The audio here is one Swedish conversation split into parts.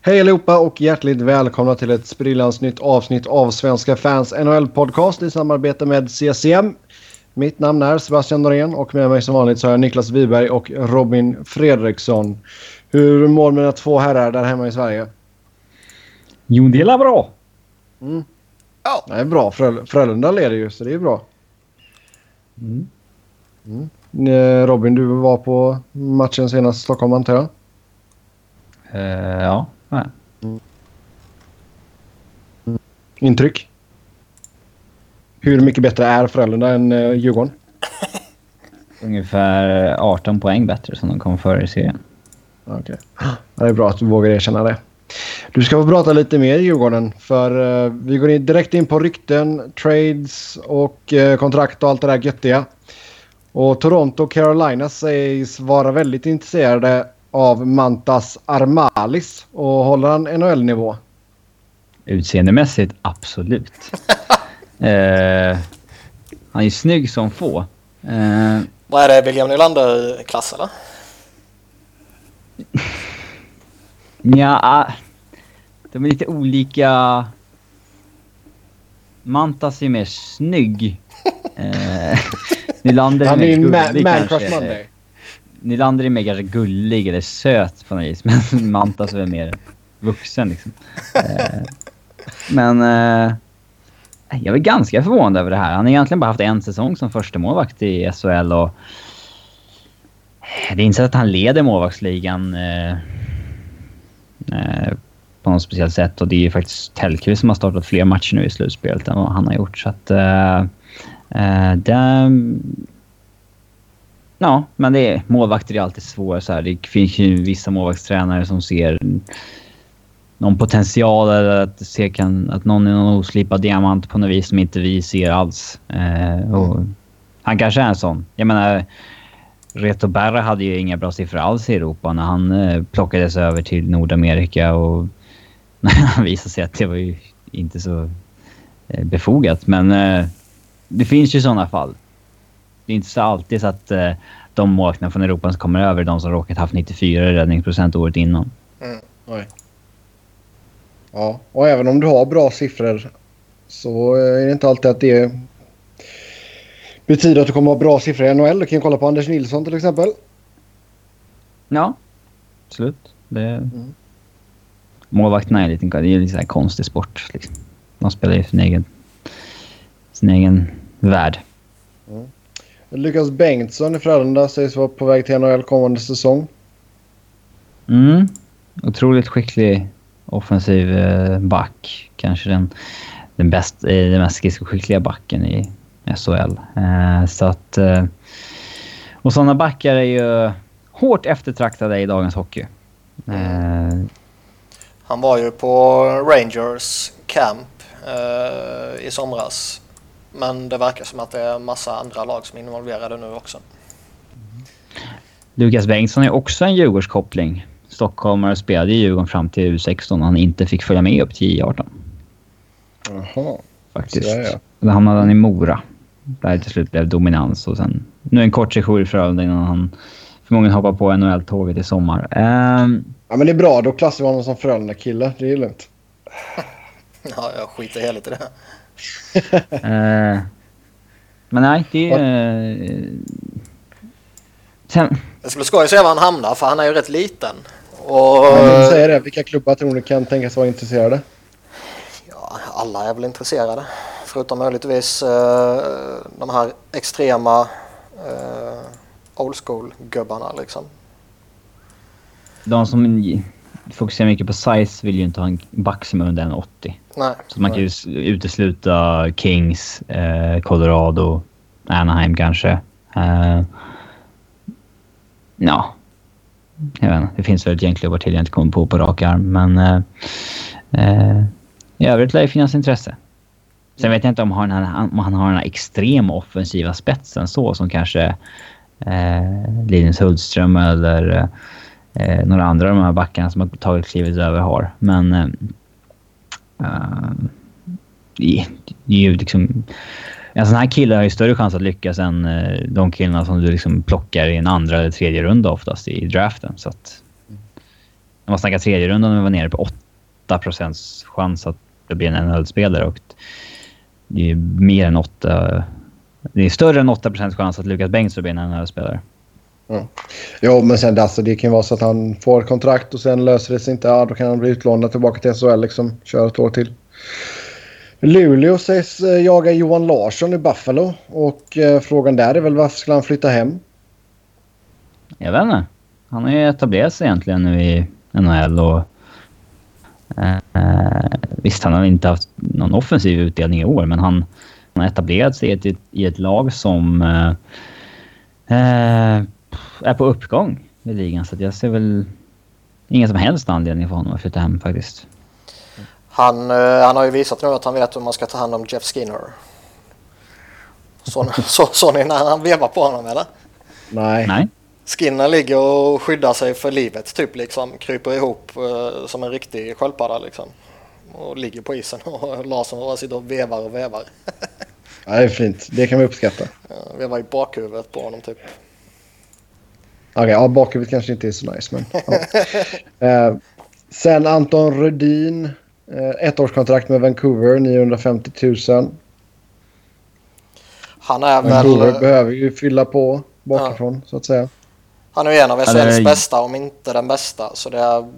Hej allihopa och hjärtligt välkomna till ett sprillans nytt avsnitt av Svenska fans NHL podcast i samarbete med CCM. Mitt namn är Sebastian Norén och med mig som vanligt så har jag Niklas Wiberg och Robin Fredriksson. Hur mår mina två herrar där hemma i Sverige? Jo, det är bra. Mm. Ja. Det är bra. Fröl Frölunda leder ju så det är bra. Mm. Mm. Eh, Robin, du var på matchen senast i Stockholm antar jag? Uh, ja. Mm. Intryck? Hur mycket bättre är Frölunda än uh, Djurgården? Ungefär 18 poäng bättre som de kom före i serien. Okej. Okay. Det är bra att du vågar erkänna det. Du ska få prata lite mer Djurgården. För uh, vi går in, direkt in på rykten, trades och uh, kontrakt och allt det där göttiga. Och Toronto och Carolina sägs vara väldigt intresserade av Mantas Armalis. Och håller han NHL-nivå? Utseendemässigt absolut. eh, han är snygg som få. Eh, Vad är det William Nylander-klass eller? ja, de är lite olika. Mantas är mer snygg. Eh, Nylander är mer gullig man, kanske. Nylander är mer kanske gullig eller söt på något vis. Men Mantas är mer vuxen liksom. Eh, men eh, jag är ganska förvånad över det här. Han har egentligen bara haft en säsong som första målvakt i SHL och eh, det är inte så att han leder målvaktsligan eh, eh, på något speciellt sätt och det är ju faktiskt Tellqvist som har startat fler matcher nu i slutspelet än vad han har gjort. Så att eh, eh det, Ja, men det är, målvakter är alltid svåra. Så här. Det finns ju vissa målvaktstränare som ser någon potential eller att, se kan, att någon är någon oslipad diamant på något vis som inte vi ser alls. Eh, och han kanske är en sån. Jag menar, Reto Berra hade ju inga bra siffror alls i Europa när han eh, plockades över till Nordamerika och när han visade sig att det var ju inte så eh, befogat. Men eh, det finns ju sådana fall det är inte så alltid så att eh, de målvakterna från Europa som kommer över de som råkat haft 94 räddningsprocent året innan. Mm. Oj. Ja, och även om du har bra siffror så är det inte alltid att det betyder att du kommer ha bra siffror i NHL. Du kan kolla på Anders Nilsson till exempel. Ja, absolut. Det... Mm. Målvakterna är en liten, det är en liten konstig sport. Liksom. De spelar ju sin egen, sin egen värld. Mm. Lukas Bengtsson i Frölunda sägs vara på väg till NHL kommande säsong. Mm. Otroligt skicklig offensiv eh, back. Kanske den, den, bäst, eh, den mest skridskoskickliga backen i SHL. Eh, så att... och sådana backar är ju hårt eftertraktade i dagens hockey. Han var ju på Rangers camp i somras men det verkar som att det är massa andra lag som är involverade nu också. Lukas Bengtsson är också en Djurgårdskoppling. Stockholmare spelade i Djurgården fram till U16 och han inte fick följa med upp till J18. Jaha. Faktiskt. Så Då hamnade han i Mora. Där det till slut blev dominans och sen... Nu en kort sejour i Frölunda innan han förmodligen hoppar på NHL-tåget i sommar. Um, ja men det är bra, då klassar vi honom som Frölunda-kille. Det är lugnt. ja, jag skiter helt i det uh, men nej, det. Uh, sen... Det skulle skoj att se var han hamnar för han är ju rätt liten. Och... Ja, säger det. Vilka klubbar tror ni kan tänkas vara intresserade? Ja, alla är väl intresserade. Förutom möjligtvis uh, de här extrema uh, old school-gubbarna liksom. De som fokuserar mycket på size vill ju inte ha en back som är under 1,80. Nej. Så man kan ju utesluta Kings, eh, Colorado, Anaheim kanske. Eh, ja, jag vet inte. Det finns väl ett gäng klubbar till jag inte kommer på på rak arm. Men eh, eh, i övrigt lär det finnas intresse. Sen vet jag inte om han, om han har den här extrema offensiva spetsen så som kanske eh, Linus Hultström eller eh, några andra av de här backarna som har tagit klivet över har. Men eh, eh det, det är ju liksom... En sån här kille har ju större chans att lyckas än eh, de killarna som du liksom plockar i en andra eller tredje runda oftast i draften. Så att, när man snackar tredje rundan när vi var nere på 8 procents chans att det blir en NHL-spelare och det är mer än 8... Det är större än 8 procents chans att Lukas Bengtsson blir en NHL-spelare. Mm. Jo, men sen alltså, det kan ju vara så att han får kontrakt och sen löser det sig inte. Ja, då kan han bli utlånad tillbaka till SHL liksom. Köra ett år till. Luleå sägs eh, jaga Johan Larsson i Buffalo. Och eh, frågan där är väl varför skulle han flytta hem? Jag vet inte. Han har ju etablerat sig egentligen nu i NHL och... Eh, eh, visst, han har inte haft någon offensiv utdelning i år, men han, han har etablerat sig i ett, i ett lag som eh, eh, är på uppgång i ligan. Så jag ser väl ingen som helst anledning för honom att flytta hem faktiskt. Han, eh, han har ju visat nu att han vet hur man ska ta hand om Jeff Skinner. Såg så, så ni när han vevar på honom eller? Nej. Nej. Skinner ligger och skyddar sig för livet typ liksom. Kryper ihop uh, som en riktig sköldpadda liksom. Och ligger på isen och Larsson bara sitter och vevar och vevar. ja, det är fint. Det kan vi uppskatta. Uh, vevar i bakhuvudet på honom typ. Okej, okay, ja, bakhuvudet kanske inte är så nice men... Ja. uh, sen Anton Rudin. Uh, ettårskontrakt med Vancouver, 950 000. Han är Vancouver väl... behöver ju fylla på bakifrån ja. så att säga. Han är ju en av SHLs är... bästa, om inte den bästa. Så det är...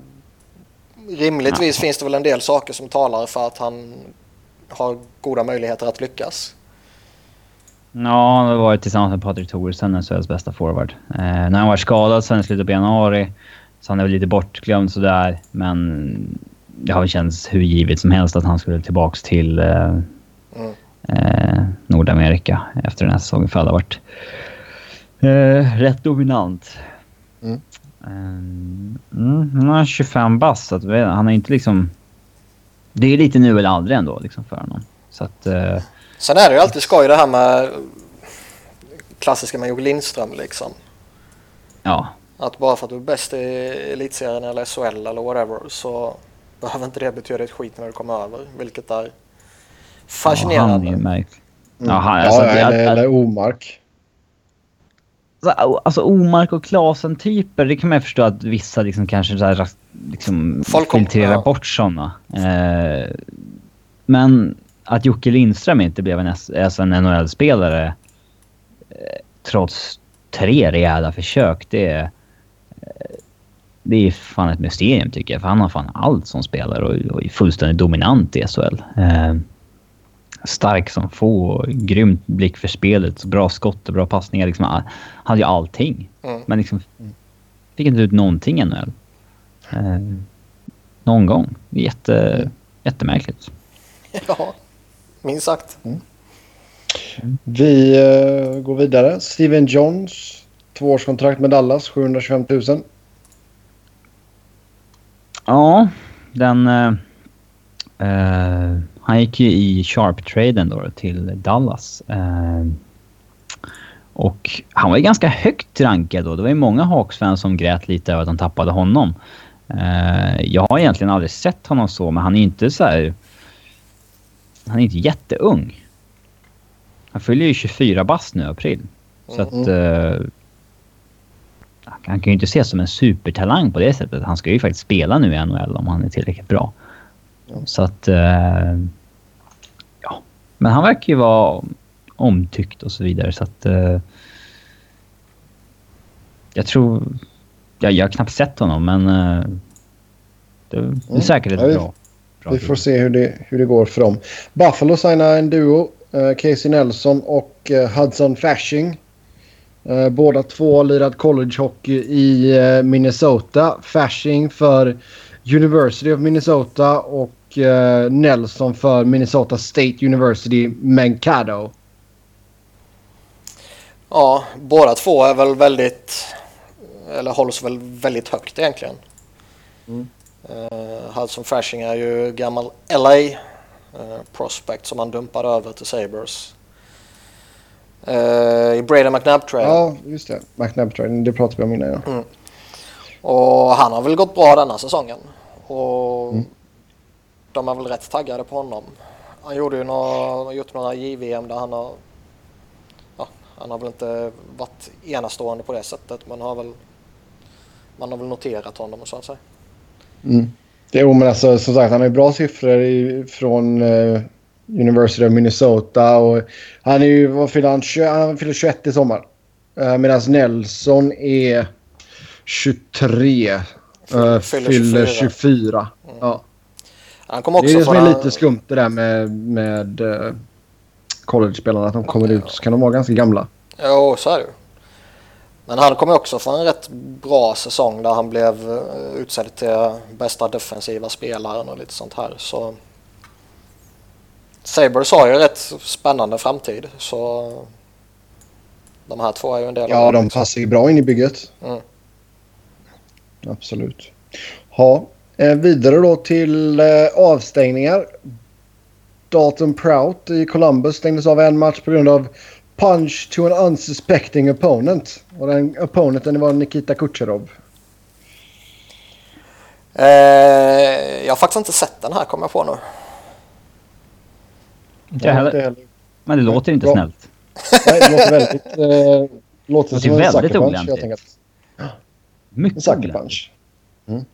Rimligtvis ja. finns det väl en del saker som talar för att han har goda möjligheter att lyckas. Ja, han har varit tillsammans med Patrik Thoresen, SHLs bästa forward. Eh, när han var skadad sen i slutet på januari så han är väl lite bortglömd sådär. Men det har väl känts hur givet som helst att han skulle tillbaks till eh, mm. eh, Nordamerika efter den här säsongen. För det har varit Eh, rätt dominant. Mm. Eh, mm, han har 25 bass, så att, han är inte liksom... Det är lite nu eller aldrig ändå liksom för honom. Så att... Sen är det ju alltid skoj det här med klassiska med Jocke Lindström liksom. Ja. Att bara för att du är bäst i elitserien eller SHL eller whatever så behöver inte det betyda ett skit när du kommer över. Vilket är fascinerande. Ja, han är ju märklig. Mm. Ja, han, alltså, ja, eller, att, eller Omark alltså Omark och Klasen-typer, det kan man ju förstå att vissa liksom kanske så här, liksom filtrerar ja. bort sådana. Eh, men att Jocke Lindström inte blev en, alltså en NHL-spelare eh, trots tre rejäla försök, det är... Eh, det är fan ett mysterium tycker jag, för han har fan allt som spelare och, och är fullständigt dominant i SHL. Eh, stark som få. Grymt blick för spelet. Bra skott och bra passningar. Liksom, han hade ju allting. Mm. Men liksom fick inte ut någonting ännu. Eh, någon gång. Jätte, mm. Jättemärkligt. Ja, minst sagt. Mm. Vi uh, går vidare. Steven Johns. Tvåårskontrakt med Dallas. 725 000. Ja, den... Uh, uh, han gick ju i sharp-traden då till Dallas. Och han var ju ganska högt rankad då. Det var ju många Hawks-fans som grät lite över att han tappade honom. Jag har egentligen aldrig sett honom så, men han är inte så här, Han är inte jätteung. Han fyller ju 24 bast nu i april. Så att... Eh, han kan ju inte ses som en supertalang på det sättet. Han ska ju faktiskt spela nu i NHL om han är tillräckligt bra. Så att... Eh, men han verkar ju vara omtyckt och så vidare så att... Uh, jag tror... Ja, jag har knappt sett honom men... Uh, det, det är mm. säkert ett ja, bra... Vi får se hur det, hur det går för dem. Buffalo signar en duo. Uh, Casey Nelson och uh, Hudson Fashing. Uh, båda två har lirat collegehockey i Minnesota. Fashing för University of Minnesota och uh, Nelson för Minnesota State University Mankato. Ja, båda två är väl väldigt, eller hålls väl väldigt högt egentligen. Mm. Uh, Hudson Frashing är ju gammal LA eh, prospect som han dumpade över till Sabres. Uh, I Brady McNabb-traden. Ja, just det. McNabb-traden, det pratade vi om innan. Ja. Mm. Och han har väl gått bra denna säsongen. Och mm de är väl rätt taggade på honom. Han gjorde ju några, gjort några JVM där han har ja, han har väl inte varit enastående på det sättet men har väl man har väl noterat honom så att säga. Mm. Jo, men alltså, som sagt, han har bra siffror från uh, University of Minnesota. Och han är ju, vad fyller han? Han fyller 21 i sommar. Uh, Medan Nelson är 23. Uh, fyller, fyller 24. 24. Mm. Ja. Han kommer också det är det som är lite skumt det där med, med uh, college-spelarna. Att de kommer ut så kan de vara ganska gamla. Jo, så är det Men han kommer också få en rätt bra säsong där han blev eh, utsedd till bästa defensiva spelaren och lite sånt här. Så Sabres har ju rätt spännande framtid. Så de här två är ju en del Ja, av de passar ju bra in i bygget. Mm. Absolut. Ja, eh, vidare då till eh, avstängningar. Dalton Prout i Columbus stängdes av en match på grund av punch to an unsuspecting opponent. Och den opponenten var Nikita Kucherov. Eh, jag har faktiskt inte sett den här kommer jag på nu. Inte heller. Men det låter inte Bra. snällt. Nej, det låter väldigt... Eh, låter det som en väldigt olämpligt. Mycket olämpligt. Mm.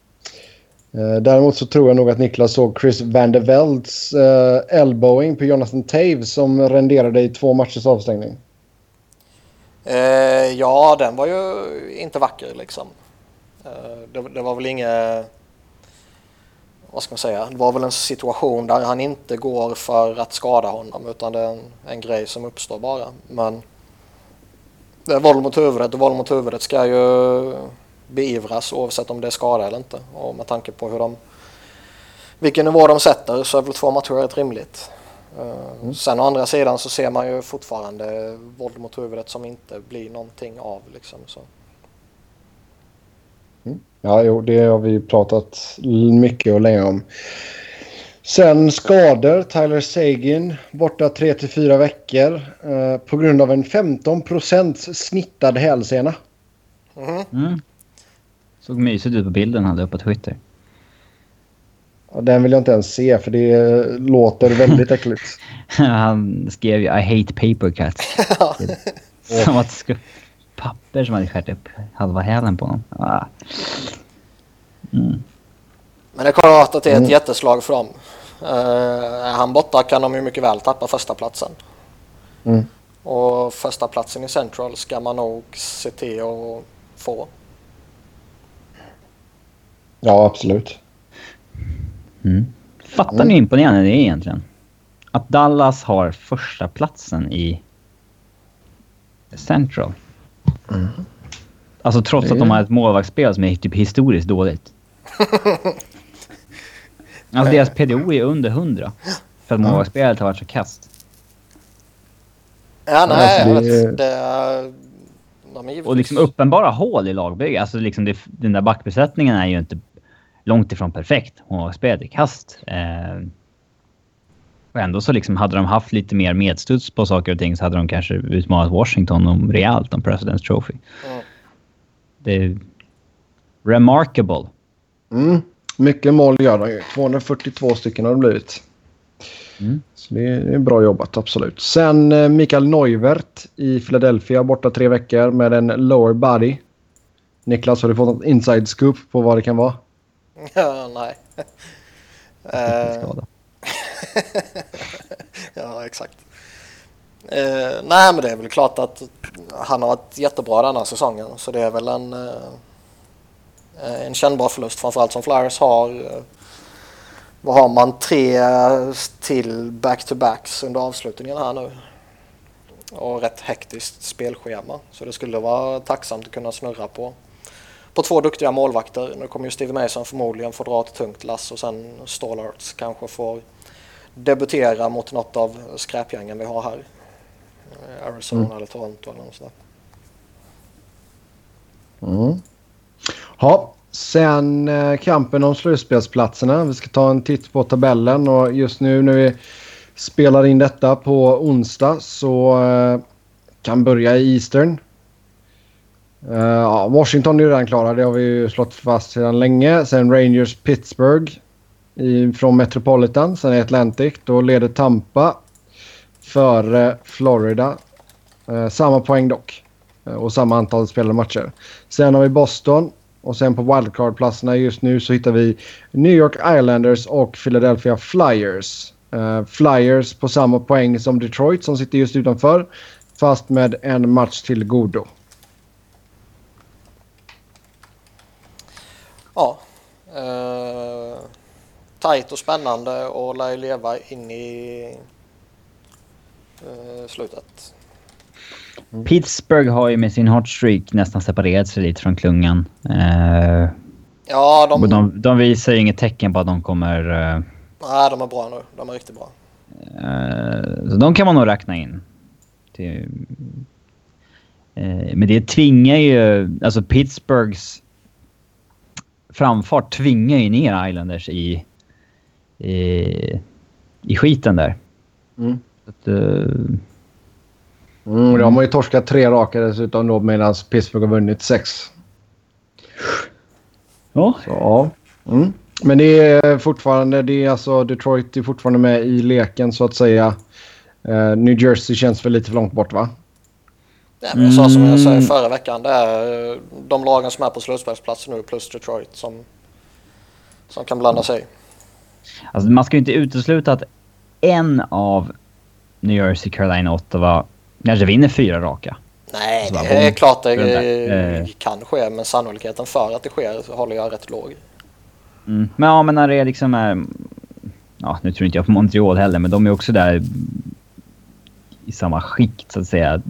Eh, däremot så tror jag nog att Niklas såg Chris van der Velds eh, elbowing på Jonathan Taves som renderade i två matchers avstängning. Eh, ja, den var ju inte vacker liksom. Eh, det, det, var väl inget... Vad ska man säga? Det var väl en situation där han inte går för att skada honom utan det är en, en grej som uppstår bara. Men det är våld mot huvudet och våld mot huvudet ska ju beivras oavsett om det är skada eller inte. Och med tanke på hur de, vilken nivå de sätter så är väl två matcher rätt rimligt. Eh, mm. Sen å andra sidan så ser man ju fortfarande våld mot huvudet som inte blir någonting av. Liksom, så. Mm. Ja, jo, det har vi pratat mycket och länge om. Sen skador. Tyler Sagan borta 3 till 4 veckor eh, på grund av en 15% snittad hälsena. Mm. Såg mysigt ut på bilden han hade på Twitter. Ja, den vill jag inte ens se för det låter väldigt äckligt. han skrev ju I hate paper cuts. som att det skulle papper som hade skärt upp halva hälen på honom. Ah. Mm. Men det kommer att det är ett mm. jätteslag för dem. Uh, är han borta kan de ju mycket väl tappa första platsen. Mm. Och första platsen i Central ska man nog se till att få. Ja, absolut. Mm. Fattar mm. ni hur imponerande det är egentligen? Att Dallas har första platsen i Central. Mm. Alltså trots att de har ett målvaktsspel som är typ historiskt dåligt. alltså deras PDO är under 100. För att målvaktsspelet har varit så kast. Ja, nej. Alltså, det... det de och liksom uppenbara hål i lagbygget. Alltså liksom det, den där backbesättningen är ju inte långt ifrån perfekt. Hon har spelat i kast. Eh, och ändå så liksom hade de haft lite mer medstuds på saker och ting så hade de kanske utmanat Washington om rejält om President's Trophy. Mm. Det är remarkable. Mm. Mycket mål gör de ju. 242 stycken har det blivit. Mm. Så det är, det är, bra jobbat, absolut. Sen eh, Mikael Neuvert i Philadelphia borta tre veckor med en lower body. Niklas, har du fått något inside scoop på vad det kan vara? Ja, nej. Skada. ja, exakt. Uh, nej, men det är väl klart att han har varit jättebra den här säsongen. Så det är väl en, uh, en kännbar förlust. Framförallt som Flyers har, uh, vad har man, tre till back-to-backs under avslutningen här nu. Och rätt hektiskt spelschema. Så det skulle vara tacksamt att kunna snurra på på två duktiga målvakter. Nu kommer ju Steve Mason förmodligen få dra ett tungt lass och sen Stallarts kanske får debutera mot något av skräpgängen vi har här. Eh, Arizona mm. eller Toronto eller något sådär. Mm. Ja, sen eh, kampen om slutspelsplatserna. Vi ska ta en titt på tabellen och just nu när vi spelar in detta på onsdag så eh, kan börja i Eastern. Uh, Washington är ju redan klara. Det har vi ju slått fast sedan länge. Sen Rangers Pittsburgh i, från Metropolitan. Sen Atlantic. Då leder Tampa före Florida. Uh, samma poäng dock. Uh, och samma antal spelade matcher. Sen har vi Boston. Och sen på wildcard-platserna just nu så hittar vi New York Islanders och Philadelphia Flyers. Uh, Flyers på samma poäng som Detroit som sitter just utanför. Fast med en match till godo. Ja. Uh, tajt och spännande och lär leva in i uh, slutet. Mm. Pittsburgh har ju med sin hot streak nästan separerat sig lite från klungan. Uh, ja, de... de... De visar ju inget tecken på att de kommer... Uh, Nej, de är bra nu. De är riktigt bra. Uh, så de kan man nog räkna in. Till, men det tvingar ju... Alltså Pittsburghs framfart tvingar ju ner Islanders i, i, i skiten där. Mm. Att, uh, mm, de har ju torskat tre raka dessutom då medan Pittsburgh har vunnit sex. Ja. Så, ja. Mm. Men det är fortfarande, det är alltså Detroit är fortfarande med i leken så att säga. Uh, New Jersey känns väl lite för långt bort va? Nej, men jag sa som jag sa mm. förra veckan, det är eh, de lagen som är på slutspelsplatsen nu plus Detroit som, som kan blanda sig. Alltså, man ska ju inte utesluta att en av New Jersey, Carolina, Ottawa kanske vinner fyra raka. Nej, det är klart det eh. kan ske, men sannolikheten för att det sker håller jag rätt låg. Mm. Men ja, men när det är liksom är... Ja, nu tror inte jag på Montreal heller, men de är också där i samma skikt så att säga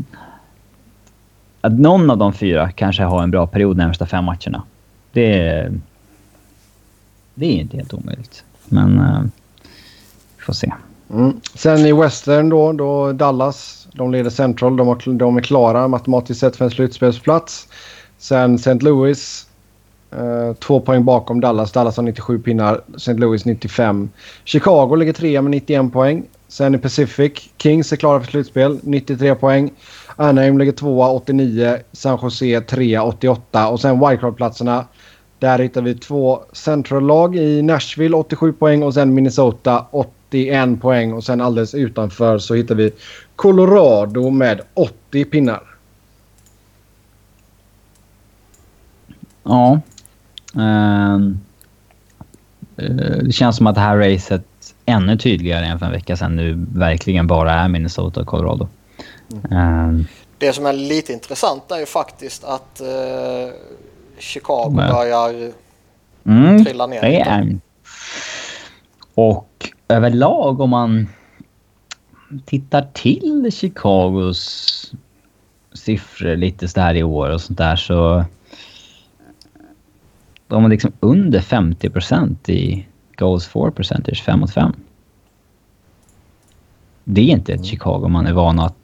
att någon av de fyra kanske har en bra period närmsta fem matcherna. Det är, det är inte helt omöjligt. Men uh, vi får se. Mm. Sen i Western då, då Dallas. De leder Central. De, har, de är klara matematiskt sett för en slutspelsplats. Sen St. Louis. Uh, två poäng bakom Dallas. Dallas har 97 pinnar. St. Louis 95. Chicago ligger trea med 91 poäng. Sen i Pacific. Kings är klara för slutspel. 93 poäng. Anaheim ligger tvåa 89. San Jose trea 88. Och sen wildcard-platserna. Där hittar vi två centrallag i Nashville 87 poäng och sen Minnesota 81 poäng. Och sen alldeles utanför så hittar vi Colorado med 80 pinnar. Ja. Um, det känns som att det här racet ännu tydligare än för en vecka sedan nu verkligen bara är Minnesota och Colorado. Mm. Det som är lite intressant är ju faktiskt att uh, Chicago men, börjar mm, trilla ner. Det är. Och överlag om man tittar till Chicagos siffror lite så här i år och sånt där så de är liksom under 50 procent i goals for percentage 5 mot 5. Det är inte ett mm. Chicago man är van att eh,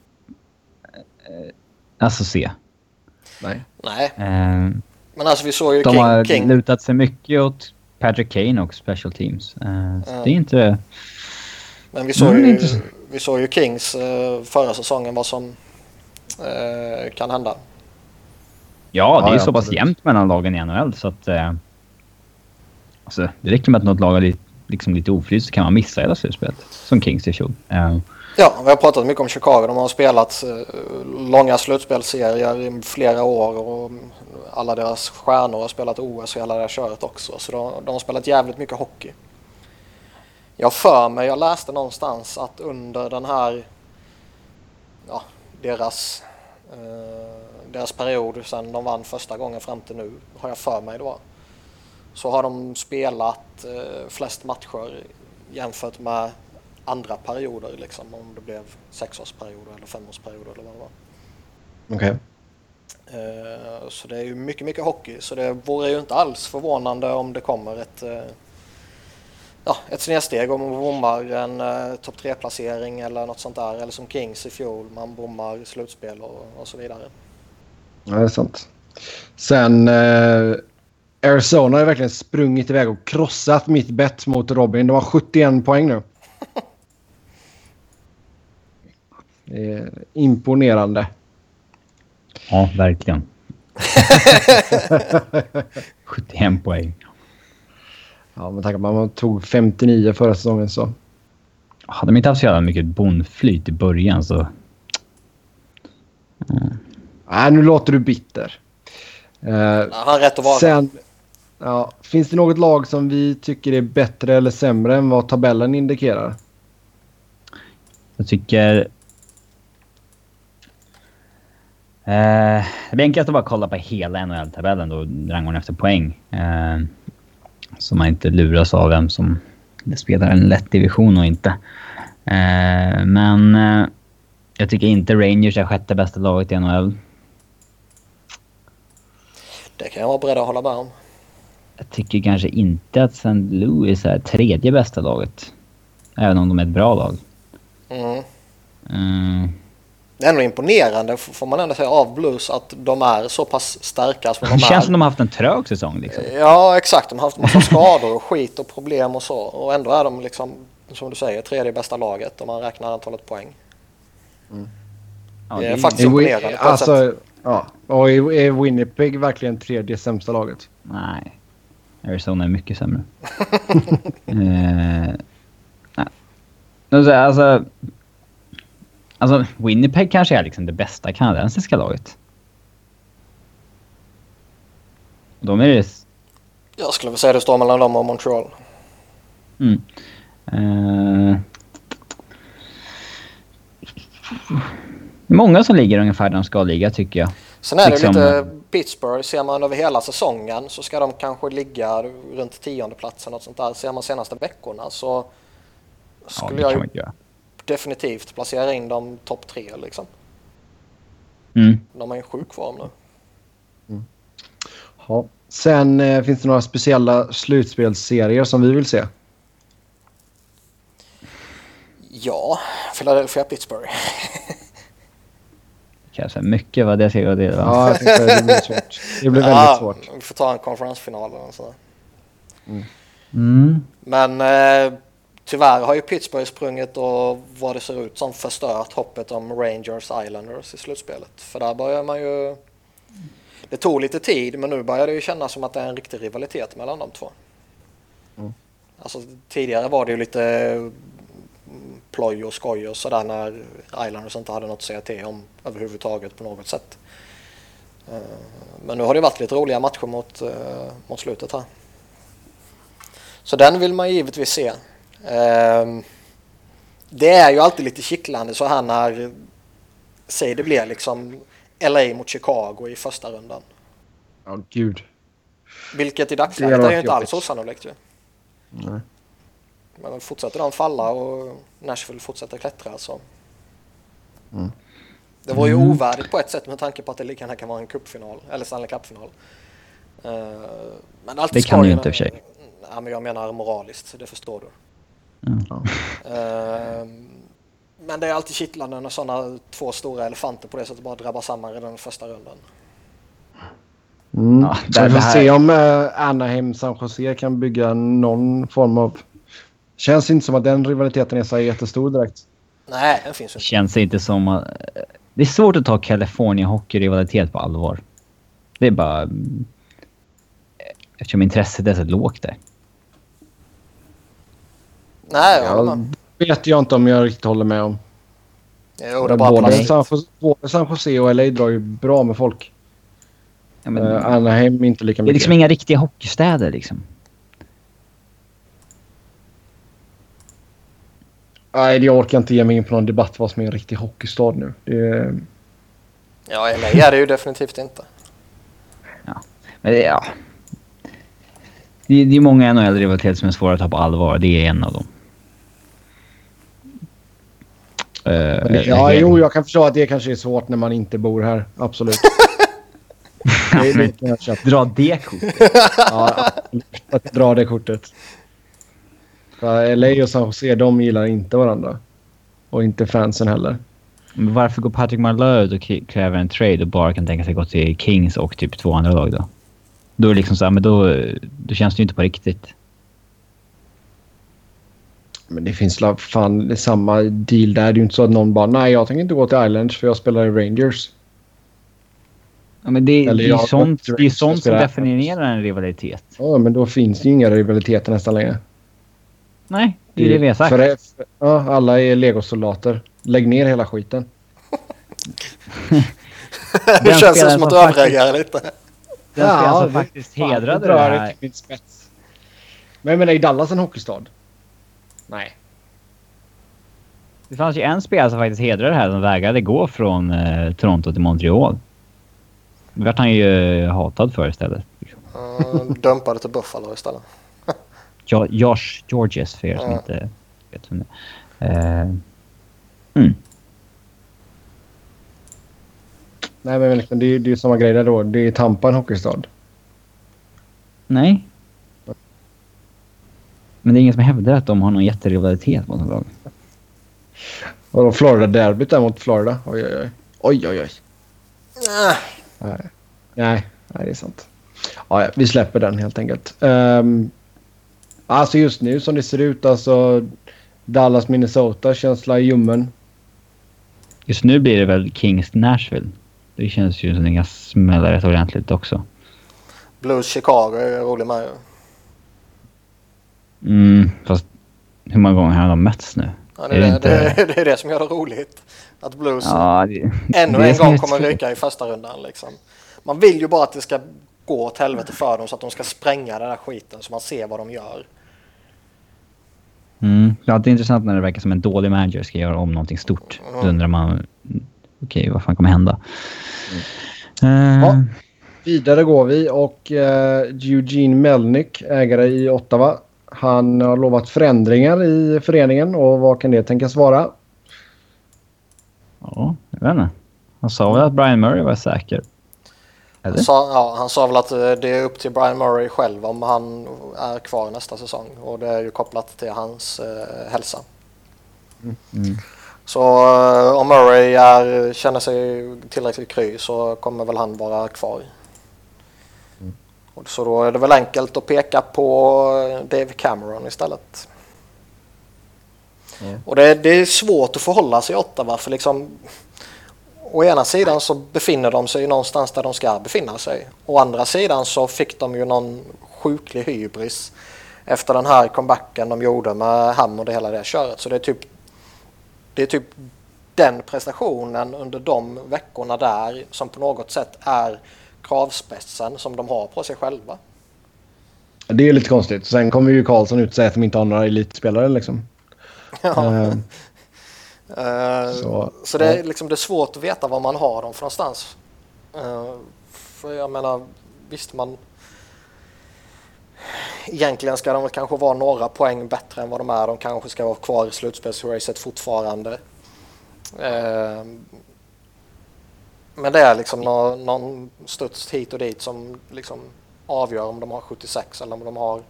alltså se. Nej. Nej. Eh, Men alltså vi såg ju de King. De har King. lutat sig mycket åt Patrick Kane och special teams. Eh, mm. Det är inte... Men vi såg, ju, inte... vi såg ju Kings eh, förra säsongen vad som eh, kan hända. Ja, det är ja, så pass jämnt mellan lagen i NHL så att... Eh, Alltså, det räcker med att något lag är lite, liksom lite oflyt så kan man missa hela slutspelet. Som Kings i fjol. Uh. Ja, vi har pratat mycket om Chicago. De har spelat eh, långa slutspelsserier i flera år och alla deras stjärnor har spelat OS och hela det här köret också. Så de, de har spelat jävligt mycket hockey. Jag för mig, jag läste någonstans att under den här, ja, deras, eh, deras period sedan de vann första gången fram till nu, har jag för mig det var så har de spelat eh, flest matcher jämfört med andra perioder liksom om det blev sexårsperioder eller femårsperioder eller vad det var. Okej. Okay. Eh, så det är ju mycket, mycket hockey så det vore ju inte alls förvånande om det kommer ett eh, ja, ett snedsteg om man bommar en eh, topp 3-placering eller något sånt där. Eller som Kings i fjol, man bommar slutspel och, och så vidare. Ja, det är sant. Sen eh, Arizona har verkligen sprungit iväg och krossat mitt bett mot Robin. De har 71 poäng nu. Är imponerande. Ja, verkligen. 71 poäng. Ja, men tack att man tog 59 förra säsongen så. Hade de inte haft så jävla mycket bonflyt i början så... Mm. Nej, nu låter du bitter. Uh, han har rätt att vara. Sen, Ja, finns det något lag som vi tycker är bättre eller sämre än vad tabellen indikerar? Jag tycker... Eh, det blir enklast att bara kolla på hela NHL-tabellen då, rangordning efter poäng. Eh, så man inte luras av vem som spelar en lätt division och inte. Eh, men eh, jag tycker inte Rangers är sjätte bästa laget i NHL. Det kan jag vara beredd att hålla med om. Jag tycker kanske inte att St. Louis är tredje bästa laget. Även om de är ett bra lag. Mm. Mm. Det är ändå imponerande får man ändå säga av Blues att de är så pass starka som de Det är. känns som de har haft en trög säsong liksom. Ja exakt, de har haft massa skador och skit och problem och så. Och ändå är de liksom, som du säger, tredje bästa laget om man räknar antalet poäng. Ja, det är är- faktiskt- Är Wi- imponerande på alltså, ja. Och är är Winnipeg verkligen tredje sämsta laget? Nej. Arizona är mycket sämre. eh, nej. Alltså, alltså, Winnipeg kanske är liksom det bästa kanadensiska laget. De är det... Jag skulle väl säga det står mellan dem och Montreal. Mm. Är många som ligger ungefär där de ska ligga tycker jag. Sen är det Liksom- lite Pittsburgh. Ser man över hela säsongen så ska de kanske ligga runt tionde platsen och sånt där. Ser man senaste veckorna så Ja, skulle det jag definitivt placera in dem topp tre liksom. Mm. De är i sjuk form nu. Ja. Sen eh, finns det några speciella slutspelsserier som vi vill se. Ja, Philadelphia Pittsburgh. Kanske mycket vad det ska gå till. va? Ja, jag tänkte det blir svårt. Det blir väldigt Ja, svårt. Vi får ta en konferensfinal eller så. Mm. Men eh, tyvärr har ju Pittsburgh sprungit och vad det ser ut som förstört hoppet om Rangers Islanders i slutspelet. För där börjar man ju... Det tog lite tid men nu börjar det ju kännas som att det är en riktig rivalitet mellan de två. Mm. Alltså tidigare var det ju lite mm, ploj och skoj och sådär när Islanders inte hade något att säga till om överhuvudtaget på något sätt. Eh, Men nu har det varit lite roliga matcher mot, eh, mot slutet här. Så den vill man givetvis se. Ehm, Det är ju alltid lite kittlande så här när, säg det blir liksom LA mot Chicago i första rundan. Ja, gud. Vilket i dagsläget är ju inte alls osannolikt ju. Nej. Men fortsätter de falla och Nashville fortsätter klättra så. Mm. Det var ju Mm. ovärdigt på ett sätt med tanke på att det lika gärna kan vara en cupfinal eller Stanley Cup-final. Eh, Men alltid Det kan ju inte i och för sig. Ja, men jag menar moraliskt, det förstår du. Ja. Ehm, Men det är alltid kittlande när sådana två stora elefanter på det sättet bara drabbar samman redan i första rundan. Mm. Ja, det- vi får här- se om eh, Anaheim San Jose kan bygga någon form av... Känns inte som att den rivaliteten är så jättestor direkt. Nej, den finns ju inte. Känns inte som att... Det är svårt att ta California hockey-rivalitet på allvar. Det är bara... Eftersom intresset är så lågt där. Nej, jag håller Ja, med. det vet jag inte om jag riktigt håller med om. Jo, det bara både. San Jose, både San Jose och LA drar ju bra med folk. Ja, men, Uh, Anaheim inte lika det är mycket. liksom inga riktiga hockeystäder liksom. Nej, jag orkar inte ge mig in på någon debatt vad som är en riktig hockeystad nu. Det. Ja, LA är det ju definitivt inte. Men det, ja. Det, det är många NHL-rivaliteter som är svåra att ta på allvar. Det är en av dem. Eh, ja, jo, jag kan förstå att det kanske är svårt när man inte bor här. Absolut. Det, köpa. Dra det kortet. Ja. Att dra det kortet. För LA och San Jose, de gillar inte varandra. Och inte fansen heller. Men varför går Patrick Marleau och kräver en trade och bara kan tänka sig gå till Kings och typ två andra lag då? Då är det liksom så här, men då, då känns det ju inte på riktigt. Men det finns la- fan samma deal där. Det är ju inte så att någon bara nej, jag tänker inte gå till Islands för jag spelar i Rangers. Ja, men det, det är jag- sånt, det är sånt som definierar en rivalitet. Ja, men då finns det ju inga rivaliteter nästan längre. Nej, det är det vi har sagt. För det, ja, alla är legosoldater. Lägg ner hela skiten. det känns spelaren som att som du överreagerar lite. Den Ja, spelaren som faktiskt hedrade det här. till min spets. Men jag menar, är Dallas en hockeystad? Nej. Det fanns ju en spelare som faktiskt hedrade det här som vägrade gå från eh, Toronto till Montreal. Det vart han ju hatad för istället. Uh, dumpade till Buffalo istället. Jo- Josh Georges för er som Ja. inte vet vem det är. Eh, mm. Nej, men liksom, det är det är ju samma grej där då. Det är Tampa en hockeystad. Nej. Men det är ingen som hävdar att de har någon jätterivalitet mot något lag. Vadå Florida-derbyt där mot Florida? Oj, oj, oj. Oj, oj, oj. Nej, nej, nej det är sant. Ja, vi släpper den helt enkelt. Um, alltså just nu som det ser ut, alltså Dallas, Minnesota, känsla i ljummen. Just nu blir det väl Kings Nashville. Det känns ju som det kan smälla rätt ordentligt också. Blues Chicago är rolig med. Mm, fast hur många gånger har de mötts nu? Ja, det, Är det det, inte- det, det är det som gör det roligt. Att Blues Ja, det, ännu en gång kommer ryka i första rundan. Liksom. Man vill ju bara att det ska gå åt helvete för dem så att de ska spränga den där skiten så man ser vad de gör. Mm. Ja, det är intressant när det verkar som en dålig manager ska göra om någonting stort. Då undrar man, mm, okej, vad fan kommer hända? Eh, Ja. Vidare går vi och eh, Eugene Melnick, ägare i Ottawa. Han har lovat förändringar i föreningen och vad kan det tänkas vara? ja, jag vet inte. Han sa väl att Brian Murray var säker? Han Eller? sa, ja, han sa väl att eh, det är upp till Brian Murray själv om han är kvar nästa säsong. Och det är ju kopplat till hans eh, hälsa. Mm. Så eh, om Murray är, känner sig tillräckligt kry så kommer väl han vara kvar. Och Så då är det väl enkelt att peka på Dave Cameron istället. Ja. Och det, det är svårt att förhålla sig Ottawa för liksom Å ena sidan så befinner de sig någonstans där de ska befinna sig. Å andra sidan så fick de ju någon sjuklig hybris efter den här comebacken de gjorde med Ham och det hela det köret. Så det är typ det är typ den prestationen under de veckorna där som på något sätt är kravspetsen som de har på sig själva. Det är lite konstigt. Sen kommer ju Karlsson ut och säga att de inte har några elitspelare liksom. Eh, Eh, Så, så det är, ja. liksom, det är svårt att veta var man har dem för någonstans. Eh, för jag menar, visst man... Egentligen ska de kanske vara några poäng bättre än vad de är. De kanske ska vara kvar i slutspelsracet fortfarande. Eh, men det är liksom någon, någon studs hit och dit som liksom avgör om de har 76 eller om de har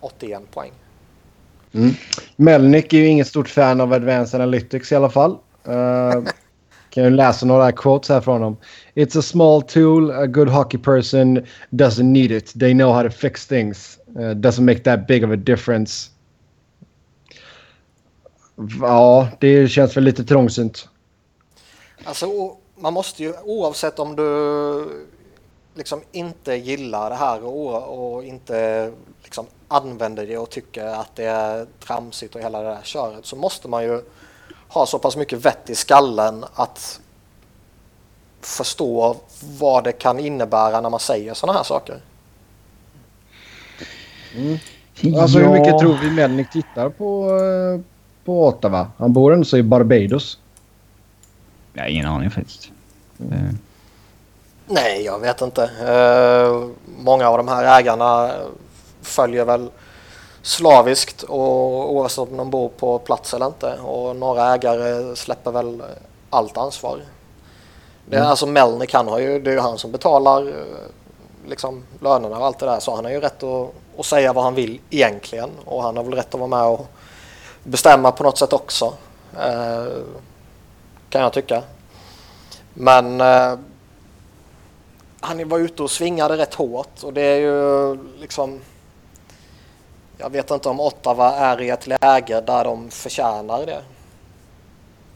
81 poäng. Mm. Melnick är ju inget stort fan av Advanced Analytics i alla fall. Uh, kan ju läsa några quotes här från dem. It's a small tool, a good hockey person doesn't need it. They know how to fix things. Uh, doesn't make that big of a difference. Ja, det känns väl lite trångsynt. Alltså man måste ju oavsett om du liksom inte gillar det här och, och inte liksom använder det och tycker att det är tramsigt och hela det där köret så måste man ju ha så pass mycket vett i skallen att förstå vad det kan innebära när man säger sådana här saker. Alltså hur mycket tror vi Melnick tittar på, eh, på Ottawa? Han bor ändå så i Barbados. Jag har ingen aning faktiskt. Eh, Nej, jag vet inte. Eh, många av de här ägarna följer väl slaviskt och oavsett om de bor på plats eller inte. Och några ägare släpper väl allt ansvar. Det är alltså Melnick, han har ju, det är ju han som betalar eh, liksom lönerna och allt det där. Så han har ju rätt att, att säga vad han vill egentligen. Och han har väl rätt att vara med och bestämma på något sätt också. Eh, kan jag tycka. Men eh, han var ute och svingade rätt hårt och det är ju liksom jag vet inte om Ottawa är i ett läge där de förtjänar det.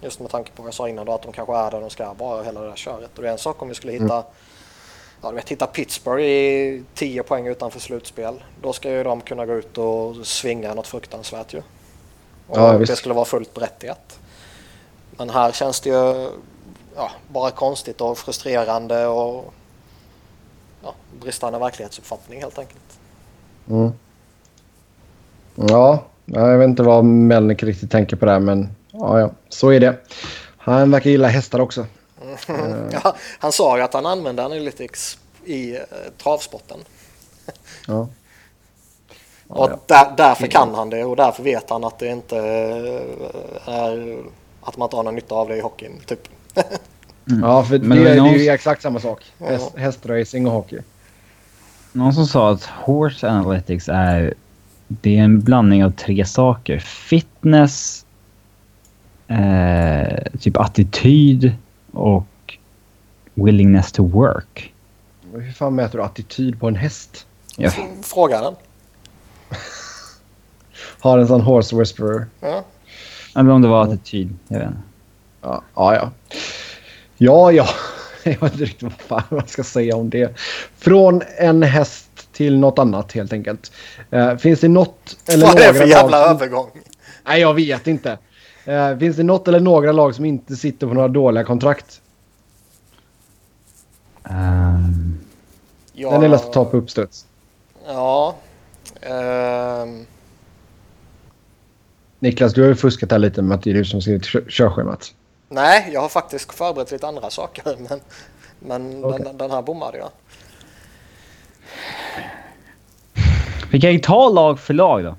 Just med tanke på vad jag sa innan då att de kanske är där de ska vara hela det där köret. Och det är en sak om vi skulle hitta Ja, du vet, hitta Pittsburgh i 10 poäng utanför slutspel. Då ska ju de kunna gå ut och svinga något fruktansvärt ju. Och Ja, det visst. skulle vara fullt berättigat. Men här känns det ju ja, bara konstigt och frustrerande och ja, bristande verklighetsuppfattning helt enkelt. Mm. Ja, jag vet inte vad Melnick riktigt tänker på det här, men ja, ja, så är det. Han verkar gilla hästar också. Mm. Ja, han sa ju att han använde Analytics i eh, travsporten. Ja. och ja. där, därför kan han det och därför vet han att det inte eh, är att man inte har någon nytta av det i hockeyn. Typ. ja, för Men det, det är det är någon- ju exakt samma sak. Ja. Häst, hästracing och hockey. Någon som sa att Horse Analytics är... Det är en blandning av tre saker. Fitness, eh, typ attityd och willingness to work. Hur fan mäter du attityd på en häst? Ja. Fråga den. Har en sån horse whisperer. Ja. Eller om det var attityd. Jag vet inte. Ja, ja. Ja, ja. ja. Jag vet inte riktigt vad fan man ska säga om det. Från en häst till något annat helt enkelt. Eh, finns det något eller Vad är några det för jävla lag som... övergång? Nej, jag vet inte. Eh, finns det något eller några lag som inte sitter på några dåliga kontrakt? Ehm, Ja, Den är lätt att ta på uppstuds. Ja. Ehm, Niklas, du har ju fuskat här lite med att det är du som skrivit kö- körschemat. nej, jag har faktiskt förberett lite andra saker. Men, men Okej. den, den här bommade jag. vi kan ju ta lag för lag då.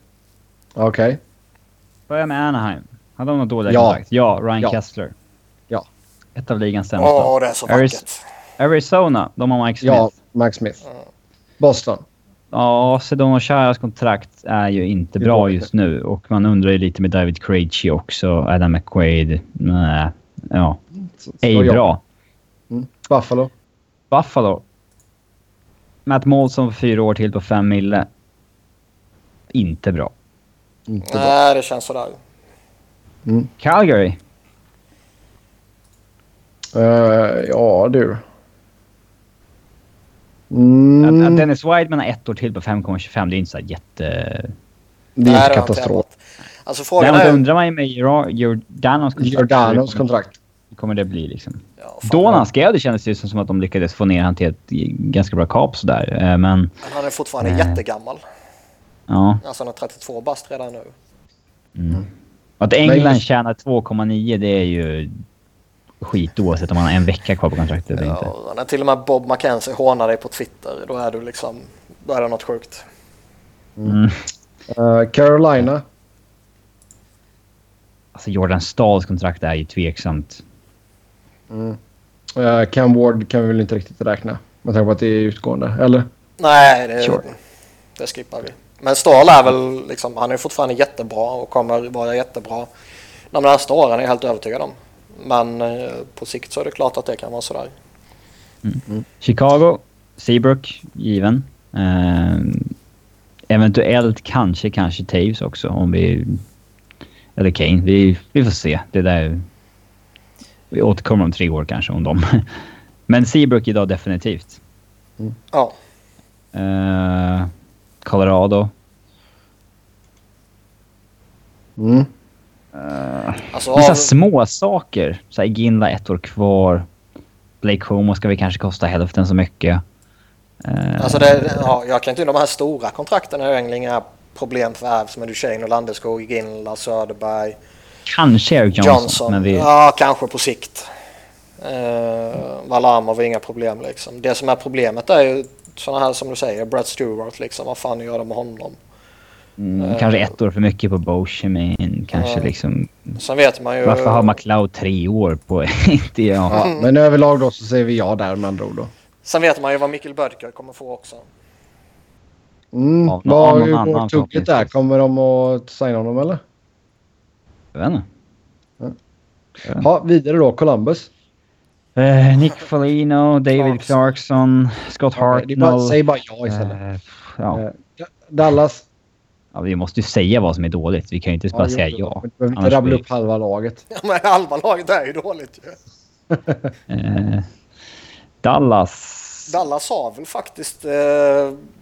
Okej. Börja med Anaheim. Hade de något dåliga Ja. kontrakt? Ja, Ryan Ja. Kessler. Ja. Ett av ligans sämsta. Åh, det är så Aris- vackert. Arizona, de har Mike Smith. Ja, Max Smith. Boston. Ja, Sedona Charas kontrakt är ju inte bra går just nu och man undrar ju lite med David Krejci också. Adam McQuaid. Nej, ja, ej bra. Mm. Buffalo. Buffalo. Matt Molson för fyra år till på fem mille. Inte bra. Inte bra. Nej, det känns sådär. Calgary. Eh, ja, du. Mm, Att Dennis Wideman har ett år till på 5,25. Det är inte så jätte... det är inte katastrof. Alltså frågan Däremot är... undrar man ju med Jor- Jordanos kontrakt. Jordanos hur kontrakt. kommer det bli liksom? Ja, Då när han skrev det kändes det som att de lyckades få ner han till ett ganska bra kap sådär. Eh, Men Men han är fortfarande Nej. jättegammal. ja. Alltså han är 32 bast redan nu. Mm. Att England Men just- tjänar 2,9 det är ju skit oavsett om han har en vecka kvar på kontraktet eller inte. Ja, när till och med Bob McKenzie hånar dig på Twitter, då är du liksom... Då är det något sjukt. Mm. Eh, Carolina. Alltså Jordan Stahls kontrakt är ju tveksamt. Mm. Eh, Cam Ward kan vi väl inte riktigt räkna. Med tanke på att det är utgående. Eller? Nej, det, Sure. det skippar vi. Men Stahl är väl liksom, han är fortfarande jättebra och kommer vara jättebra de nästa åren är jag helt övertygad om. Men eh, på sikt så är det klart att det kan vara sådär. Chicago, Seabrook, given. Eh, eventuellt kanske, kanske Taves också om vi... Eller Kane. Vi, vi får se. Det där... Vi återkommer om tre år kanske om dem. Men Seabrook idag definitivt. Ja, Eh, Colorado. Mm. Alltså Vissa av, små saker. Så här, Ginla ett år kvar. Blake Homo ska vi kanske kosta hälften så mycket. Eh, alltså det, ja, jag kan inte de här stora kontrakten är egentligen inga problem för Avs med Duchene och Landeskog, Ginla, Söderberg, kanske Eric Johnson. Johnson. Men vi, Ja, kanske på sikt. Eh, Valamov är inga problem liksom. Det som är problemet är ju sådana här som du säger, Brad Stewart liksom. Vad fan gör de med honom? Mm, kanske ett år för mycket på Boschemin. Kanske Ja. liksom... Sen vet man ju... Varför har McLeod tre år på... det, ja. Ja, men överlag då så säger vi ja där med andra ord då. Sen vet man ju vad Mikkel Bödker kommer få också. Mm. Av Vad går tugget där? Kommer de att signa honom eller? Jag vet inte. Ja, vidare då. Columbus. Eh, Nick Foligno, David Clarkson. Scott Det är bara, Hartnell. säg bara ja istället. Eh, ja. Dallas. Ja, vi måste ju säga vad som är dåligt. Vi kan ju inte bara säga jo, ja. Du behöver inte rabbla blir- upp halva laget. Ja, men halva laget är ju dåligt ju. Eh, Dallas. Dallas har väl faktiskt... Eh,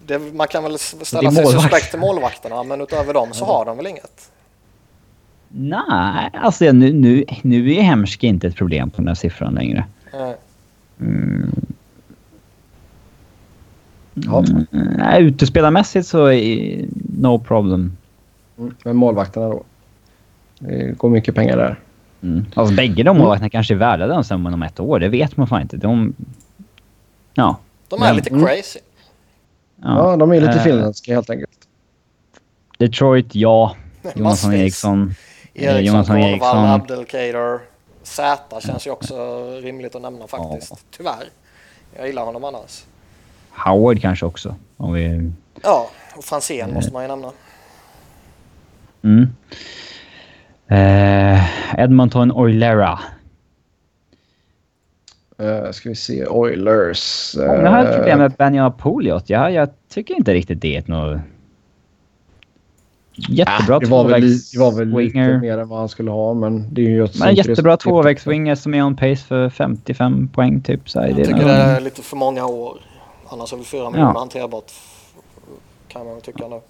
det, man kan väl ställa sig målvakt. suspekt till målvakterna men utöver dem så har de väl inget. Nej, alltså nu, nu, nu är Hemsk inte ett problem på den här siffran längre. Mm. Ja. Mm, utespelarmässigt så är no problem. Mm. Men målvakterna då? Det går mycket pengar där. Mm. Alltså, bägge de målvakterna kanske är värda den summan om ett år. Det vet man fan inte. De... Ja. De är Men- lite Mm. crazy. Ja, de är lite Eh, finländska helt enkelt. Detroit, ja. Jonathan. Eriksson. eh, Eriksson, Jonathan Eriksson. Abdelkader. Z känns ju också rimligt att nämna faktiskt. Ja. Tyvärr. Jag gillar honom annars. Howard kanske också. Om vi... Ja, och Franzén måste man ju nämna. Mm. Eh, Edmonton Oilera. Uh, ska vi se. Oilers. Oh, jag har ett eh, problem med Benja Poliot. Jag, jag tycker inte riktigt det är något... Jättebra det var väl, det var väl lite mer än vad han skulle ha, men det är ju... Men en jättebra tvåvägswinger som är on pace för 55 poäng typ. Så här, Jag det tycker nog- det är lite för många år. Annars är väl fyra miljoner Ja. hanterbart. Kan man tycka nu.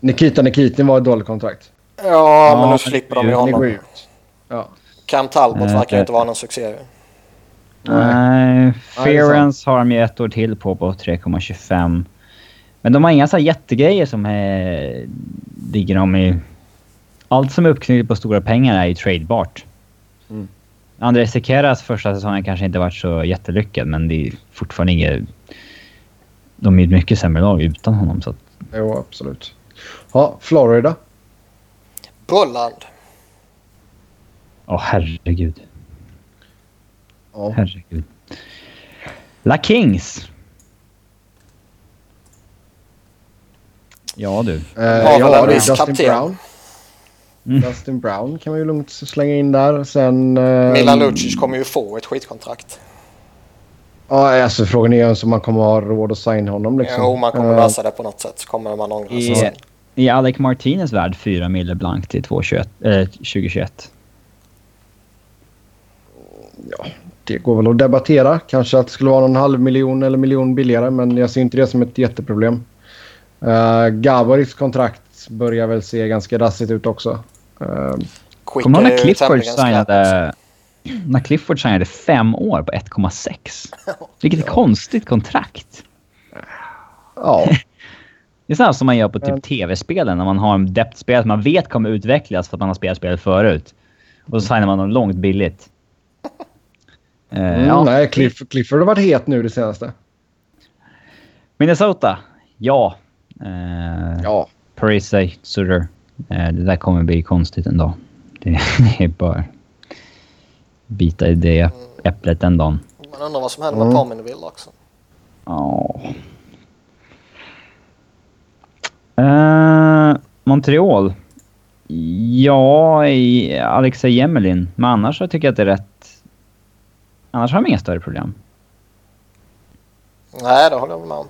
Nikita Nikitin var ett dåligt kontrakt. Ja, men men nu slipper de ju honom. Ja. Cam Talbot Eh, verkar inte vara någon succé. Nej. Ference har de ju ett år till på på 3,25. Men de har inga så här jättegrejer som är, ligger de i... Allt som är uppknutet på stora pengar är ju tradebart. Mm. André Sekeras första säsongen kanske inte varit så jättelyckad, men det är fortfarande inget... De är ett mycket sämre lag utan honom. Så att, Jo, absolut. Ja, Florida. Bulland. åh herregud. Ja. Herregud. La Kings. Ja du. Eh, ja, en det är viss Dustin kapten. Brown. Mm. Dustin Brown kan man ju lugnt slänga in där. Sen... eh, Milan Lucic kommer ju få ett skitkontrakt. Ja, alltså frågan är om man kommer ha råd att signa honom liksom. Jo, man kommer Eh, lösa det på något sätt. Så kommer man ångra sig I, sen. I Alec Martinez värld 4 mille blankt till 221, eh, 2021. Ja, det går väl att debattera. Kanske att det skulle vara någon halv miljon eller miljon billigare, men jag ser inte det som ett jätteproblem. Uh, Gaborits kontrakt börjar väl se ganska dassigt ut också. Uh, Quick Kommer du ihåg är när Clifford signade... När Clifford signade fem år på 1,6. Vilket konstigt kontrakt. ja, Det är sånt som man gör på typ tv-spelen när man har en depth-spel som man vet kommer utvecklas för att man har spelat spelet förut. Och så signar man dem långt billigt. Eh, mm, ja. nej, Cliff, Clifford har varit het nu det senaste. Minnesota. Ja. Eh, Ja, Parisa, Sutter. Eh, det där kommer bli konstigt en dag. Det, det är bara bita i det äpplet den dagen. Man undrar vad som händer med Mm. Pominville också. Ja. Eh, Montreal. Ja, i Alexej Jemelin. Men annars så tycker jag att det är rätt... Annars har de inga större problem. Nej, det håller jag med om.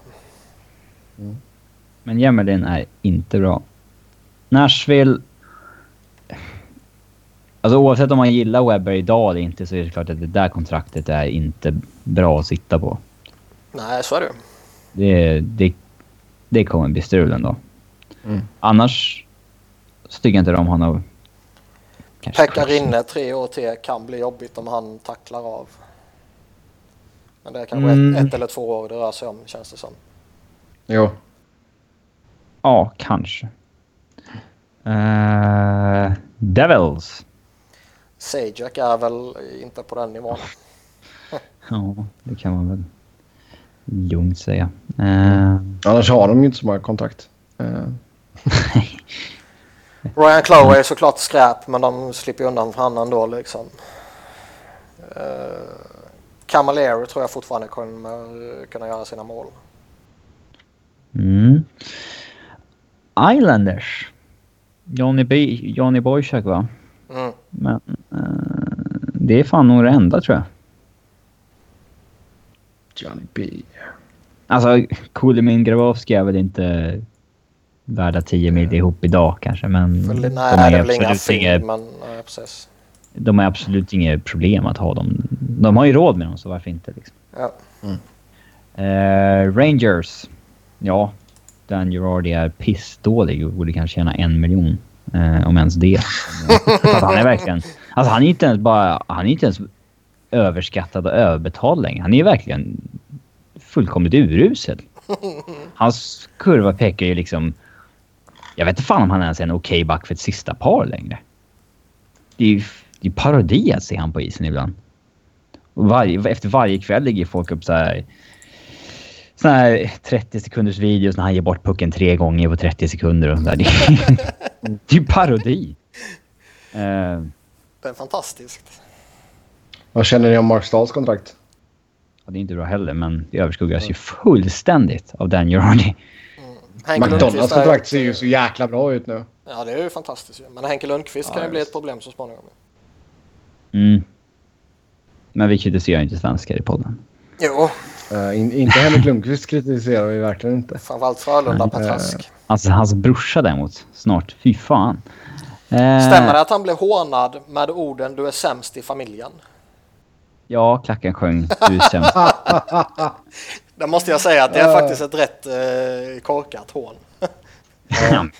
Men Jemelin är inte bra. Nashville... Alltså oavsett om man gillar Webber idag eller inte så är det klart att det där kontraktet är inte bra att sitta på. Nej, så är det. Det, det, det kommer bli strul ändå. Mm. Annars så tycker jag inte de har något... Pekka Rinne tre år till kan bli jobbigt om han tacklar av. Men det är kanske Mm. ett, ett eller två år det rör sig om känns det som. jo. Ja, kanske. Uh, Devils. Sajak är väl inte på den nivån. Ja, det kan man väl lugnt säga. Eh, Annars har de ju inte så många kontrakt. Eh, Ryan Clough är såklart skräp men de slipper ju undan för han ändå liksom. Uh, Camilleri tror jag fortfarande kommer kunna göra sina mål. mm. Islanders. Johnny, B, Johnny Boychuk va? Mm. Men eh, det är fan nog det enda tror jag. Johnny B. Alltså, Kulimin Grabowski är väl inte värda 10 mil ihop idag kanske, men För, nej, de, det har är väl inga absolut fel men nej, precis. de har absolut inget problem att ha dem. De har ju råd med dem, så varför inte? Liksom. Ja. Eh, Rangers. Ja, Dan Girardi är pissdålig och borde kanske tjäna en miljon. Eh, om ens det. Att han är verkligen... Alltså han är inte ens bara... Han är inte ens överskattad och överbetald längre. Han är verkligen fullkomligt urusel. Hans kurva pekar ju liksom... Jag vet inte fan om han ens är en okej okay back för ett sista par längre. Det är ju det är parodi att se han på isen ibland. Varje, efter varje kväll ligger folk upp så här... Såna här 30 sekunders videos när han ger bort pucken tre gånger på 30 sekunder och sådär. Det, det är ju parodi. Uh, det är fantastiskt. Vad känner ni om Mark Stahls kontrakt? Ja, det är inte bra heller, men det överskuggas ju fullständigt av Dan Girardi. Mm. McDonalds kontrakt ser ju så jäkla bra ut nu. Ja, det är ju fantastiskt Men Henke Lundqvist ja, kan ju bli ett problem så småningom. Mm. Men vi kritiserar inte svenskar i podden. Jo. Uh, in, inte Henrik Lundqvist kritiserar vi verkligen inte. Framförallt Frölunda Patrask. Uh, alltså hans brorsa däremot, snart. Fy fan. Uh, Stämmer det att han blev hånad med orden du är sämst i familjen? Ja, klacken sjöng du är sämst. det måste jag säga att det är faktiskt ett rätt uh, korkat hån.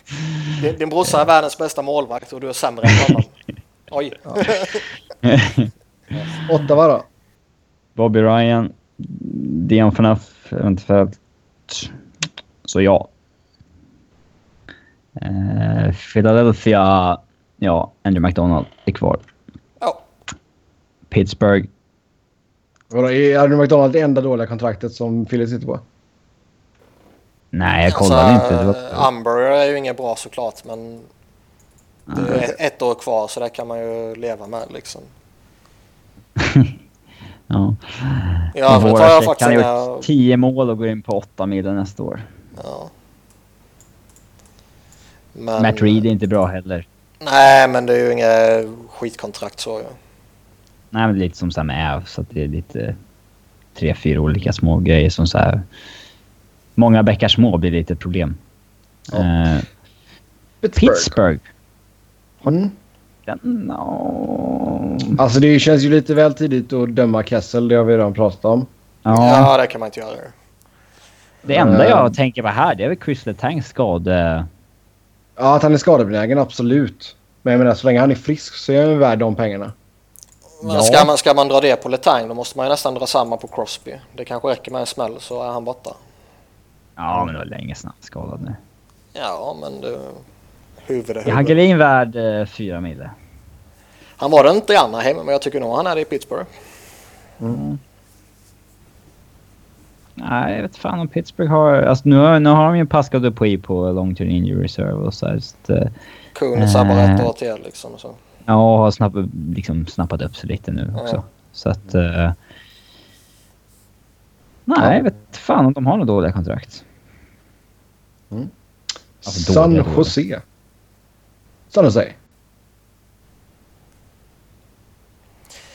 din, din brorsa är världens bästa målvakt och du är sämre än honom. Oj. Ottawa då? Bobby Ryan, Dion Phaneuf, eventuellt. Så ja. Uh, Philadelphia, ja, Andrew McDonald är kvar. Oh. Pittsburgh. Vadå, är Andrew McDonald det enda dåliga kontraktet som Philly sitter på? Nej, jag kollade alltså, inte. Var... Umber är ju inget bra såklart, men det är ett år kvar så det kan man ju leva med liksom. ja. Ja, för har jag faktiskt Han har gjort 10 mål och går in på 8 mil nästa år. Ja. Men... Matt Reed är inte bra heller. Nej, men det är ju inga skitkontrakt så ju. Nej, men lite som så med Av, så att det är lite tre, fyra olika små grejer som så här... Många bäckar små blir lite ett problem. Ja. Uh, Pittsburgh. Pittsburgh. Mm. Den, no. Alltså det känns ju lite väl tidigt att döma Kessel. Det har vi redan pratat om. Ja, ja det kan man inte göra. Det enda jag uh, tänker på här det är väl Chris Letangs skade... Ja, att han är skadebenägen, absolut. Men jag menar, så länge han är frisk så är han värd de pengarna. Men ja. ska, man, ska man dra det på Letang då måste man ju nästan dra samma på Crosby. Det kanske räcker med en smäll så är han borta. Ja, men det var länge sedan han skadad nu. Ja, men det huvud är Hagelin värd eh, fyra mil. Han var det inte i Anaheim, men jag tycker nog han är det i Pittsburgh. Mm. Nej, jag vet fan om Pittsburgh har... Alltså nu, har, nu har de ju Pascal Dupuy på long term injury reserve och så här. Så att, Kuhn sabbar äh, ett år till liksom. Så. Ja, och har snapp, liksom snappat upp sig lite nu också. Ja. Så att... Uh, nej, jag vet fan om de har några dåliga kontrakt. Mm. Alltså, San Jose. San Jose.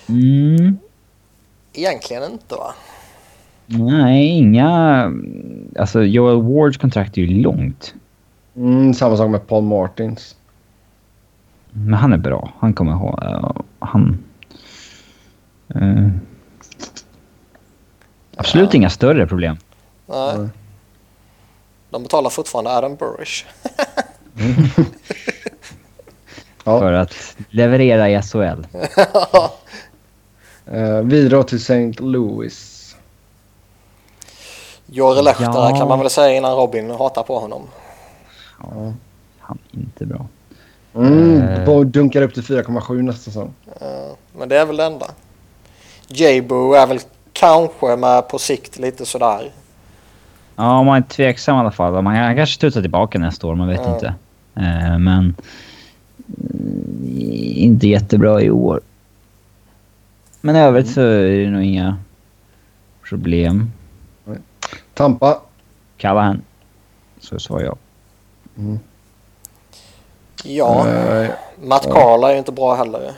Mm. Egentligen inte va? Nej, inga... Alltså Joel Wards kontrakt är ju långt. Mm, samma sak med Paul Martins. Men han är bra. Han kommer ihåg... Uh, han... Uh, absolut ja. inga större problem. Nej. Mm. De betalar fortfarande Adam Burrish. ja. För att leverera i SHL. uh, vidare till St. Louis. Jore Lehtara ja. kan man väl säga innan Robin hatar på honom. Ja, han är inte bra. Mm, uh, dunkar upp till 4,7 nästa säsong. Uh, men det är väl det enda. Jabo är väl kanske med på sikt lite sådär. Ja, man är tveksam i alla fall. Man kan kanske studsa tillbaka nästa år, man vet uh. inte. Uh, men inte jättebra i år. Men i övrigt så är det nog inga problem. Tampa. Callahan. Så svarar jag. Mm. Ja, uh, Matt Carl är ju inte bra heller.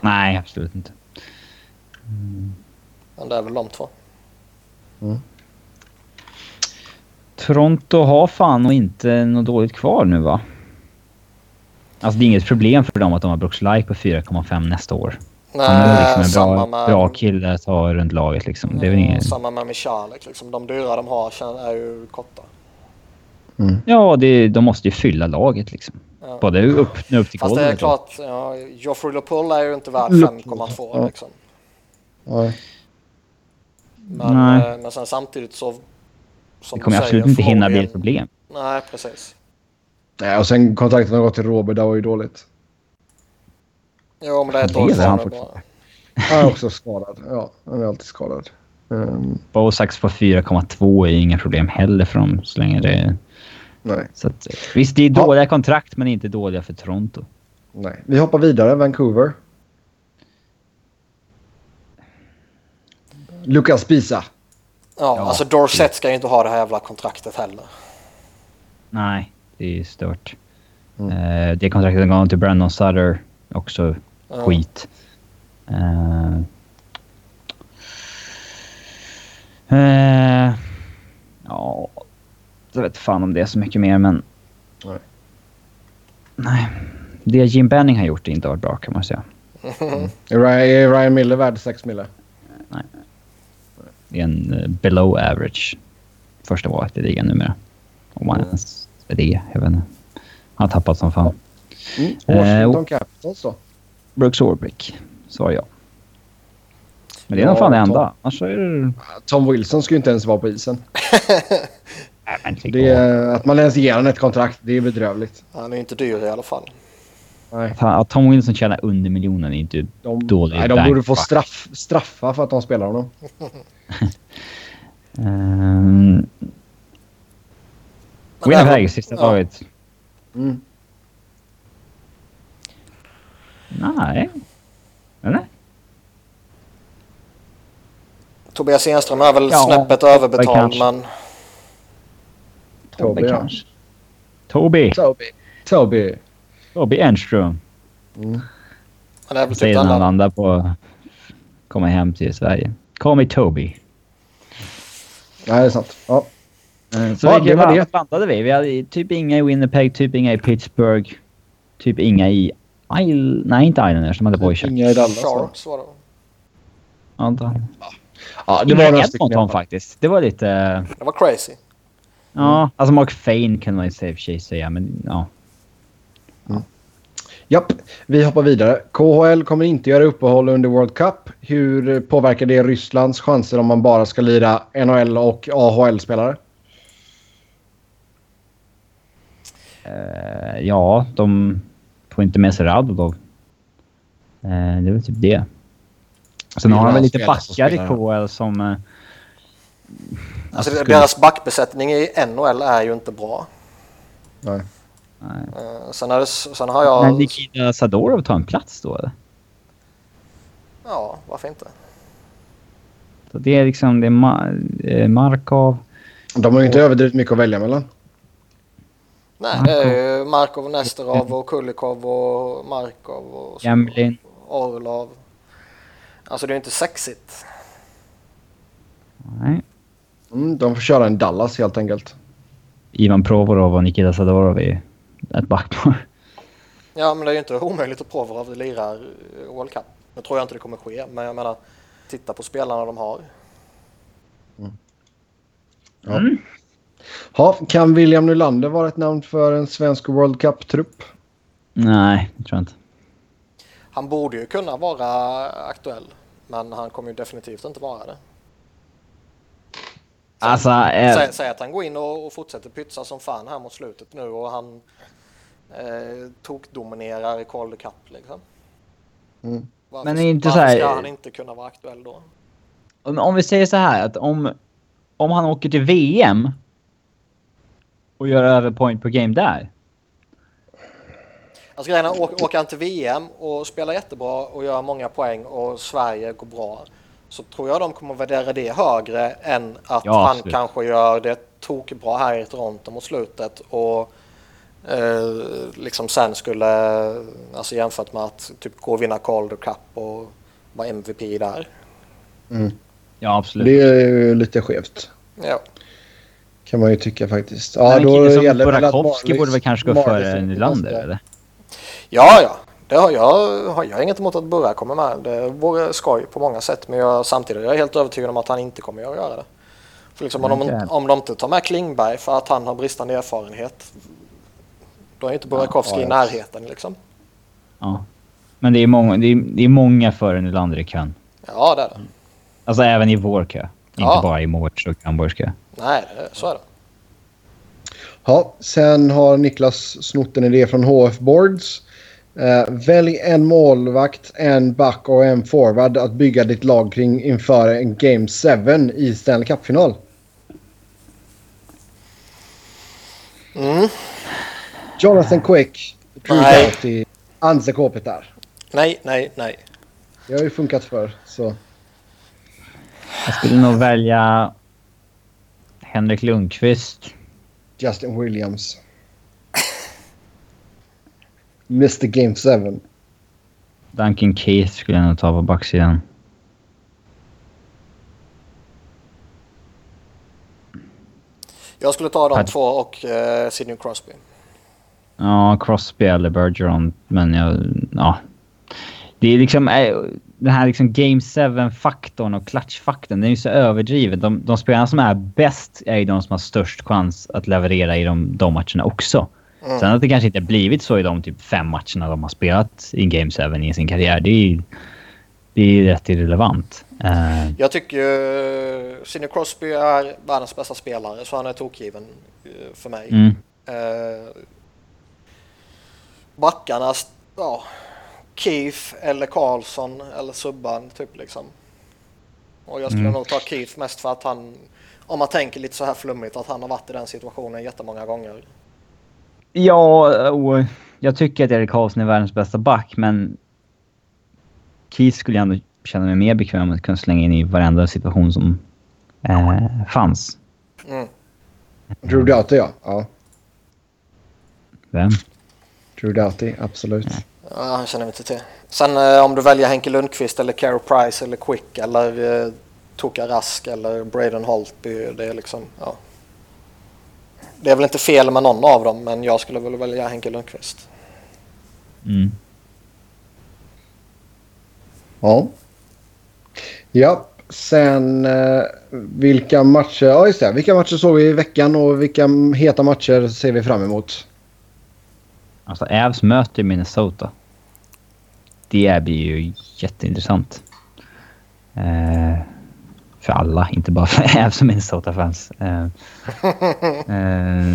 Nej, absolut inte. Mm. Men det är väl de två. Mm. Toronto har fan och inte något dåligt kvar nu va? Alltså det är inget problem för dem att de har Brooks Like på 4,5 nästa år. Nej, Han är liksom en bra, med, bra kille att ha runt laget liksom. Mm, det är väl ingen... Samma med Michalek liksom. De dyra de har är ju korta. Mm. Ja, det, de måste ju fylla laget liksom. Ja. Både upp, upp till Fast det är klart, ja, Joffrey LePull är ju inte värd 5,2 liksom. Nej. Men, Nej. eh, men sen samtidigt så... Som Det kommer du absolut säger, inte hinna bli ett problem. Nej, precis. Nej, och sen kontraktet har gått till Robert, det var ju dåligt. Jo, men det är ett år är han kvar fortfarande. Han är också skadad. Ja, han är alltid skadad. Ehm, Bosax på 4,2 är inga problem heller för dem så länge det är... nej, Så att, visst, det är dåliga kontrakt men inte dåliga för Toronto. nej. Vi hoppar vidare. Vancouver. Lukas Pisa. Ja, Ja. alltså Dorset ska ju inte ha det här jävla kontraktet heller. Nej, det är stört. Mm. Eh, det kontraktet går till Brandon Sutter. Också Ja. skit. Eh, eh, ja, jag vet fan om det är så mycket mer men... Nej. Nej. Det Jim Benning har gjort inte varit bra kan man säga. Ryan, är Ryan Miller värd 6 mille? Det är en eh, below average första valet i ligan numera. Om man ens är det. Jag vet inte. Han har tappat som fan. Mm. Eh, Washington Capitals då? Brooks Orbrick, sa jag. Men det är Ja, nog fan det Tom. enda. Annars så är det... Tom Wilson ska ju inte ens vara på isen. Nej, Det är, att man ens ger honom ett kontrakt, det är bedrövligt. Han är inte dyr i alla fall. Nej, Att Tom Wilson tjänar under miljonen är inte de, dålig nej, de borde få straff, straffa för att de spelar honom. Um, Men Winnipeg, sista ja. laget. Mm. Nej. Eller? Tobias Enström är väl Ja, snäppet Tobbe överbetald kanske. men Toby Toby, ja. kanske. Toby. Toby. Toby Enström. Mm. han är väl typ han landar på... Komma hem till Sverige. Call me Toby. Nej, det är sant. Ja. Eh, Så Ja, vilka det var var det. landade vi? Vi hade typ inga i Winnipeg, typ inga i Pittsburgh. Typ inga i... Isle... Nej, inte Islanders. De hade Boychuk. Inga i Dallas. Sharks var det. Antagligen. Ja, det var några stycken. faktiskt. Det var lite... Det var crazy. Ja, alltså Mark Fane kan man i och för sig säga, men ja. Japp, vi hoppar vidare. KHL kommer inte göra uppehåll under World Cup. Hur påverkar det Rysslands chanser om man bara ska lira NHL och AHL-spelare? Eh, ja, de får inte med sig Radulov. Eh, det är väl typ det. Sen har han väl lite backar i KHL som... Eh, Alltså, skulle- Deras backbesättning i NHL är ju inte bra. Nej. Nej. Eh, sen, är det, sen har jag... Men Nikita Sadorov tar en plats då eller? Ja, varför inte? Så det är liksom... Det är Ma- Markov. De har ju inte överdrivet mycket att välja mellan. Nej, det är ju Markov, Nesterov och Kulikov och Markov och så- Gemlin. Orlov. Alltså det är ju inte sexigt. Nej. Mm, de får köra en Dallas helt enkelt. Ivan Provorov och Nikita Sadorov är ett backpar. Ja, men det är ju inte omöjligt att Provorov lirar eh, World Cup. Nu tror jag inte det kommer ske, men jag menar titta på spelarna de har. Ja. Ha, kan William Nylander vara ett namn för en svensk World Cup-trupp? Nej, det tror jag inte. Han borde ju kunna vara aktuell, men han kommer ju definitivt inte vara det. Alltså... Eh, Säg, säg att han går in och, och fortsätter pytsa som fan här mot slutet nu och han eh, tokdominerar i Calder Cup liksom. Mm. Varför, Men är inte varför så här- ska han inte kunna vara aktuell då? om, om vi säger så här att om, om han åker till VM och gör över point per game där. Alltså grejen är, åker, han till VM och spelar jättebra och gör många poäng och Sverige går bra så tror jag de kommer värdera det högre än att Ja, han kanske gör det tokbra här i Toronto mot slutet och eh, liksom sen skulle, alltså jämfört med att typ gå och vinna Calder Cup och vara MVP där. Ja, absolut. Det är ju lite skevt. Ja. Kan man ju tycka faktiskt. Ja, Men en då kille som Burakovsky borde väl kanske gå före Nylander, eller? Ja, ja. Det har jag, har jag inget emot att Burra kommer med. Det vore skoj på många sätt. Men jag, samtidigt är jag helt övertygad om att han inte kommer att göra det. För liksom, om, de, om de inte tar med Klingberg för att han har bristande erfarenhet. Då är inte Burakovsky Ja, i ja. närheten liksom. Ja. Men det är många, det är, det är många före Nylander i kön. Ja, det är det. Alltså även i vår kö. Inte bara i Mårts och Hamburgska. Nej, så är det. Ja, sen har Niklas snott en idé från HF Boards. Eh, välj en målvakt, en back och en forward att bygga ditt lag kring inför en Game 7 i Stanley Cup-final. Mm. Jonathan Quick, Drew Nej. Doughty, Anze Kopitar. Nej, nej, nej. Det har ju funkat för så. Jag skulle nog välja Henrik Lundqvist. Justin Williams. Mr Game 7. Duncan Keith skulle jag nog ta på backsidan. Jag skulle ta de Pat- två och eh, Sidney Crosby. Ja, Crosby eller Bergeron. Men jag... Ja. Det är liksom... Den här liksom Game 7-faktorn och clutch-faktorn, den är ju så överdriven. De, de spelarna som är bäst är ju de som har störst chans att leverera i de, de matcherna också. Mm. Sen att det kanske inte blivit så i de typ fem matcherna de har spelat i Game 7 i sin karriär, det är ju det är rätt irrelevant. Eh, Jag tycker ju Sidney Crosby är världens bästa spelare så han är tokgiven eh, för mig. mm. Eh, backarna, ja, Keith eller Karlsson eller Subban typ liksom. Och jag skulle Mm. nog ta Keith mest för att han, om man tänker lite så här flummigt, att han har varit i den situationen jättemånga gånger. Ja, och jag tycker att Erik Karlsson är världens bästa back, men Keith skulle jag ändå känna mig mer bekväm med att kunna slänga in i varenda situation som eh, fanns. Mm. Drew Doughty ja. ja. Vem? Drew Doughty, absolut. Ja, han känner vi inte till. Sen eh, om du väljer Henke Lundqvist eller Carey Price eller Quick eller eh, Toka Rask eller Braden Holtby. Det är liksom, ja. Det är väl inte fel med någon av dem men jag skulle väl välja Henke Lundqvist. Mm. Ja. Ja, sen eh, vilka matcher... Ja, just det. Vilka matcher såg vi i veckan och vilka heta matcher ser vi fram emot? Alltså, Avs möter ju Minnesota. Det blir ju jätteintressant. Eh, för alla, inte bara för Avs och Minnesota-fans. Eh, eh,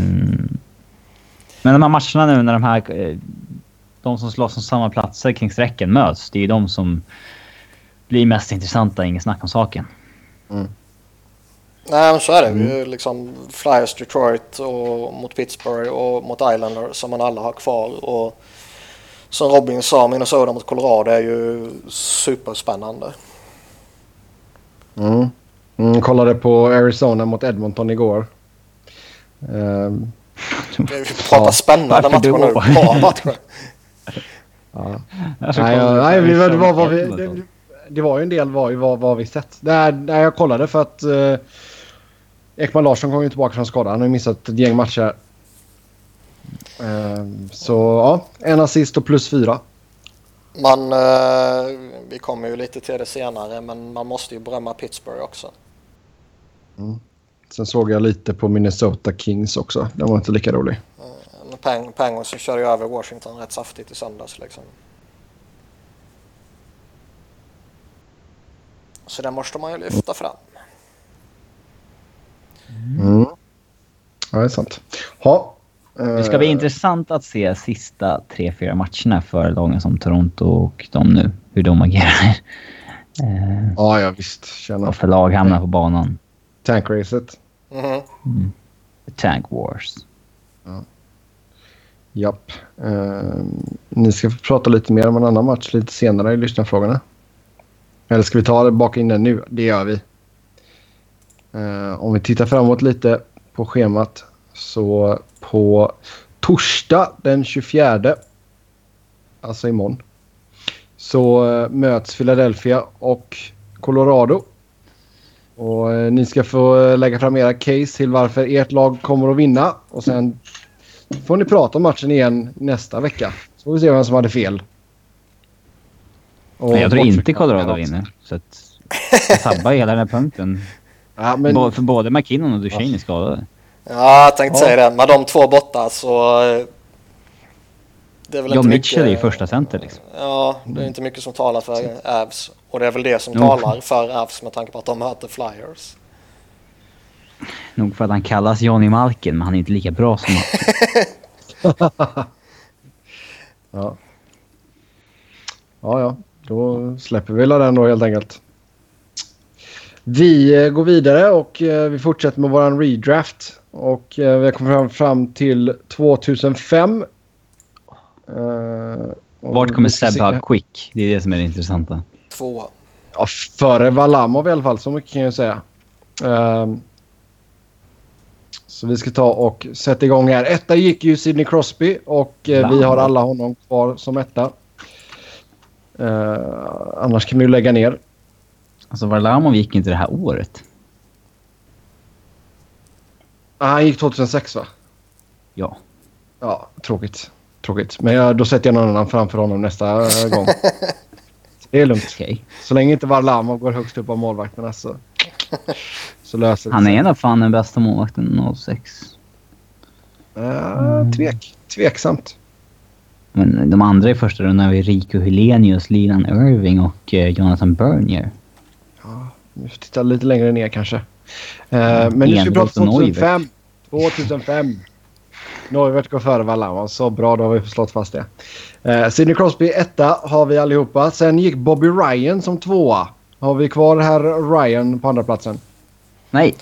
men de här matcherna nu när de här... Eh, de som slåss om samma platser kring strecken möts. Det är ju de som blir mest intressanta, inget snack om saken. Mm. Nej men så är det. Vi är ju liksom Flyers Detroit och mot Pittsburgh och mot Islanders som man alla har kvar. Och som Robin sa, Minnesota mot Colorado är ju superspännande. Mm. Mm, kollade på Arizona mot Edmonton igår. Ehm, Vi pratar Ja, spännande matcher nu. Bra matcher. ja. Nej, ja, nej vi, det, var, vad vi, det, det var ju en del ju vad, vad vi sett. Nej, nej, jag kollade för att eh, Ekman Larsson kom ju tillbaka från skada. Han har ju missat ett gäng matcher. Ehm, så ja, en assist och plus fyra. Man, eh, vi kommer ju lite till det senare men man måste ju berömma Pittsburgh också. Sen såg jag lite på Minnesota Kings också. Den var inte lika rolig. Men Peng, Penguins körde ju över Washington rätt saftigt i söndags liksom. Så den måste man ju lyfta fram. Mm. Ja, det är sant. Ha. Det ska bli eh, intressant att se sista tre, fyra matcherna för lagen som Toronto och de nu. Hur de agerar. Eh, Ja, ja visst. Tjena. och för lag hamnar på banan. Tankracet. Mhm. Tank Wars. Japp. Eh, ni ska få prata lite mer om en annan match lite senare i lyssnarfrågorna. Eller ska vi ta det baka in den nu? Det gör vi. Eh, om vi tittar framåt lite på schemat så på torsdag den 24, alltså imorgon, så eh, möts Philadelphia och Colorado. Och eh, ni ska få lägga fram era case till varför ert lag kommer att vinna och sen får ni prata om matchen igen nästa vecka. Så får vi se vem som hade fel. Och Men jag tror inte Colorado vinner. Så att jag sabbar hela den här punkten. Ja, men, För både McKinnon och Duchene är skadade. Ja, jag tänkte Ja. säga det. Med de två borta så... Det är väl John inte Mitchell är ju mycket, första center liksom. Ja, det är inte mycket som talar för Avs. Och det är väl det som Jo. talar för Avs med tanke på att de möter Flyers. Nog för att han kallas Johnny Malkin, men han är inte lika bra som Malkin. Ja. Ja, ja. Då släpper vi den då helt enkelt. Vi eh, går vidare och eh, vi fortsätter med våran redraft. Och eh, vi har kommit fram, till 2005. Eh, och Vart kommer Seb se- ha Quick? Det är det som är det intressanta. Tvåa. Ja, före Valamov i alla fall. Så mycket kan jag säga. Ehm, så vi ska ta och sätta igång här. Etta gick ju Sidney Crosby och eh, vi har alla honom kvar som etta. Annars kan vi ju lägga ner. Alltså Varlamov gick inte det här året. Ah, han gick 2006 va? Ja. Ja, tråkigt. Tråkigt. Men jag, då sätter jag någon annan framför honom nästa gång. Det är lugnt. Okej. Så länge inte Varlamov går högst upp av målvakterna så, så löser det Han sig. är nog fan den bästa målvakten 06. Eh, tvek. Tveksamt. Men de andra i första rundan har vi Rico Helenius, Linan Irving och eh, Jonathan Bernier. Vi får titta lite längre ner kanske. Eh, men nu ska vi prata Enroth och 2005. 2005. Neuvert går före Valama. Så bra, då har vi slått fast det. Eh, Sidney Crosby etta har vi allihopa. Sen gick Bobby Ryan som tvåa. Har vi kvar här Ryan på andra platsen? Nej!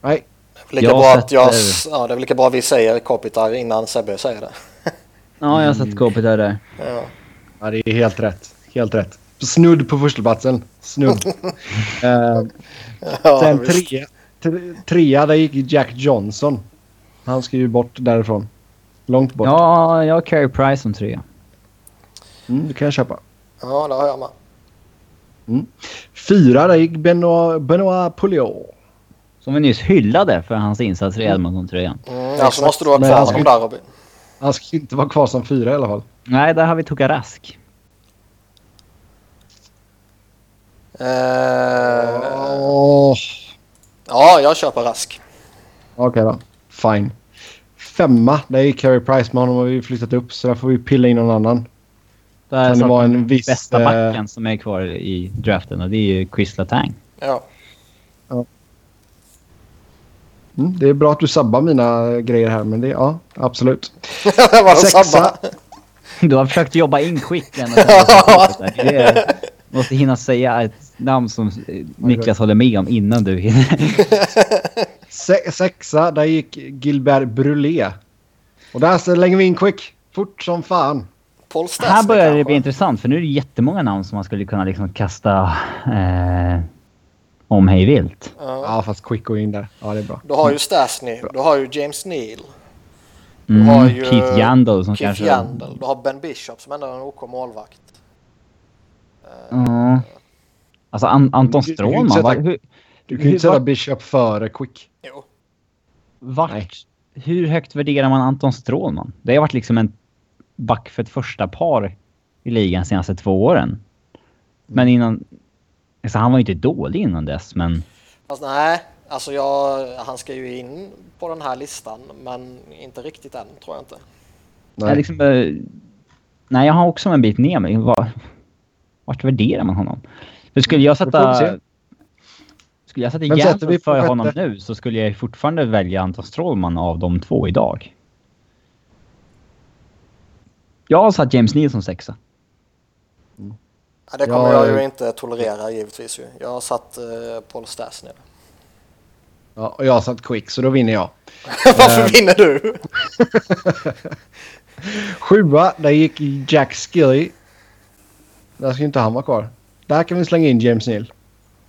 Nej. Lika Jag bra att jag, ja, det är lika bra att vi säger Kopitar innan Sebbe säger det. Ja, jag har sett skåpet där. där. Ja. Ja, det är helt rätt. Helt rätt. Snudd på förstaplatsen. Snudd. eh, Ja, sen visst. trea, tre- trea, där gick Jack Johnson. Han ska ju bort därifrån. Långt bort. Ja, jag har Carey Price som trea. Mm, det kan jag köpa. Ja, det har jag med. Fyra, där gick Benoit, Benoit Pouliot. Som vi nyss hyllade för hans insats i Edmonton-tröjan. Mm, alltså måste du ha Men kvar ska- där Robin. Han ska inte vara kvar som fyra i alla fall. Nej, där har vi Tuka Åh, ja, jag köper Rask. Okej då. Fine. Femma, där gick Carey Price. Men honom har vi flyttat upp så där får vi pilla in någon annan. Det vara den en viss... bästa eh, backen som är kvar i draften och det är ju Chris Letang. Ja. Mm, det är bra att du sabbar mina grejer här, men det... Ja, absolut. det var Sexa. sabba. Du har försökt jobba in skick ända sedan det är, Måste hinna säga ett namn som eh, Niklas håller med om innan du hinner. Se sexa, där gick Gilbert Brulé. Och där slänger vi in quick. Fort som fan. Paul Stastny Här börjar det bli intressant för nu är det jättemånga namn som man skulle kunna liksom kasta eh, om hej vilt. Ja. Ja, fast quick går in där. Ja, det är bra. Du har ju Stasny, du har ju James Neal, Mm, har ju Keith Yandel som Keith kanske... Yandel, du har Ben Bishop som ändå är en OK målvakt. Ja. Alltså An Anton Du- du kan ju Strålman, inte va? sätta- hur, Du kan ju inte sätta Bishop före quick. Jo. vart, Nej. hur högt värderar man Anton Strålman? Det har varit liksom en back för ett första par i ligan de senaste två åren. Men innan... Alltså han var ju inte dålig innan dess, men... Fast nej, alltså jag, han ska ju in på den här listan men inte riktigt än tror jag inte. Nej. Jag liksom, eh, nej, jag har också en bit ner mig. Var, vart värderar man honom? För skulle jag sätta... Skulle jag sätta Vem sätter Jansen vi på för sjätte? honom nu så skulle jag fortfarande välja Anton Strålman av de två idag. Jag har satt James Neal som sexa. Ja, det kommer Ja, jag ju inte tolerera givetvis ju. Jag har satt eh, Paul Stastny. Ja, och jag har satt quick, så då vinner jag. Varför Eh. vinner du? Sjua, där gick Jack Skilly. Där ska inte han vara kvar. Där kan vi slänga in James Neal.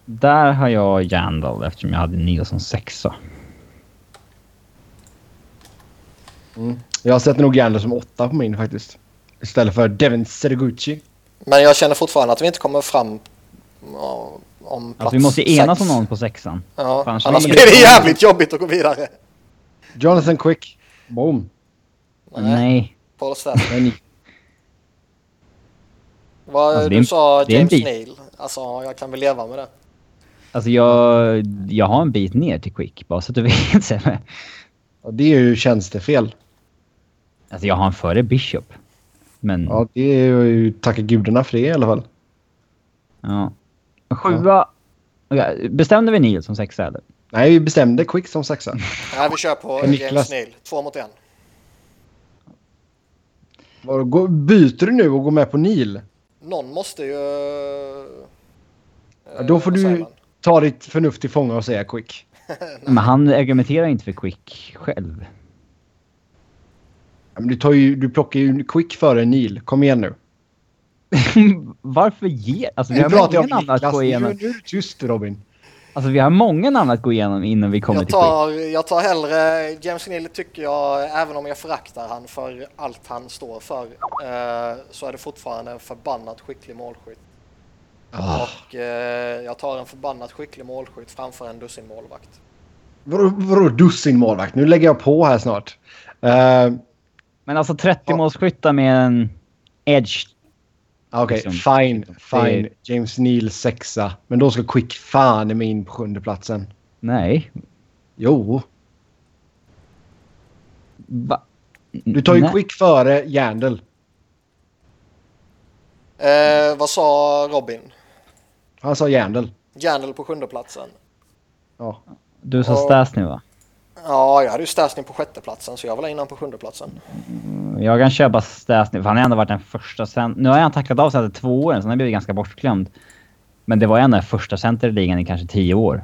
Där har jag Jandal eftersom jag hade Neal som sexa. Jag sätter nog Gander som åtta på min faktiskt. Istället för Devin Sergucci. Men jag känner fortfarande att vi inte kommer fram om plats Alltså, vi måste enas sex. om någon på sexan. Ja, annars annars blir det- det jävligt jobbigt att gå vidare. Jonathan Quick. Boom. Nej, Nej. Paul Stastny. Vad Alltså, det är du en- sa James bit. Neal. Alltså jag kan väl leva med det. Alltså jag, jag har en bit ner till Quick, bara så att du vet. Sebbe. ja, det är ju tjänstefel. Alltså jag har en före Bishop. Men, ja. Ja, det är ju tacka gudarna för det i alla fall. Sjua. Okej, bestämde vi Neil som sexa eller? Nej, vi bestämde Quick som sexa. Nej, vi kör på. James Neal. Två mot en. Byter du nu och går med på Neil? Någon måste ju... Ja, då får säger du ta ditt förnuft till fånga och säga Quick. Men han argumenterar inte för Quick själv. Ja, men du, tar ju, du plockar ju Quick före Neil. Kom igen nu. Varför ge... Alltså vi Nu har pratar jag många om att Niklas. gå igenom. nu är du tyst Robin. Alltså vi har många namn att gå igenom innan vi kommer Jag till Quick. tar, jag tar hellre James Neal tycker jag, även om jag föraktar han för allt han står för, eh, så är det fortfarande en förbannat skicklig målskytt. Ah. Och eh, jag tar en förbannat skicklig målskytt framför en dussin målvakt. Vadå, vadå dussin målvakt? Nu lägger jag på här snart. Eh, Men alltså 30 Ja. målskyttar med en edge. Okej, Liksom. fine. Fine. Det- James Neal sexa. Men då ska Quick fan mig in på sjunde platsen. Nej. Jo. Va? Du tar ju Nej. Quick före Jandel. Eh, vad sa Robin? Han sa Jandel. Jandel på sjunde platsen. Ja. Du sa Ja. Stasny va? Ja, jag hade ju Stasny på sjätte platsen så jag var la in han på sjunde platsen. Jag kan köpa Stasny, för han har ändå varit den första sen... Nu har han tacklat av sig efter två år, så han blivit ganska bortglömd. Men det var ändå den första center i ligan i kanske tio år.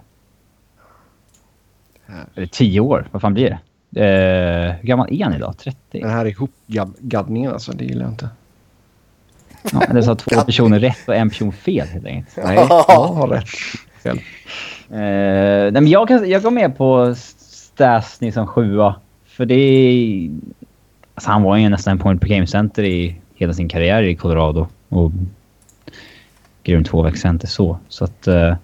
Eller tio år, vad fan blir det? Eh, hur gammal är han idag? 30? Den här ihopgaddningen alltså, det gillar jag inte. Ja, så har två personer rätt och en person fel helt enkelt. Nej, jag har rätt. Fel. Eh, nej, men jag, kan, jag går med på Stasny som sjua. För det är... Alltså han var ju nästan en point per game center i hela sin karriär i Colorado. Och grym tvåvägscenter så. Så att... Uh,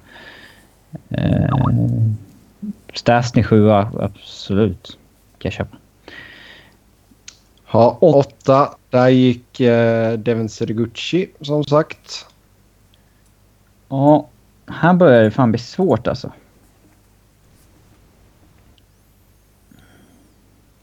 uh, Stasny sjua, absolut. Kan jag köpa. Ja, åtta. Där gick eh, Devin Serigucci som sagt. Ja, här börjar det fan bli svårt alltså.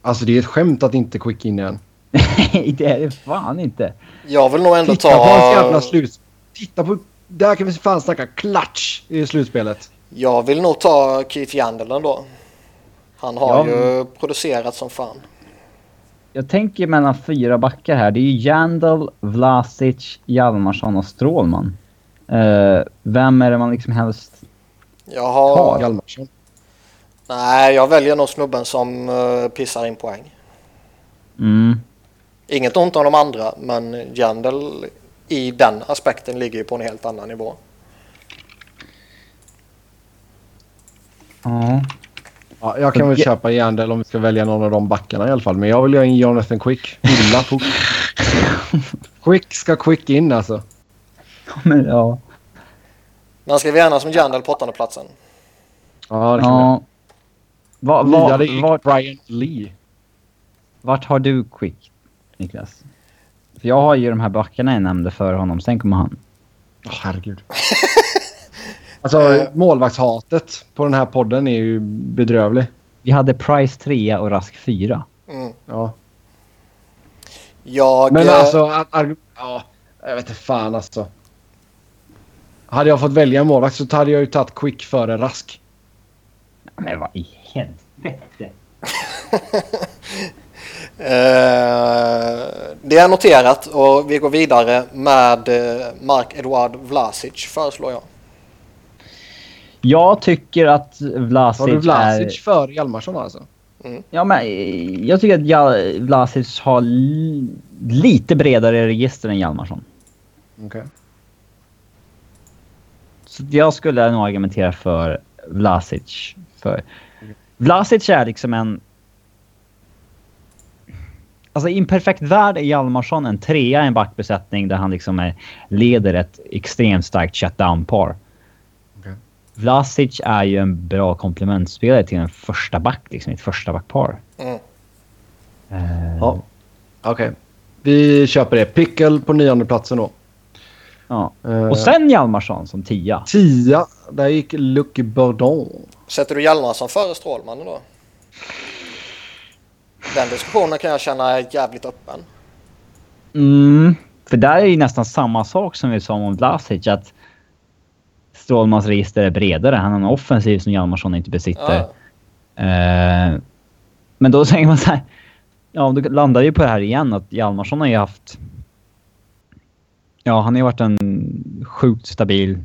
Alltså det är ett skämt att inte Quick in igen. Nej, det är det fan inte. Jag vill nog ändå Titta på hans jävla ta... slut. Titta på... Där kan vi fan snacka clutch i slutspelet. Jag vill nog ta Keith Yandel ändå. Han har Ja. ju producerat som fan. Jag tänker mellan fyra backar här. Det är ju Jandal, Vlasic, Hjalmarsson och Strålman. Eh, vem är det man liksom helst... Jag har... Hjalmarsson. Nej, jag väljer nog snubben som uh, pissar in poäng. Mm. Inget ont om de andra, men Jandel i den aspekten ligger ju på en helt annan nivå. Ja. Ja, jag kan väl köpa Jandel om vi ska välja någon av de backarna i alla fall. Men jag vill göra in Jonathan Quick. Illa fort. Quick ska Quick in alltså. Men ja. Men ska vi enas om Jandel på åttonde platsen? Ja, det kan ja. Va, va, gick vart, Brian Lee. vart har du Quick, Niklas? För jag har ju de här backarna jag nämnde för honom. Sen kommer han. Åh, herregud. alltså målvaktshatet på den här podden är ju bedrövlig. Vi hade Price 3 och Rask 4. Mm. Ja. Jag... Men eh, alltså, att, arg- ja, jag vet inte fan alltså. Hade jag fått välja en målvakt så hade jag ju tagit Quick före Rask. Men vad i helvete? Eh, det är noterat och vi går vidare med eh, Mark-Edouard Vlasic föreslår jag. Jag tycker att Har du Vlasic, Vlasic är... före Hjalmarsson alltså? Ja, men eh, jag tycker att Vlasic har li- lite bredare register än Hjalmarsson. Okej. Så jag skulle nog argumentera för Vlasic. För Vlasic är liksom en... Alltså i en perfekt värld är Hjalmarsson en trea i en backbesättning där han liksom är, leder ett extremt starkt shutdown-par. Okej. Vlasic är ju en bra komplementspelare till en första back, liksom ett första backpar. Mm. Eh, Ja. Okej. Vi köper det. Pickle på nionde platsen då. ja. Eh, Och sen Hjalmarsson som tia. Tia. Där gick Lucky Bourdon. Sätter du Hjalmarsson före Strålmannen då? Den diskussionen kan jag känna är jävligt öppen. Mm, för där är ju nästan samma sak som vi sa om Vlasic. Att Strålmans register är bredare. Han har en offensiv som Hjalmarsson inte besitter. Ja. Eh, men då tänker man så här. Ja, då landar vi på det här igen att Hjalmarsson har ju haft... Ja, han har ju varit en sjukt stabil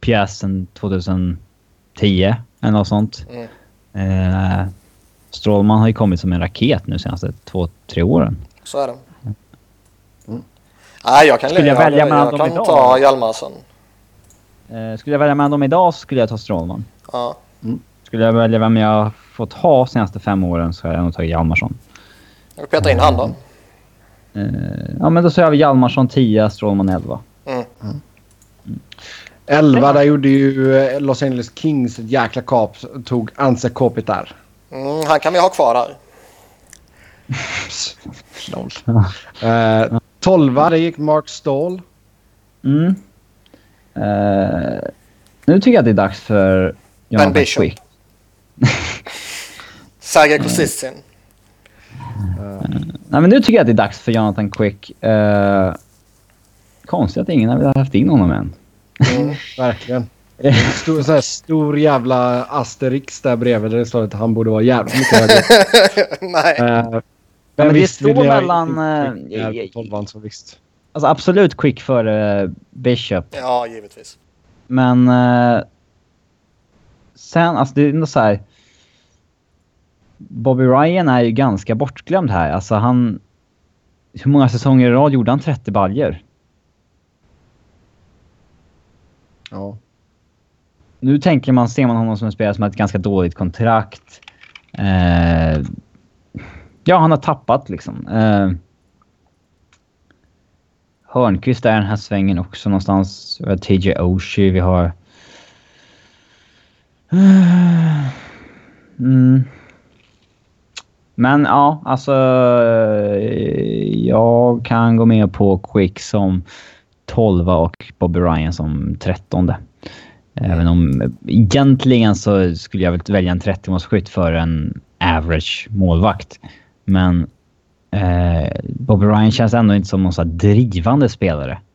pjäs sedan 2010 eller något sånt. Mm. Eh, Strålman har ju kommit som en raket nu senaste två, tre åren. Så är det. Nej, jag kan, Skulle jag jag, välja jag, mellan jag dem kan idag? ta Hjalmarsson. Eh, skulle jag välja mellan dem idag så skulle jag ta Strålman. Ja. Skulle jag välja vem jag fått ha senaste fem åren så hade jag nog tagit Hjalmarsson. Jag vill peta in han då. Eh, ja, men då säger vi Hjalmarsson 10, Strålman 11. Mm. 11, där gjorde ju eh, Los Angeles Kings ett jäkla kap. Tog Anse Kopitar. Mm, han kan vi ha kvar där. Lol. Eh, 12, där gick Mark Stall. Mm. Eh, nu tycker jag att det är dags för Jonathan Bishop. Quick. Sergej Kosticin. Nej, men nu tycker jag att det är dags för Jonathan Quick. Eh, konstigt att ingen har velat haft in honom än. Mm. Verkligen. En Stor, så här, stor jävla asterix där bredvid där det står att han borde vara jävligt mycket högre. Nej. Eh, men men det står mellan, eh, 12 så visst. Alltså absolut Quick före Bishop. Ja, givetvis. Men... Eh, sen, alltså det är ändå så här. Bobby Ryan är ju ganska bortglömd här. Alltså han... Hur många säsonger i rad gjorde han 30 baljer? Ja. Nu tänker man, ser man honom som en spelare som har ett ganska dåligt kontrakt. Eh, ja, han har tappat liksom. Eh, Hörnqvist är den här svängen också någonstans. Vi har TJ Oshie, vi har... Eh, mm. Men ja, alltså... Eh, jag kan gå med på Quick som 12 och Bobby Ryan som 13. Även om egentligen så skulle jag väl välja en 30-målsskytt för en average målvakt. Men eh, Bobby Ryan känns ändå inte som någon så här drivande spelare.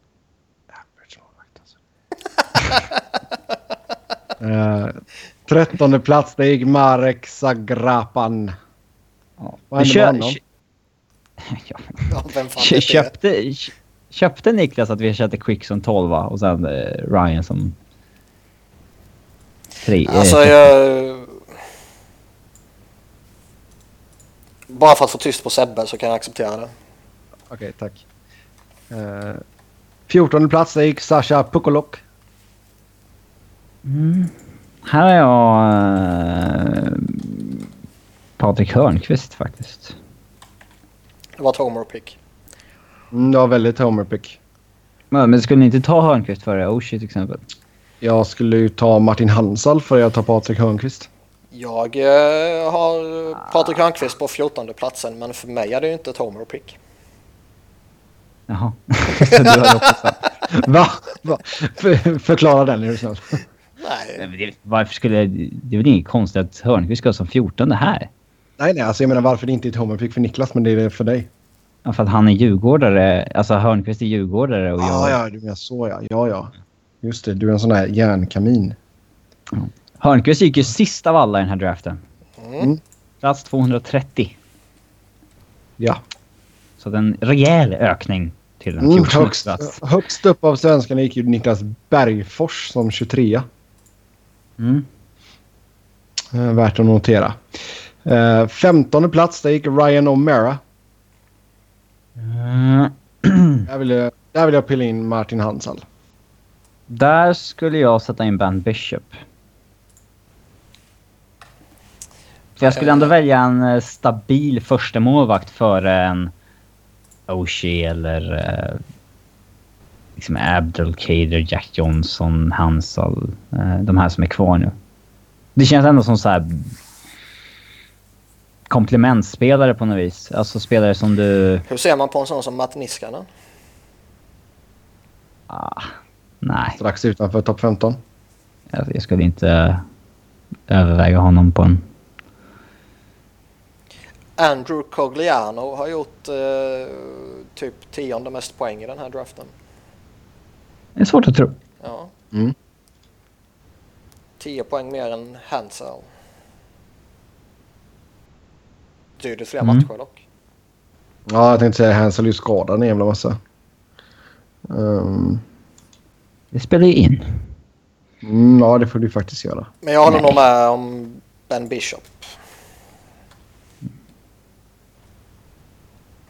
Eh, trettonde plats, det gick Marek Zagrapan. Ja. Vad hände med honom? ja. Ja, vem fan Kö- vet det? Köpte, Niklas att vi köpte Quick som 12 och sen eh, Ryan som... Tre, eh, Alltså jag... Bara för att få tyst på Sebbe så kan jag acceptera det. Okej, tack. Uh, 14 plats, det gick Sasha Pukolok. Mm. Här har jag eh, Patrik Hörnqvist faktiskt. Det var ett homer pick. Mm, det var väldigt homerpick. Men, men skulle ni inte ta Hörnqvist före Oshie till exempel? Jag skulle ju ta Martin Hansal för jag tar Patrik Hörnqvist. Jag eh, har Patrik Hörnqvist på 14 platsen men för mig är det ju inte ett homer pick. Jaha. Så du också sagt. Va? Va? För, förklara den är du snäll. Nej, det, varför skulle... Det är väl inget konstigt att Hörnqvist ska som 14 här? Nej, nej, alltså jag menar varför det inte är ett homerpick för Niklas men det är det för dig. Ja, för att han är djurgårdare. Alltså Hörnqvist är djurgårdare och jag... Ja, ja, du menar så ja. Ja, ja. Just det, du är en sån där järnkamin. Hörnqvist gick ju sist av alla i den här draften. Mm. Plats 230. Ja. Så det är en rejäl ökning till en Mm, 14 högst, plats. högst upp av svenskarna gick ju Niklas Bergfors som 23 Mm. eh, Värt att notera. Eh, 15 plats, där gick Ryan O'Mara. Mm. Där vill, jag, där vill jag pilla in Martin Hansal. Där skulle jag sätta in Ben Bishop. Så jag skulle ändå välja en eh, stabil första målvakt före en Oshie eller eh, liksom Abdelkader, Jack Johnson, Hansal. Eh, de här som är kvar nu. Det känns ändå som så här komplementspelare på något vis. Alltså spelare som du... Hur ser man på en sån som Matt Niskanen? Ah, nej, Strax utanför topp 15. jag, jag skulle inte överväga honom på en... Andrew Cogliano har gjort eh, typ tionde mest poäng i den här draften. Det är svårt att tro. Ja. 10 poäng mer än Hansel. Betydligt fler Mm. matcher dock. Ja, jag tänkte säga Hansel är ju skadad en jävla massa. Um, Det spelar ju in. mm, ja, det får du faktiskt göra. Men jag håller Nej. nog med om Ben Bishop.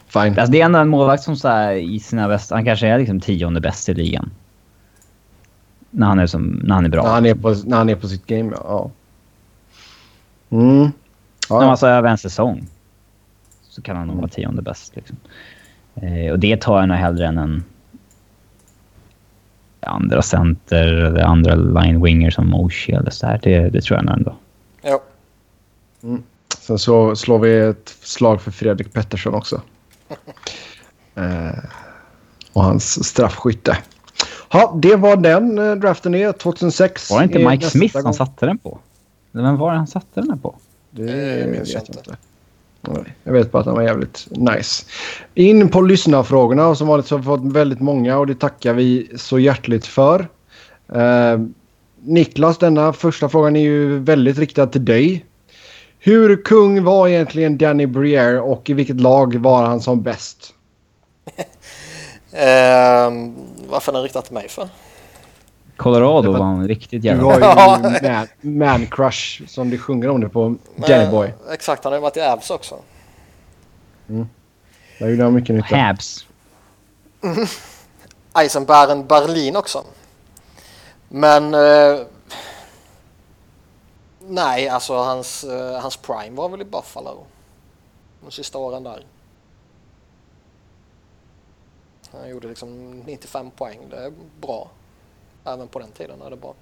Fine. Alltså det är ändå en målvakt som så här, i sina bästa... Han kanske är liksom tionde bäst i ligan. När han är, som, när han är bra. När han är på, när han är på sitt game, ja. ja. Mm. När Ja, man så över en säsong så kan han nog vara tionde bäst. Liksom. Eh, och det tar jag nog hellre än en andra center eller andra line winger som Oshie eller så här. Det, det tror jag nog ändå. Jo. Sen så slår vi ett slag för Fredrik Pettersson också. eh, och hans straffskytte. Ja, det var den eh, draften är. 2006. Var det inte Mike Smith gång. han satte den på? Vem var det han satte den på? Det Det minns vet jag jag inte. Jag vet bara att han var jävligt nice. In på lyssnarfrågorna och som vanligt så har vi fått väldigt många och det tackar vi så hjärtligt för. Eh, Niklas, denna första frågan är ju väldigt riktad till dig. Hur kung var egentligen Danny Briere och i vilket lag var han som bäst? eh, varför är den riktad till mig för? Colorado var- han riktigt Du jävla... har ju man, man crush som du sjunger om det på Danny Boy. Exakt, han har ju varit i Avs också. Där gjorde han mycket nytta. Habs. Eisenbären Berlin också. Men... Eh, nej, alltså hans, eh, hans prime var väl i Buffalo. De sista åren där. Han gjorde liksom 95 poäng. Det är bra. Även på den tiden är det bra.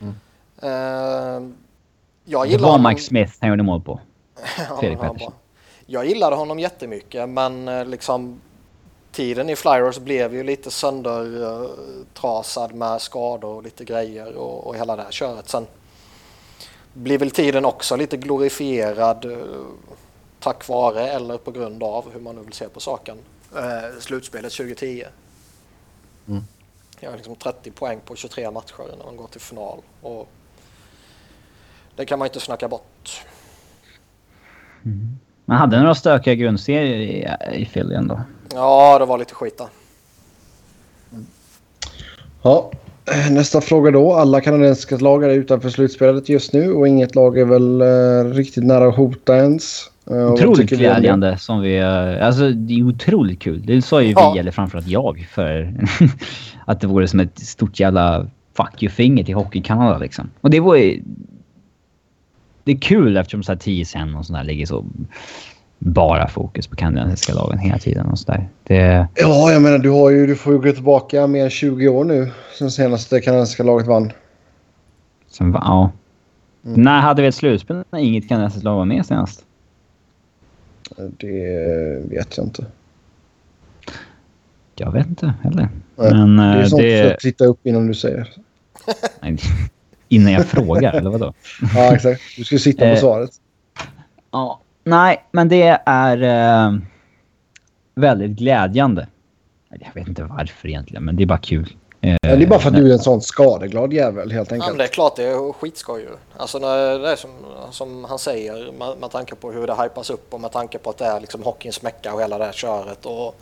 Mm. Eh, jag Det gillar var honom- Mike Smith han gjorde mål på. Ja, Fredrik var Pettersson. Jag gillade honom jättemycket men eh, liksom tiden i Flyers blev ju lite söndertrasad med skador och lite grejer och, och hela det här köret. Sen blir väl tiden också lite glorifierad eh, tack vare eller på grund av hur man nu vill se på saken. Eh, slutspelet 2010. Mm. Jag har liksom 30 poäng på 23 matcher när man går till final. Och det kan man inte snacka bort. Man hade några stökiga grundserier i, i Philly ändå. Ja, det var lite skit där. Ja, eh, nästa fråga då. Alla kanadensiska lag är utanför slutspelet just nu och inget lag är väl eh, riktigt nära att hota ens. Eh, Otroligt glädjande som vi... eh, Alltså det är otroligt kul. Det sa ju Ja. vi, eller framförallt jag, för att det vore som ett stort jävla fuck you-finger till Hockey-Kanada liksom. Och det var ju... Det är kul eftersom så här TSN och sånt där ligger så bara fokus på kanadensiska lagen hela tiden och sådär. Det... Ja, jag menar du, har ju, du får ju gå tillbaka mer än 20 år nu sen senaste kanadensiska laget vann. Som, va- ja. Mm. När hade vi ett slutspel när inget kanadensiskt lag var med senast? Det vet jag inte. Jag vet inte heller. Nej, Men Det är eh, sånt det... att titta upp innan du säger. Nej, innan jag frågar, eller vadå? Ja, exakt. Du ska sitta på Eh, svaret. Ja, nej, men det är eh, väldigt glädjande. Jag vet inte varför egentligen, men det är bara kul. Eh, Ja, det är bara för att du är en sån skadeglad jävel helt Ja, men enkelt. det är klart det är skitskoj ju. Alltså när det är som, som han säger med, med tanke på hur det hypas upp och med tanke på att det är liksom hockeyns mecka och hela det här köret. Och,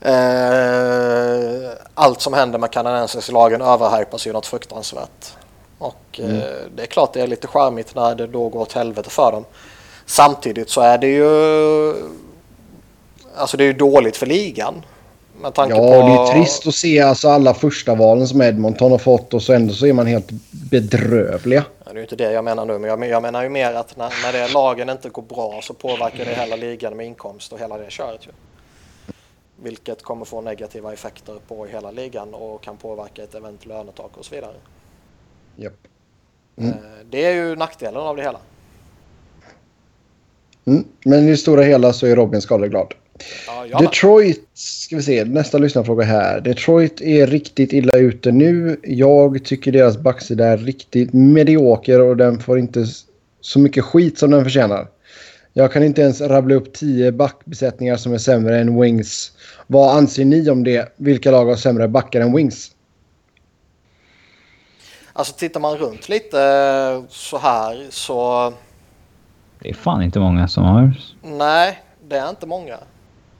eh, allt som händer med kanadensiska lagen överhypas ju något fruktansvärt. Och eh, det är klart det är lite charmigt när det då går åt helvete för dem. Samtidigt så är det ju Alltså det är ju dåligt för ligan. Ja, på... det är trist att se alltså alla första valen som Edmonton har fått och så ändå så är man helt bedrövliga. Ja, det är ju inte det jag menar nu, men jag, jag menar ju mer att när, när det lagen inte går bra så påverkar det hela ligan med inkomst och hela det köret ju. Vilket kommer få negativa effekter på hela ligan och kan påverka ett eventuellt lönetak och så vidare. Japp. Eh, Det är ju nackdelen av det hela. Mm. Men i det stora hela så är Robin skadeglad. Ja. Detroit, ska vi se, nästa lyssnarfråga här. Detroit är riktigt illa ute nu. Jag tycker deras backsida är riktigt medioker och den får inte så mycket skit som den förtjänar. Jag kan inte ens rabbla upp tio backbesättningar som är sämre än Wings. Vad anser ni om det? Vilka lag har sämre backar än Wings? Alltså tittar man runt lite eh, så här så Det är fan inte många som har... nej, det är inte många.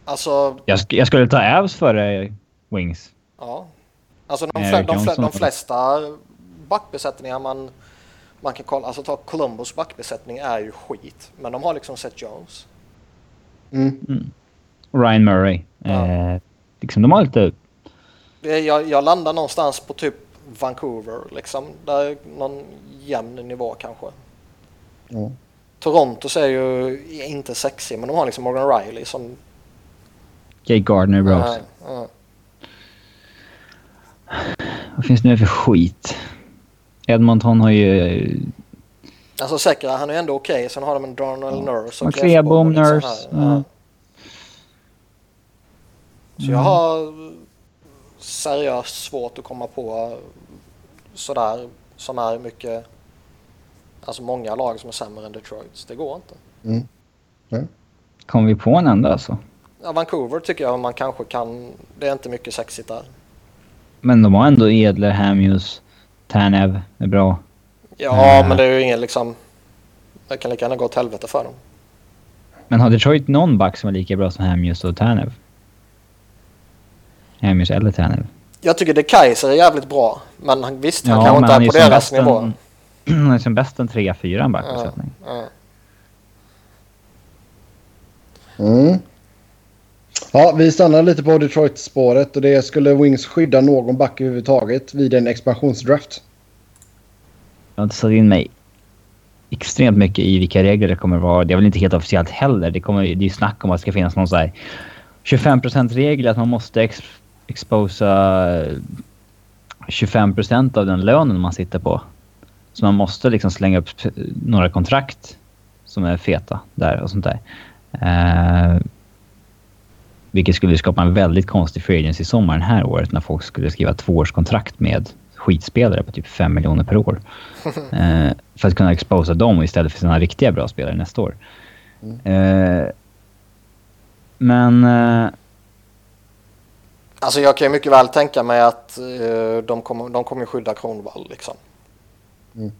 Alltså, Jag, sk- jag skulle ta Avs före Wings. ja. Alltså de, fle- de, Johnson. de flesta backbesättningar man, man kan kolla, alltså ta Columbus backbesättning är ju skit. Men de har liksom Seth Jones. Mm. Ryan Murray. Ja. Eh, liksom, de har lite... Det- Jag, jag landar någonstans på typ Vancouver liksom. Där är någon jämn nivå kanske. Ja. Toronto är ju inte sexig men de har liksom Morgan Riley som... Jake Gardner bra också. Vad finns det nu för skit? Edmonton har ju... Alltså Sekera han är ändå okej. Sen har de en Darnell Nurse och Klebom, lite Nurse, ja. Så jag har seriöst svårt att komma på sådär som är mycket... Alltså många lag som är sämre än Detroit. Det går inte. Mm. Kom vi på en enda alltså? Ja, Vancouver tycker jag man kanske kan... Det är inte mycket sexigt där. Men de har ändå Edler, Hamuse, Tanev är bra. Ja, Mm. men det är ju ingen liksom... Det kan lika gärna gå åt helvete för dem. Men har Detroit någon back som är lika bra som Hamuse och Tanev? Hamuse eller Tanev? Jag tycker det Kaiser är jävligt bra. Men han- visst, han Ja, kanske inte han är på deras bäst nivå. en, han är som bäst en 3-4 en backuppsättning. Ja. Mm. Ja, vi stannar lite på Detroit-spåret och det skulle Wings skydda någon back överhuvudtaget vid en expansionsdraft. Jag har inte satt in mig extremt mycket i vilka regler det kommer vara. Det är väl inte helt officiellt heller. Det, kommer, det är ju snack om att det ska finnas någon så här 25% regel att man måste ex, exposa 25% av den lönen man sitter på. Så man måste liksom slänga upp några kontrakt som är feta där och sånt där. Uh, vilket skulle skapa en väldigt konstig free agency sommar den här året när folk skulle skriva tvåårskontrakt med skitspelare på typ 5 miljoner per år. Eh, för att kunna exposa dem istället för sina riktiga bra spelare nästa år. Eh, men... Eh, Alltså jag kan ju mycket väl tänka mig att eh, de kommer de kommer skydda Kronwall liksom. Mm.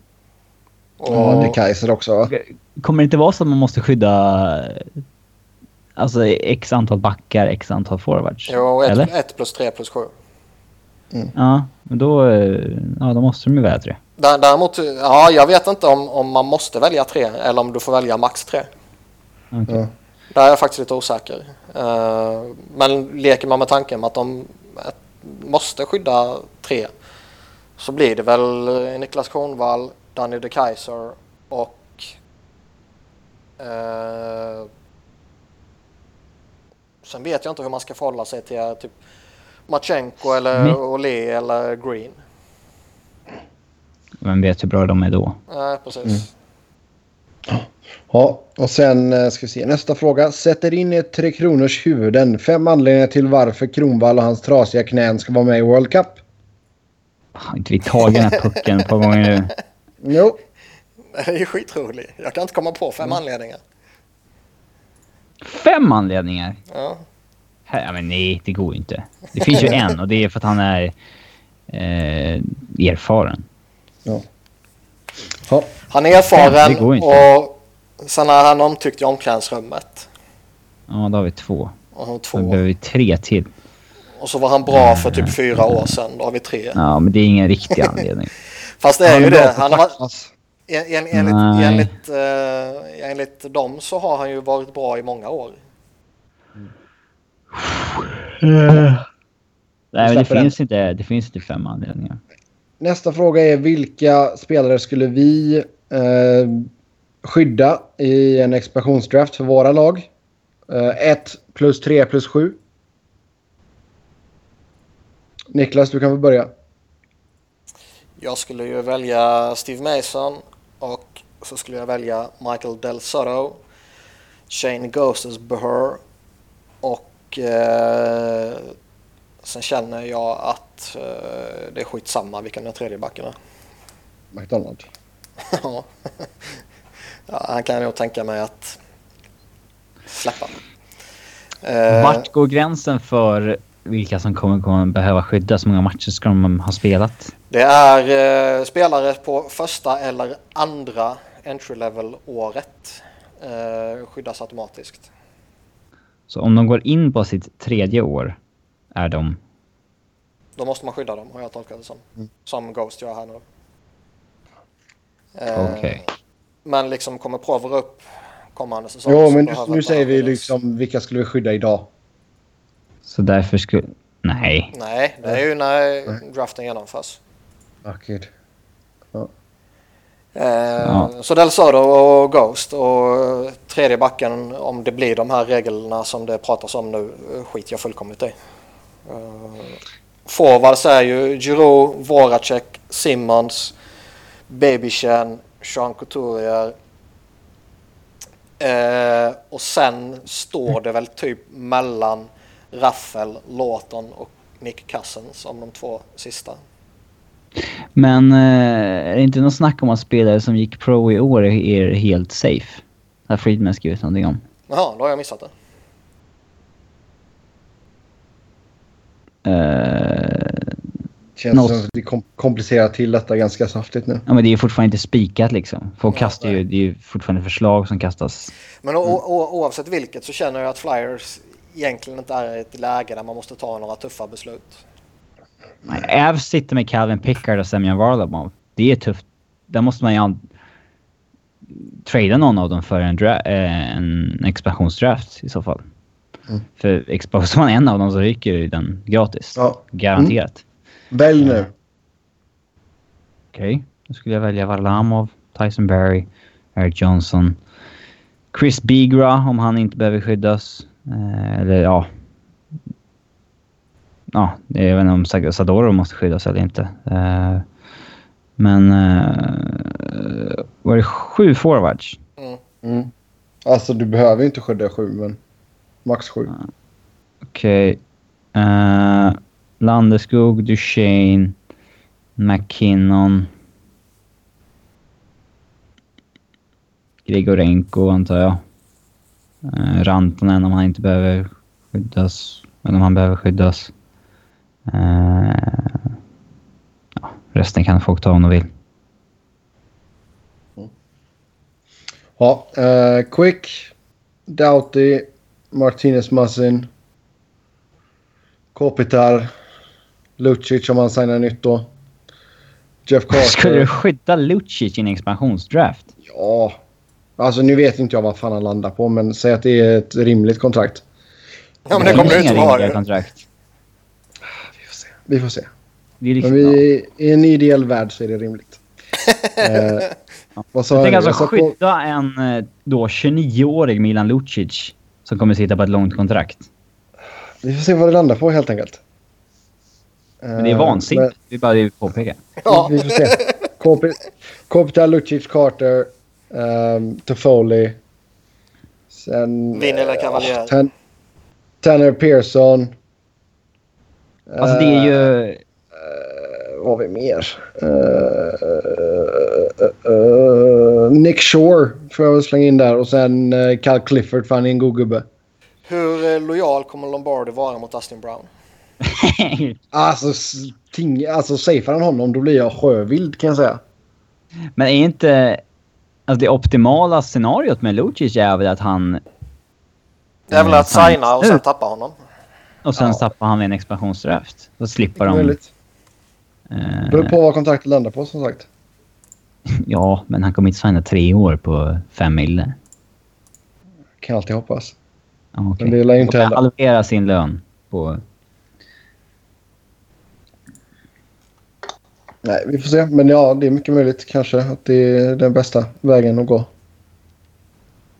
Och, Ja, det Kaiser också. kommer det inte vara så att man måste skydda alltså x antal backar, x antal forwards? Jo, Eller? ett, ett plus tre plus sju. Ja, men då, eh, ja, då måste de ju välja tre. Dä- Däremot, ja jag vet inte om, om man måste välja tre eller om du får välja max tre. Okej. Ja. Där är jag faktiskt lite osäker. Eh, men leker man med tanken att de måste skydda tre så blir det väl Niklas Kronwall, Danny de Kaiser och eh, sen vet jag inte hur man ska förhålla sig till eh, typ Machenko eller Mitt- Olé eller Green. Vem vet hur bra de är då? Nej, precis. Mm. Ja, och sen eh, ska vi se nästa fråga. Sätter in i ett Tre Kronors huvuden. Fem anledningar till varför Kronwall och hans trasiga knän ska vara med i World Cup. Har inte vi tagit den här pucken par gånger nu? Jo. Det är ju skitroligt. Jag kan inte komma på fem anledningar. Fem anledningar? Ja. Ja, men nej, det går ju inte. Det finns ju en och det är för att han är eh, erfaren. Ja. Han är Ja, erfaren det går inte. och sen är han omtyckt i omklädningsrummet. Ja, då har vi två. Och har Då två. behöver vi tre till. Och så var han bra för typ fyra år sedan. Då har vi tre. Ja, men det är ingen riktig anledning. Fast det är ju bra det. Han har, varit-. En, en, enligt, Nej. enligt, eh, enligt dem så har han ju varit bra i många år. Nej, men det den. finns, inte, det finns inte fem anledningar. Nästa fråga är vilka spelare skulle vi eh, skydda i en expansionsdraft för våra lag? 1 plus 3 plus 7. Niklas, du kan få börja. Jag skulle ju välja Steve Mason och så skulle jag välja Michael Del Soto, Shane Ghosts Behör och eh, sen känner jag att eh, det är skitsamma vilken den tredje backen är. McDonald. Ja. ja, han kan nog tänka mig att släppa. Eh, Vart går gränsen för vilka som kommer, kommer behöva skyddas. Hur många matcher ska de ha spelat? Det är eh, spelare på första eller andra entry level-året. Eh, skyddas automatiskt. Så om de går in på sitt tredje år är de... Då måste man skydda dem har jag tolkat det som. Mm. Som Ghost gör här nu. Okej. Eh, Men liksom kommer prover upp kommande säsong. Jo, men nu inte säger vi liksom vilka skulle vi skydda idag? Så därför skulle... Nej. Nej, det är ju när draften genomförs. Vackert. Eh, Ja. Så Del Soto och Ghost och eh, tredje backen om det blir de här reglerna som det pratas om nu eh, skiter jag fullkomligt i. Uh, Forwards är ju Giroud, Voracek, Simmons, Babychan, Sean Couturier. Eh, och sen står det väl typ mellan Raffel, Lawton och Nick Cousins om de två sista. Men eh, är det inte något snack om att spelare som gick pro i år är, helt safe? Det har Friedman skrivit någonting om. Jaha, då har jag missat det. Eh, Känns Något- som att vi kom komplicerar till detta ganska saftigt nu. ja, men det är ju fortfarande inte spikat liksom. Folk Ja, kastar ju... Det är ju fortfarande förslag som kastas. Men o- o- oavsett vilket så känner jag att Flyers egentligen inte är i ett läge där man måste ta några tuffa beslut. Nej, Avs sitter med Calvin Pickard och Semyon Varlamov. Det är tufft. Där måste man ju an- trada någon av dem för en, dra- eh, en expansionsdraft i så fall. Mm. För exposar man en av dem så ryker ju den gratis. Ja. Garanterat. Välj nu. Okej, då skulle jag välja Varlamov, Tyson Berry, Eric Johnson, Chris Bigra om han inte behöver skyddas. Eh, eller ja... Ja, jag vet inte om Sadoro måste skyddas eller inte. Eh, men... Eh, var det sju forwards? Mm. Mm. Alltså du behöver inte skydda sju, men max sju. Okej. Eh, Landeskog, Duchene, McKinnon. Grigorenko antar jag. Uh, Rantanen om han inte behöver skyddas. Eller om han behöver skyddas. Eh, ja, resten kan folk ta om de vill. Ja, eh, Quick, Doughty, Martinez Massin, Kopitar, Lucic om han signar nytt då. Jeff Skulle du Carter. skydda Lucic i en expansionsdraft? Ja. Alltså nu vet inte jag vad fan han landar på, men säg att det är ett rimligt kontrakt. Ja, men det kommer det inte vara. kontrakt. Vi får se. Vi får se. Det är liksom, Men vi, i en ideell värld så är det rimligt. eh, vad sa Jag tänker alltså sa på- skydda en eh, då 29-årig Milan Lucic som kommer sitta på ett långt kontrakt. Vi får se vad det landar på helt enkelt. Men det är vansinnigt. Det är bara det vi påpekar. Ja. Vi får se. Kopi- Kopitar, Lucic, Carter, um, Toffoli. Sen... Vin eller eh, Cavalier. oh, Tan- Tanner Pearson. Alltså det är ju... Eh, vad har vi mer? Eh, Nick Shore får jag väl slänga in där. Och sen uh, Cal Clifford för han är en god gubbe. Hur lojal kommer Lombardi vara mot Dustin Brown? Alltså, ting, alltså safear han honom då blir jag sjövild kan jag säga. Men är inte... Alltså det optimala scenariot med Lucic är väl att han... Det är väl eh, att signa och sen tappa honom. Och sen Ja. tappar han vid en expansionsdraft. Då slipper de... Möjligt. Eh, Beror på vad kontraktet landar på som sagt. ja, men han kommer inte signa tre år på fem mille. Kan alltid hoppas. Ja, okej. Men det lär ju inte hända. halvera sin lön på... Nej, vi får se. Men ja, det är mycket möjligt kanske att det är den bästa vägen att gå.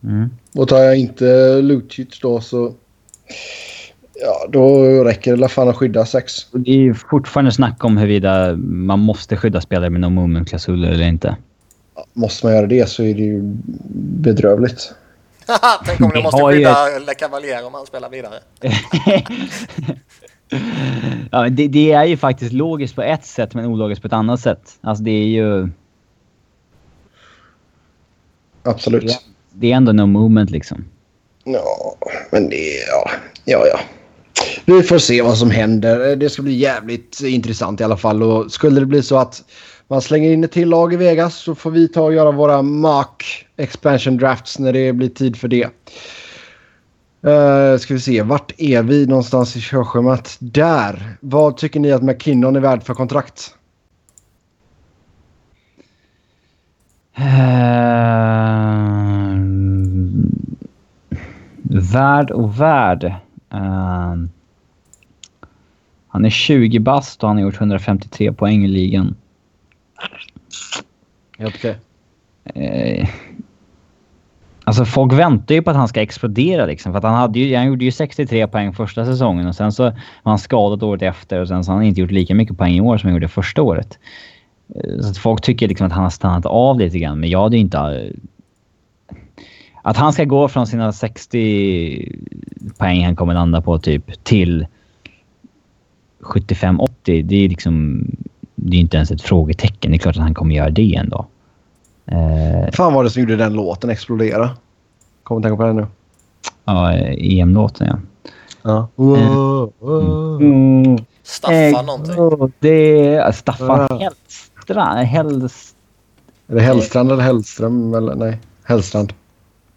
Mm. Och tar jag inte Lucic då så... Ja, då räcker det i alla fall att skydda sex. Det är fortfarande snack om huruvida man måste skydda spelare med no movement-klausuler eller inte. Ja, Måste man göra det så är det ju bedrövligt. Tänk om Vi måste skydda Le Cavalier om han spelar vidare. ja, det, det är ju faktiskt logiskt på ett sätt men ologiskt på ett annat sätt. Alltså det är ju... Absolut. Det, det är ändå no movement liksom. Ja, men det. Ja, ja. ja. Vi får se vad som händer. Det ska bli jävligt intressant i alla fall. Och skulle det bli så att man slänger in ett till lag i Vegas så får vi ta och göra våra mock expansion drafts när det blir tid för det. Uh, ska vi se, vart är vi någonstans i körschemat? Där! Vad tycker ni att McKinnon är värd för kontrakt? Uh, värd och värd. Uh, han är 20 bast och han har gjort 153 poäng i ligan. Helt okej. Alltså folk väntar ju på att han ska explodera liksom. För att han, hade ju, han gjorde ju 63 poäng första säsongen och sen så var han skadad året efter och sen så har han inte gjort lika mycket poäng i år som han gjorde första året. Eh, så att folk tycker liksom att han har stannat av lite grann, men jag hade ju inte... Eh, att han ska gå från sina 60 poäng han kommer landa på typ till 75-80, det är liksom... Det är inte ens ett frågetecken. Det är klart att han kommer göra det ändå. Eh, Fan var det som gjorde den låten explodera? Kommer tänka på den nu. Ja, EM-låten ja. Ja. Mm. Mm. Staffan någonting. Det är Staffan ja. Hellstrand. Helst... Är det Hellstrand eller Hellström? Eller, nej, Hellstrand.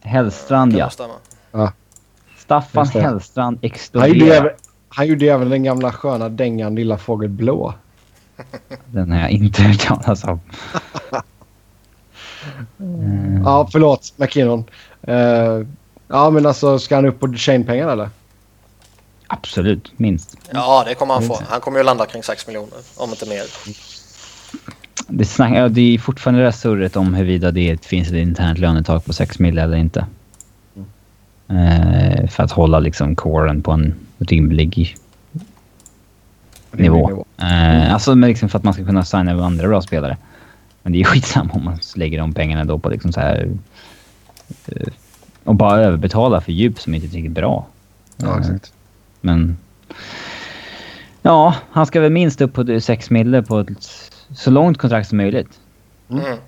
Hellstrand ja. ja. Staffan Hellstrand exploderar. Han gjorde även den gamla sköna dängan Lilla Fågel Blå. Den har jag inte hört talas om. Mm. Ja, förlåt. McKinnon. Uh, ja, men alltså ska han upp på Shane-pengar eller? Absolut, minst. Ja, det kommer han få. Han kommer ju landa kring 6 miljoner, om inte mer. Det, snack, ja, det är fortfarande det surret om huruvida det finns ett internt lönetak på 6 mil eller inte. Mm. Uh, för att hålla liksom coren på en rimlig nivå. nivå. Uh, alltså liksom för att man ska kunna signa andra bra spelare. Men det är skitsamma om man lägger de pengarna då på liksom så här... Uh, och bara överbetala för djup som inte är riktigt bra. Ja, exakt. Men... Ja, han ska väl minst upp på 6 mille på ett så långt kontrakt som möjligt. Mm. mm.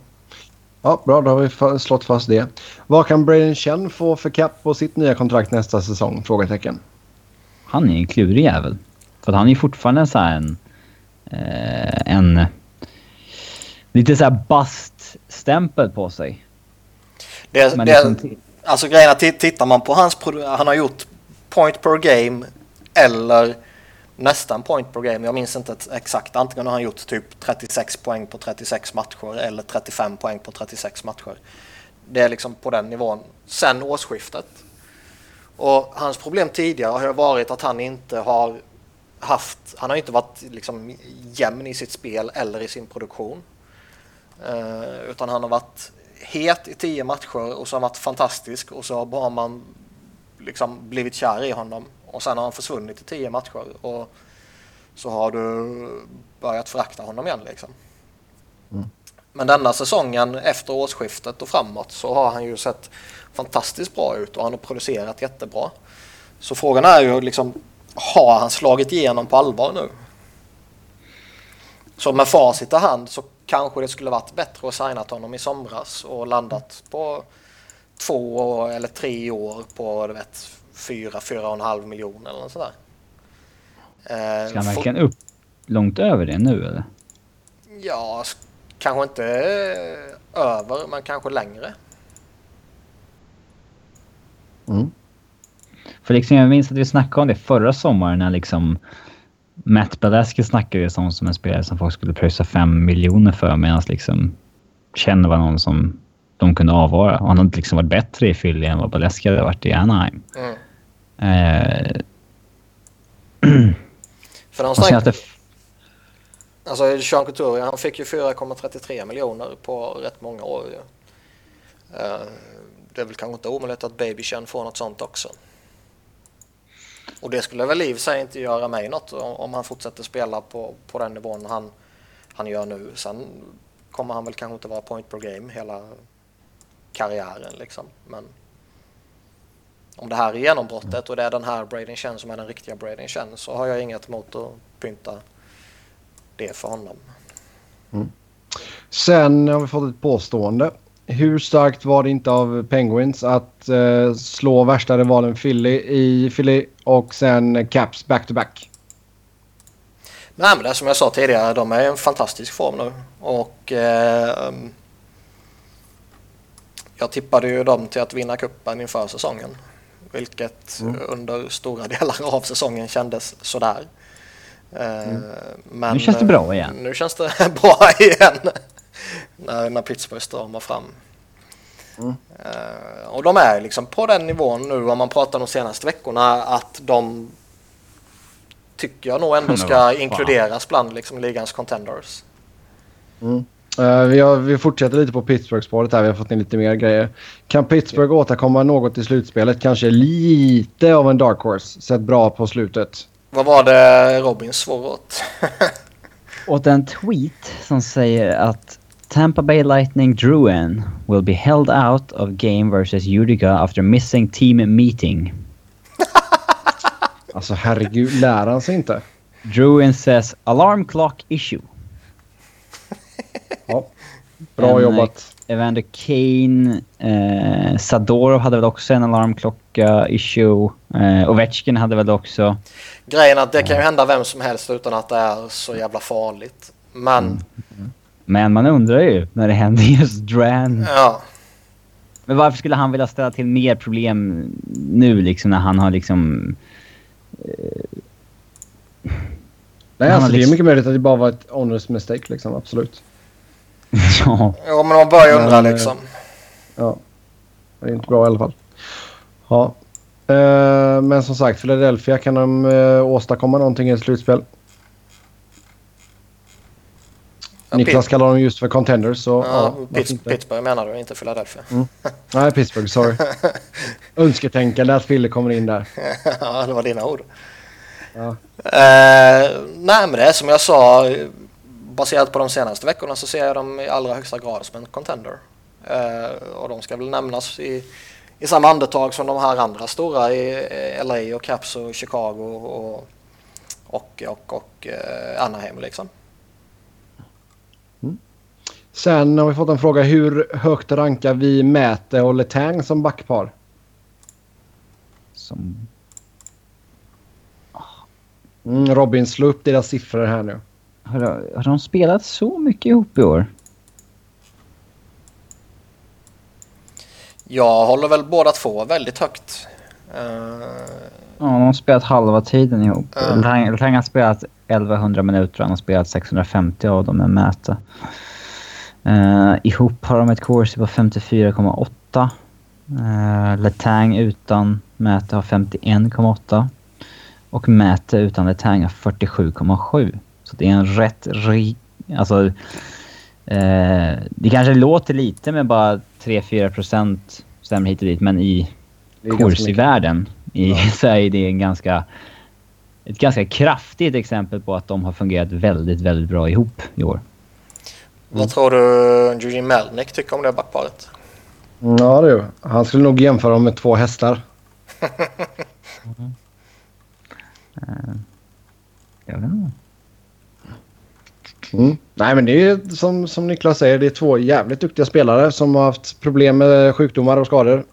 Ja, bra. Då har vi slått fast det. Vad kan Braden Chen få för cap på sitt nya kontrakt nästa säsong? Frågetecken. Han är en klurig jävel. För han är fortfarande så en... Eh, en... Lite så här bust-stämpel på sig. Det, det, liksom alltså grejen tittar man på hans... Han har gjort point per game eller nästan point per game. Jag minns inte exakt. Antingen har han gjort typ 36 poäng på 36 matcher eller 35 poäng på 36 matcher. Det är liksom på den nivån sen årsskiftet. Och hans problem tidigare har varit att han inte har haft, han har inte varit liksom jämn i sitt spel eller i sin produktion. Eh, utan han har varit het i tio matcher och så har han varit fantastisk och så har man liksom blivit kär i honom och sen har han försvunnit i tio matcher och så har du börjat förakta honom igen liksom. Mm. Men denna säsongen efter årsskiftet och framåt så har han ju sett fantastiskt bra ut och han har producerat jättebra. Så frågan är ju liksom, har han slagit igenom på allvar nu? Så med facit i hand så kanske det skulle varit bättre att signat honom i somras och landat på två eller tre år på du vet, fyra, fyra och en halv miljon eller något sådär. Eh, Ska han verkligen upp långt över det nu eller? Ja, kanske inte över men kanske längre. Mm. För liksom jag minns att vi snackade om det förra sommaren när liksom Matt Baleski snackade som, som en spelare som folk skulle pröjsa 5 miljoner för medan liksom Chen var någon som de kunde avvara. Han hade liksom varit bättre i Philly än vad Baleski hade varit i Anaheim. Mm. Eh, för de snack... det... Alltså Sean Couturier, han fick ju 4,33 miljoner på rätt många år ju. Uh, det är väl kanske inte omöjligt att Baby Chen får något sånt också. Och det skulle väl i sig inte göra mig något om han fortsätter spela på, på den nivån han, han gör nu. Sen kommer han väl kanske inte vara point per game hela karriären liksom. Men om det här är genombrottet och det är den här Braden Chen som är den riktiga Braden Chen så har jag inget emot att pynta det för honom. Mm. Sen har vi fått ett påstående hur starkt var det inte av Penguins att uh, slå värsta rivalen Philly i Philly och sen Caps back-to-back? Nej, men det är som jag sa tidigare, de är i en fantastisk form nu. Och eh, jag tippade ju dem till att vinna kuppen inför säsongen. Vilket mm. under stora delar av säsongen kändes sådär. Eh, mm. Men, nu känns det bra igen. Nu känns det bra igen. När, när Pittsburgh stramar fram. Mm. Uh, och de är liksom på den nivån nu om man pratar de senaste veckorna att de tycker jag nog ändå ska inkluderas bland liksom ligans contenders. Mm. Uh, vi, har, vi fortsätter lite på Pittsburgh-spåret här. Vi har fått in lite mer grejer. Kan Pittsburgh återkomma något i slutspelet? Kanske lite av en dark horse. Sett bra på slutet. Vad var det Robin svor åt? åt en tweet som säger att Tampa Bay Lightning Druin will be held out of game versus Utica after missing team meeting. alltså herregud, lär han sig inte? Druin says alarm clock issue. ja, bra en, jobbat. Evander Kane, eh, Sadorov hade väl också en alarmklocka issue. Eh, Ovechkin hade väl också. Grejen är att det kan ju hända vem som helst utan att det är så jävla farligt. Men... Mm. Men man undrar ju när det händer just Dran. Ja. Men varför skulle han vilja ställa till mer problem nu liksom när han har liksom... Eh, Nej, alltså, det är liksom- mycket möjligt att det bara var ett honest mistake liksom, absolut. ja. Ja, men man börjar undra liksom. Ja. Det är inte bra i alla fall. Ja. Uh, men som sagt, Philadelphia kan de uh, åstadkomma någonting i ett slutspel. Niklas kallar dem just för contenders. Så, ja, ja, Pitts, Pittsburgh menar du, inte Philadelphia. Mm. Nej, Pittsburgh, sorry. Önsketänkande att Philly kommer in där. ja, det var dina ord. Ja. Uh, nej, men det är som jag sa, baserat på de senaste veckorna så ser jag dem i allra högsta grad som en contender. Uh, och de ska väl nämnas i, i samma andetag som de här andra stora i LA och Caps och Chicago och, och, och, och uh, Anaheim liksom. Sen har vi fått en fråga. Hur högt rankar vi Mäte och Letang som backpar? Som... Mm, Robin, slå upp deras siffror här nu. Har, har de spelat så mycket ihop i år? Jag håller väl båda två väldigt högt. Uh... Ja, de har spelat halva tiden ihop. Uh. Letang har spelat 1100 minuter och han har spelat 650 av dem med Mäte. Uh, ihop har de ett course på 54,8. Uh, Letang utan Mäte har 51,8. Och Mäte utan Letang har 47,7. Så det är en rätt rik... Alltså... Uh, det kanske låter lite med bara 3-4 procent stämmer hit och dit, men i kurs i världen i, ja. så är det en ganska, ett ganska kraftigt exempel på att de har fungerat väldigt, väldigt bra ihop i år. Vad tror du Eugene Melnick tycker om det backparet? Ja du, han skulle nog jämföra dem med två hästar. mm. uh, jag vet inte. Mm. Nej men det är som, som Niklas säger, det är två jävligt duktiga spelare som har haft problem med sjukdomar och skador.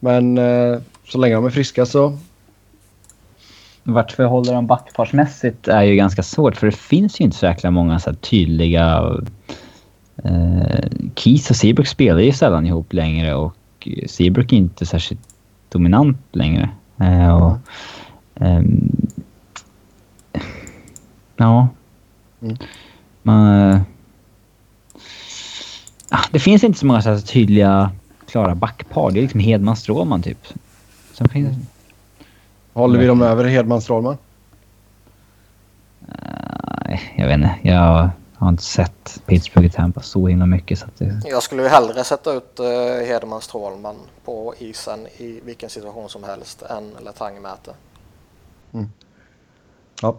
Men eh, så länge de är friska så... Vart vi håller dem backparsmässigt är ju ganska svårt för det finns ju inte så jäkla många så tydliga Eh, Keith och Seabrook spelar ju sällan ihop längre och Seabrook är inte särskilt dominant längre. Eh, och, eh, ja. Mm. Man, eh, det finns inte så många så tydliga, klara backpar. Det är liksom Hedman-Strålman typ. Sen finns... Håller vi dem över Hedman-Strålman? Uh, jag vet inte. Jag jag har inte sett Pittsburgh i Tampa så himla mycket. Så det... Jag skulle ju hellre sätta ut uh, Hedman Strålman på isen i vilken situation som helst än Letang-Mäte. Mm. Ja.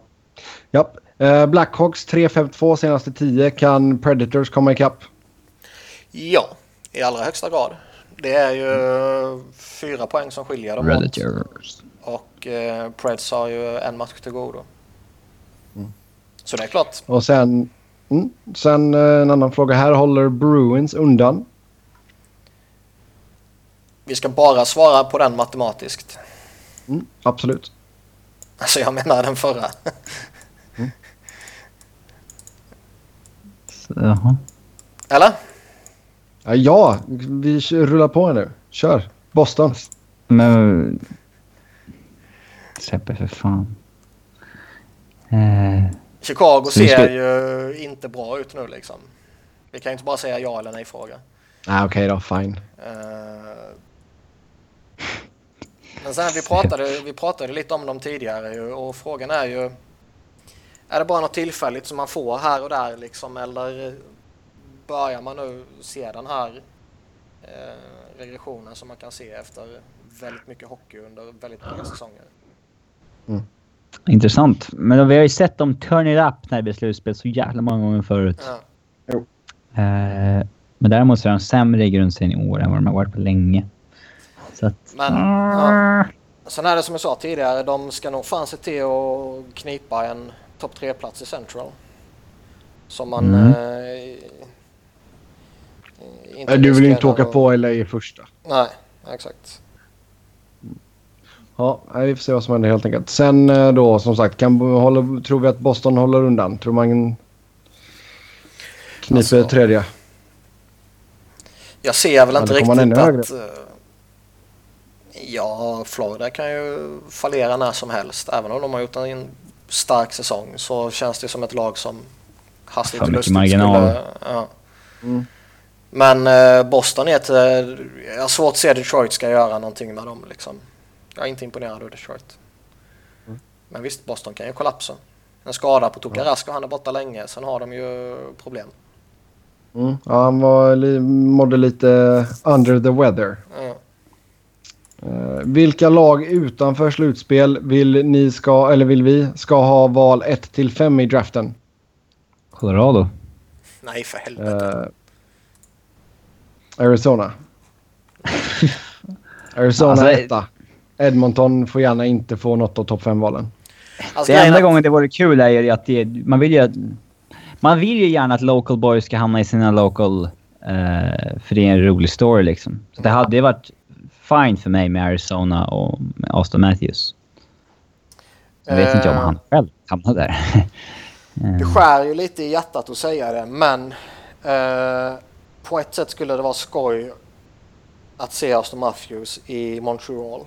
ja. Uh, Blackhawks 3-5-2 senaste 10. Kan Predators komma ikapp? Ja, i allra högsta grad. Det är ju mm. fyra poäng som skiljer dem Predators. åt. Och uh, Preds har ju en match till godo. Mm. Så det är klart. Och sen Mm. Sen eh, en annan fråga här. Håller Bruins undan? vi ska bara svara på den matematiskt. Mm, absolut. Alltså jag menar den förra. Så, Jaha. Eller? Ja, ja, vi kör- rullar på nu. Kör. Boston. Men... Det för fan. Eh, Chicago ser ju inte bra ut nu liksom. Vi kan ju inte bara säga ja eller nej fråga. Nej, okej då. Fine. Eh, Men sen vi pratade, vi pratade lite om dem tidigare och frågan är ju Är det bara något tillfälligt som man får här och där liksom eller börjar man nu se den här eh, regressionen som man kan se efter väldigt mycket hockey under väldigt många säsonger? Intressant. Men vi har ju sett dem turn it up när det blir slutspel så jävla många gånger förut. Ja. Eh, men däremot så är de sämre i grundserien i år än vad de har varit på länge. Så att... Men, ja. Sen är det som jag sa tidigare, de ska nog fan se till att knipa en topp tre plats i Central. Som man Mm. eh, inte Du vill inte åka på LA i första. Nej, exakt. Ja, vi får se vad som händer helt enkelt. Sen eh, då som sagt, kan, håller, tror vi att Boston håller undan? Tror man kniper Alltså- tredje? Jag ser väl inte riktigt att... eh, Ja, Florida kan ju fallera när som helst. Även om de har gjort en stark säsong så känns det som ett lag som hastigt och lustigt marginal. skulle... Ja. Mm. Men eh, Boston är ett... Jag har svårt att se Detroit ska göra någonting med dem liksom. Jag är inte imponerad av Detroit. Mm. Men visst, Boston kan ju kollapsa. En skada på Tuukka Rask och han är borta länge. Sen har de ju problem. Mm. Ja, han var, li, mådde lite under the weather. Ja. Eh, vilka lag utanför slutspel vill ni ska, eller vill vi, ska ha val 1 till 5 i draften? Colorado. Nej, för helvete. Eh, Arizona. Arizona Alltså, etta. Edmonton får gärna inte få något av topp 5-valen. Alltså, Det enda gången det vore kul är ju att det, man vill ju. Man vill ju gärna att local boys ska hamna i sina local... eh, för det är en rolig story liksom. Så det hade varit fine för mig med Arizona och med Austin Matthews. Jag vet inte om Eh. han själv hamnade där. Eh, Det skär ju lite i hjärtat att säga det, men eh, på ett sätt skulle det vara skoj att se Austin Matthews i Montreal.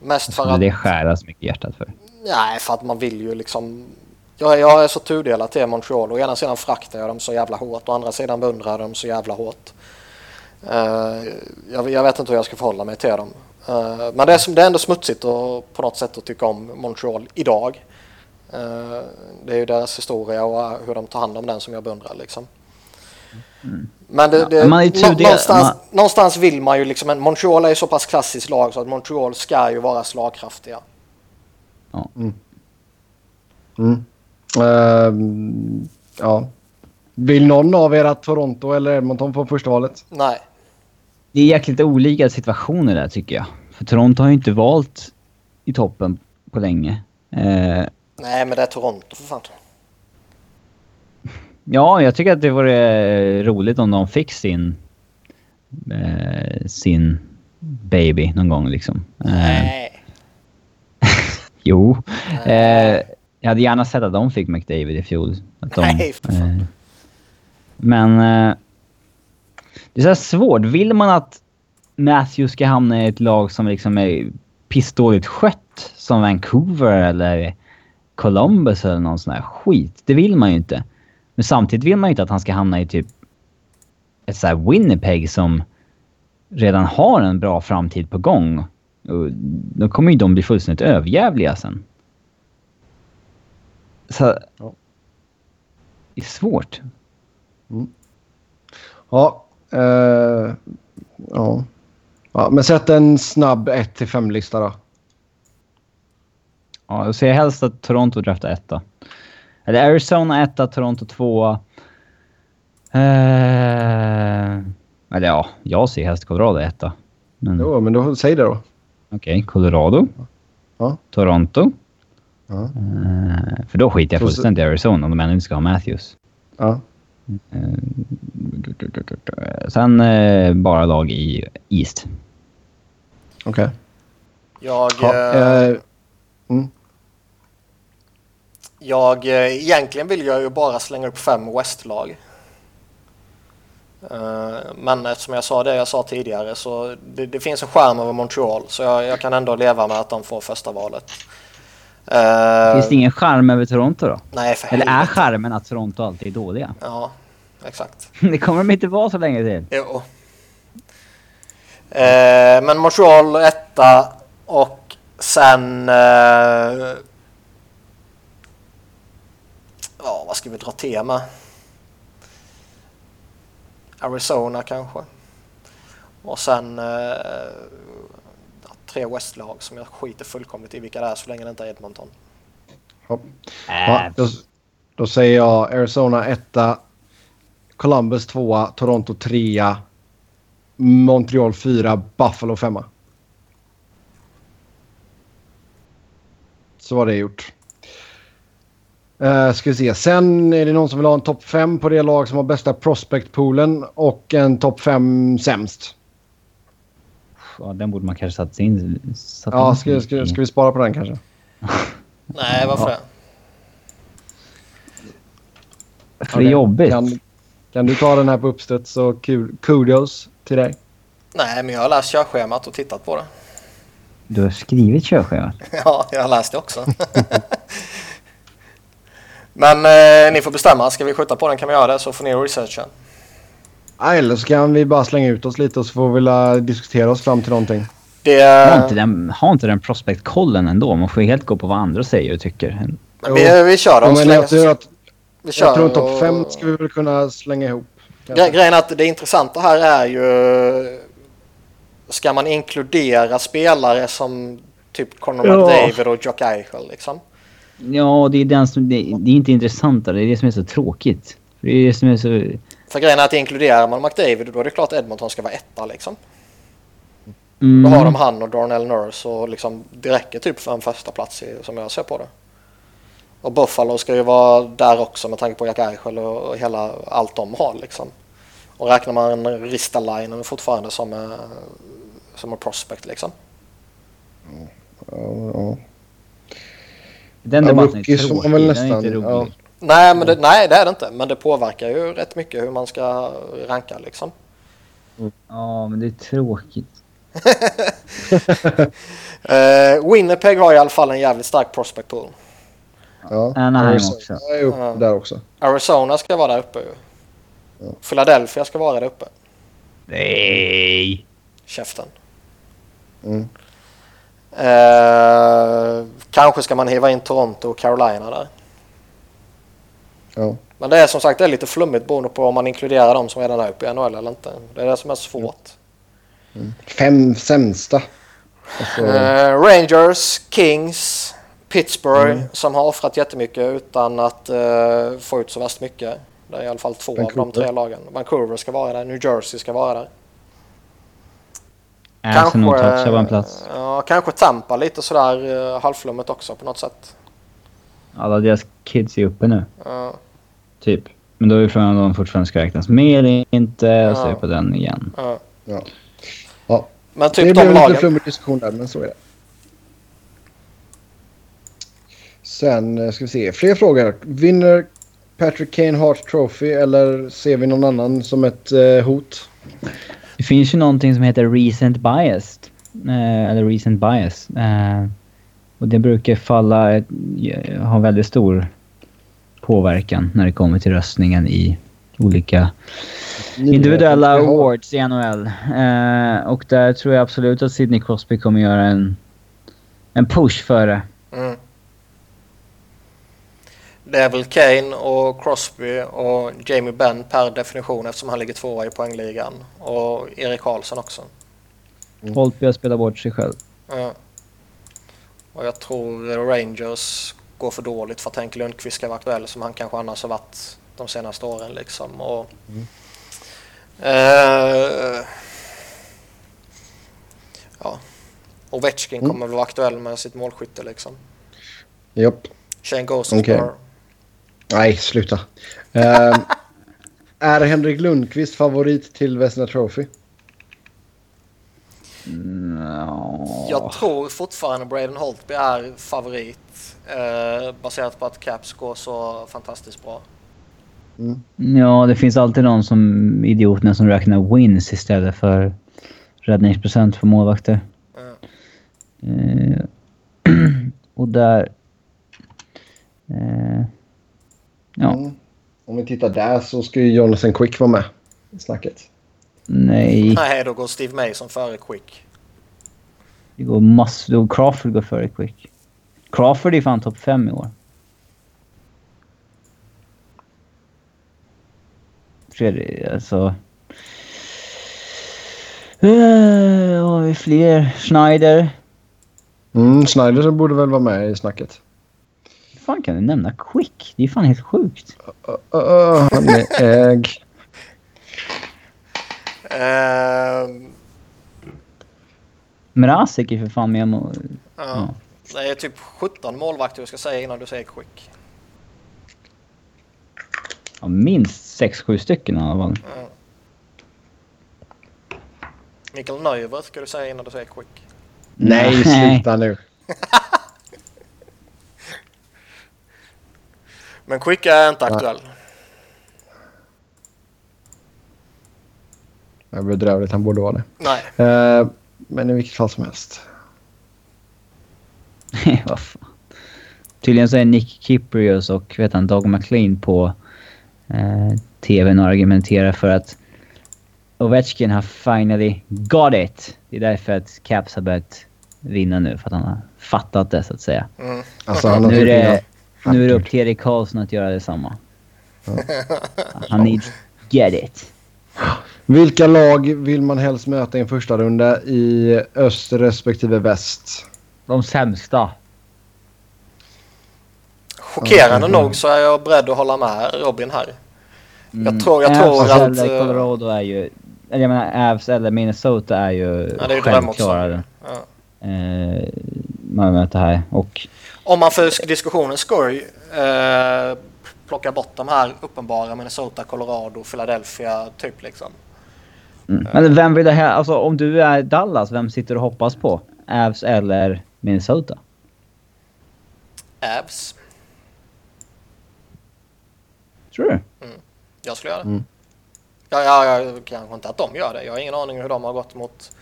Mest för att, det skära så mycket hjärtat för. nej, för att man vill ju liksom. Jag, jag är så tudelad till Montreal. Å ena sidan fraktar jag dem så jävla hårt, å andra sidan beundrar jag dem så jävla hårt. Eh, jag, jag vet inte hur jag ska förhålla mig till dem. Eh, men det är, som, det är ändå smutsigt och, på något sätt att tycka om Montreal idag. Eh, det är ju deras historia och hur de tar hand om den som jag beundrar liksom. Men det, Ja, det, man är nå- någonstans, Man- någonstans vill man ju liksom, en, Montreal är ju så pass klassiskt lag så att Montreal ska ju vara slagkraftiga. Mm. Ehm, ja. Vill någon av er att Toronto eller Edmonton få första valet? Nej, Det är jäkligt olika situationer där tycker jag. För Toronto har ju inte valt i toppen på länge. Eh, nej men det är Toronto för fan. Ja, jag tycker att det vore eh, roligt om de fick sin... Eh, sin baby någon gång liksom. Eh, Nej. jo. Eh, jag hade gärna sett att de fick McDavid i fjol. Att de, Nej, eh, men... Eh, det är så svårt. Vill man att Matthews ska hamna i ett lag som liksom är pissdåligt skött som Vancouver eller Columbus eller någon sån här skit. Det vill man ju inte. Men samtidigt vill man ju inte att han ska hamna i typ ett så Winnipeg som redan har en bra framtid på gång. Och då kommer ju de bli fullständigt överjävliga sen. Så... Ja. Det är svårt. Ja. eh, ja. ja. Men sätt en snabb 1 5-lista då. Ja, jag ser helst att Toronto draftar etta. Eller Arizona etta, Toronto tvåa. Eh, eller ja, jag ser helst Colorado etta. Men okej, Jo, men då, säg det då. Colorado. Ja. Toronto. Ja. Eh, för då skiter jag fullständigt i Arizona om de ännu inte ska ha Matthews. Ja. Sen eh, bara lag i East. Okej. Jag... Ja, eh, eh, mm. Jag, eh, egentligen vill jag ju bara slänga upp fem West-lag. Eh, Men eftersom jag sa det jag sa tidigare så det, det finns en skärm över Montreal så jag, jag kan ändå leva med att de får första valet. Eh, Finns det ingen charm över Toronto då? Nej för Eller är helvete. charmen att Toronto alltid är dåliga? Ja, exakt. Det kommer de inte vara så länge till. Jo. Men Montreal etta och sen... Ja, vad ska vi dra med? Arizona kanske. Och sen eh, tre Westlag som jag skiter fullkomligt i vilka det är så länge det inte är Edmonton. Hopp. Äh, Ja, då, då säger jag Arizona etta, Columbus tvåa, Toronto trea, Montreal fyra, Buffalo femma. Så var det gjort. Uh, ska vi se. Sen är det någon som vill ha en topp fem på det lag som har bästa prospect-poolen och en topp fem sämst. ja, den borde man kanske satt in satt Ja, in ska, ska, ska vi spara på den kanske? Nej, varför Ja. det? För det är jobbigt. Kan, kan du ta den här på uppstuds så kul, kudos till dig. Nej, men jag har läst körschemat och tittat på det. Du har skrivit körschemat. Ja, jag har läst det också. Men eh, ni får bestämma. Ska vi skjuta på den kan vi göra det så får ni researcha. Ja, Eller så kan vi bara slänga ut oss lite och så får vi la diskutera oss fram till någonting. Det, Har inte den, har inte den prospect-kollen ändå? Man får ju helt gå på vad andra säger och tycker. men vi, vi kör Ja, dem men länge. jag tror att vi kör jag tror en topp och- fem ska vi väl kunna slänga ihop. kanske. Gre- Grejen är att det intressanta här är ju... Ska man inkludera spelare som typ Conor Ja. McDavid och Jock Eichel liksom? Ja, det är, den som, det, det är inte intressantare. Det är det som är så tråkigt. Det är det som är så... För grejen är att inkluderar man McDavid då är det klart Edmonton ska vara etta liksom. Mm, Då har de han och Darnell Nurse och liksom det räcker typ för en första plats i, som jag ser på det. Och Buffalo ska ju vara där också med tanke på Jack Eichel och, hela allt de har liksom. Och räknar man Ristalainen fortfarande som, eh, som en prospect liksom. Ja, ja. Den Ja, debatten är tråkig. Den är inte nästan- rolig. ja. Nej, men det, nej, det är det inte. Men det påverkar ju rätt mycket hur man ska ranka liksom. Ja, men det är tråkigt. Eh, Winnipeg har i alla fall en jävligt stark prospect pool. Ja. Anaheim Arizona också. är upp Ja. där också. Arizona ska vara där uppe ju. Ja. Philadelphia ska vara där uppe. Nej! Käften. Mm. Eh, kanske ska man hiva in Toronto och Carolina där. Ja. Men det är som sagt det är lite flummigt beroende på om man inkluderar de som redan är uppe i NHL eller inte. Det är det som är svårt. Fem sämsta. Alltså, Eh, Rangers, Kings, Pittsburgh Mm. som har offrat jättemycket utan att eh, få ut så värst mycket. Det är i alla fall två av de Vancouver. tre lagen. Vancouver ska vara där, New Jersey ska vara där. Jag ska nog toucha på en plats. Ja, kanske Tampa lite sådär uh, halvflummet också på något sätt. Alla deras kids är uppe nu. Ja, Typ. Men då är frågan om de fortfarande ska räknas med eller inte. Och så är Ja. jag på den igen. ja. ja. Ja. Men Det typ blev de en lite lagen. flummig diskussion där, men så är det. Sen eh, ska vi se. Fler frågor. Vinner Patrick Kane Hart Trophy eller ser vi någon annan som ett eh, hot? Det finns ju någonting som heter recent biased. Eh, eller recent bias. Eh, och det brukar falla, eh, ha väldigt stor påverkan när det kommer till röstningen i olika individuella awards i NHL. Eh, och där tror jag absolut att Sidney Crosby kommer göra en, en push för det. Mm. Det är väl Kane och Crosby och Jamie Benn per definition eftersom han ligger tvåa i poängligan. Och Erik Karlsson också. Mm. Holtby har spelat bort sig själv. Ja. Och jag tror Rangers går för dåligt för att Henke Lundqvist ska vara aktuell som han kanske annars har varit de senaste åren. Liksom. Och, Mm. eh, ja. Ovechkin Mm. kommer väl vara aktuell med sitt målskytte liksom. Japp. Shane Gosens Okej. okay. Nej, sluta. Ehm, Är Henrik Lundqvist favorit till Vesna Trophy? Ja. Jag tror fortfarande Braden Holtby är favorit. Eh, baserat på att Caps går så fantastiskt bra. Ja, det finns alltid någon som idioterna som räknar wins istället för räddningsprocent för målvakter. Mm. Eh, och där... Eh, ja, Mm. Om vi tittar där så ska ju Jonathan Quick vara med i snacket. nej. Nej, då går Steve Mason före Quick. Det går massor. Då Crawford går före Quick. Crawford är fan topp fem i år. Fredrik, alltså... Uh, har vi fler? Schneider. Mm, Schneider så borde väl vara med i snacket. Fan kan du nämna Quick? Det är fan helt sjukt. Uh, uh, han är äg. Eh, Mrazek är för fan med. må- ja. Det är typ 17 målvakter du ska säga innan du säger Quick. Ja, minst 6-7 stycken i alla fall. Ja. Mikael Neuver ska du säga innan du säger Quick. Nej, Nej. sluta nu. Men Quick är inte aktuell. Det är bedrövligt, han borde vara det. Nej. Eh, men i vilket fall som helst. Vad fan. Tydligen så är Nick Kiprios och vet han, Doug McLean på eh, TVn och argumenterar för att Ovechkin har finally got it. Det är därför att Caps har börjat vinna nu, för att han har fattat det så att säga. Mm. Alltså, han har Nu är, det, nu är det upp till Erik Karlsson att göra detsamma. Han needs get it. Vilka lag vill man helst möta i en första runda i öst respektive väst? De sämsta. Chockerande Mm. nog så är jag beredd att hålla med Robin här. Mm. Jag tror- jag tror att, eller eh, Colorado är ju... Eller jag menar, Avs eller Minnesota är ju Ja, det är självklara. Ja. Eh, man möter här. Och Om man för diskussionens skull eh, plockar bort de här uppenbara Minnesota, Colorado, Philadelphia typ liksom. Mm. Men vem vill det här? Alltså om du är Dallas, vem sitter du och hoppas på? Avs eller Minnesota? Avs. Tror du? Jag skulle göra det. Mm. Ja, ja, ja, kanske inte att de gör det. Jag har ingen aning hur de har gått mot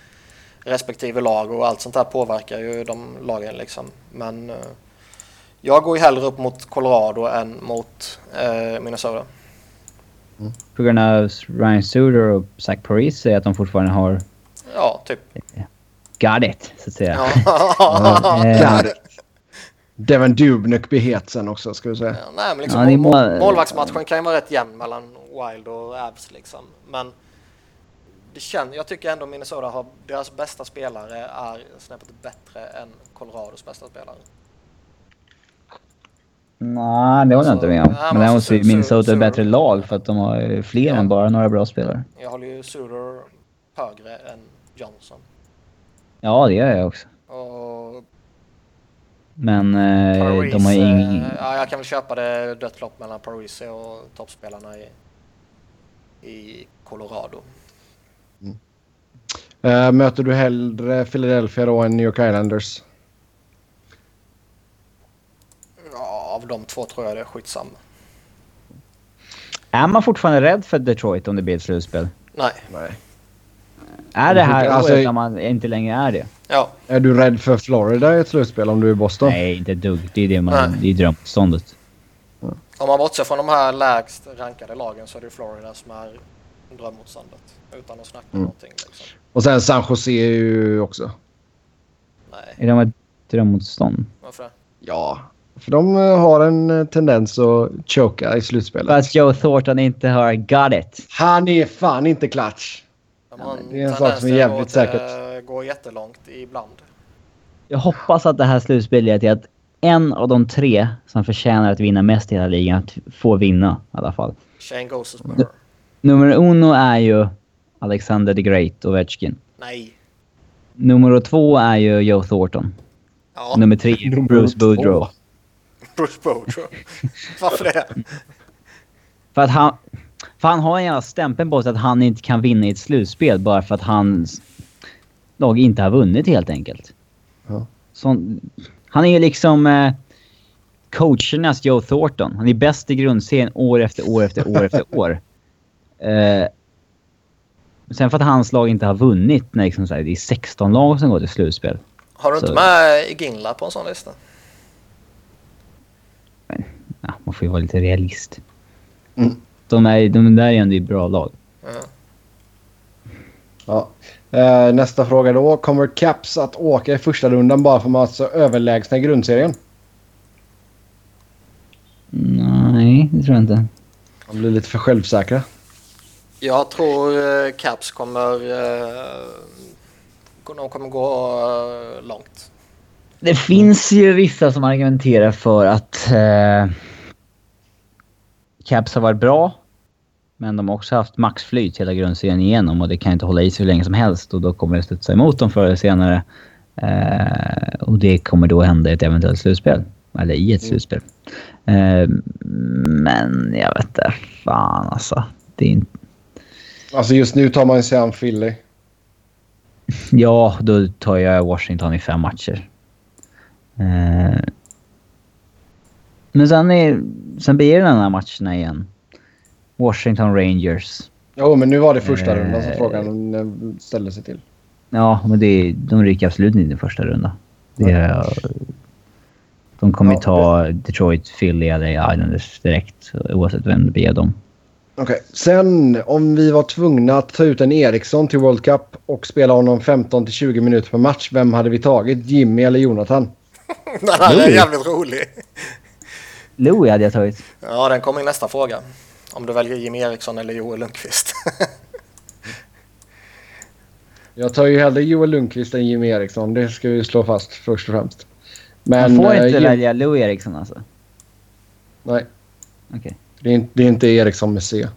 respektive lag och allt sånt här påverkar ju de lagen liksom. Men eh, jag går ju hellre upp mot Colorado än mot eh, Minnesota. På grund av Ryan Suter och Zach Parise säger att de fortfarande har Ja, typ. got it, så att säga. Ja. Eh, Got it. Devin Dubnyk blir het sen också, ska vi säga. Ja, nej, men liksom, Ja, mål- målvaktsmatchen kan ju vara rätt jämn mellan Wild och Avs liksom. Men det känns, jag tycker ändå Minnesota har, deras bästa spelare är snäppet bättre än Colorados bästa spelare. Nej, det håller jag inte med om. Men Men däremot så är Minnesota ett bättre lag för att de har ju fler Ja. än bara några bra spelare. Jag håller ju Suter högre än Johnson. Ja, det gör jag också. Och Men eh, de har ju ingen... eh, ja, jag kan väl köpa det dött lopp mellan Parise och toppspelarna i, i Colorado. Eh, möter du hellre Philadelphia då än New York Islanders? Ja, av de två tror jag det är skitsamma. Är man fortfarande rädd för Detroit om det blir ett slutspel? Nej, Nej. Är det här Alltså- året när man inte längre är det? ja. Är du rädd för Florida i ett slutspel om du är i Boston? Nej, inte ett dugg. Det är det man... Nej. Det är drömståndet. Om man bortser från de här lägst rankade lagen så är det Florida som är drömmotståndet. Utan att snacka Mm. någonting liksom. Och sen San Jose är ju också. Nej, Är de ett drömmotstånd? varför det? Ja. För de eh, har en eh, tendens att choka i slutspelet. För att Joe Thornton inte har got it. Han är fan inte klatsch. Det är en sak som är till jävligt att säkert. eh, gå jättelångt ibland. Jag hoppas att det här slutspelet är att en av de tre som förtjänar att vinna mest i hela ligan får vinna i alla fall. Shane Gostisbehere. Nummer uno är ju Alexander the Great Ovechkin. Nej. Nummer två är ju Joe Thornton. Ja, Nummer tre Bruce två. Boudreau. Bruce Boudreau. Varför det? För att han... För han har en jävla stämpel på sig att han inte kan vinna i ett slutspel bara för att hans lag inte har vunnit helt enkelt. Ja. Sån, han är ju liksom eh, coachernas Joe Thornton. Han är bäst i grundserien år efter år efter år efter år. Eh, sen för att hans lag inte har vunnit när liksom, så här, det är 16 lag som går till slutspel. Har du inte Så- med Ginla på en sån lista? Ja, man får ju vara lite realist. Mm. De, är, de där är ändå bra lag. Ja. Ja. Eh, nästa fråga då. Kommer Caps att åka i första rundan bara för att man är så överlägsna i grundserien? Nej, det tror jag inte. De blir lite för självsäkra. Jag tror eh, Caps kommer... Eh, de kommer gå eh, långt. Det finns ju vissa som argumenterar för att eh, Caps har varit bra. Men de har också haft maxflyt hela grundserien igenom och det kan inte hålla i sig hur länge som helst och då kommer det studsa emot dem förr eller senare. Eh, och det kommer då hända i ett eventuellt slutspel. Eller i ett slutspel. Eh, men jag vet inte. Fan alltså. Det är inte... Alltså just nu tar man sig an Philly. Ja, då tar jag Washington i fem matcher. Eh, men sen, är, sen blir det den här matcherna igen. Washington Rangers. Jo, men nu var det första rundan som Eh. frågan eh, ställde sig till. Ja, men det, de rycker absolut inte i första runda. Det de kommer ju Ja, ta Detroit, Philly eller Islanders direkt oavsett vem det blir dem. Okej. Sen om vi var tvungna att ta ut en Eriksson till World Cup och spela honom 15 till 20 minuter per match. Vem hade vi tagit? Jimmy eller Jonathan? Den här är jävligt rolig. Louis hade jag tagit. Ja, den kommer i nästa fråga. Om du väljer Jimmy Eriksson eller Joel Lundqvist. Jag tar ju hellre Joel Lundqvist än Jimmy Eriksson. Det ska vi slå fast först och främst. Men... Man får eh, inte Jim- välja Louis Eriksson alltså. Nej, Okej. det är, inte, det är inte Eriksson med C.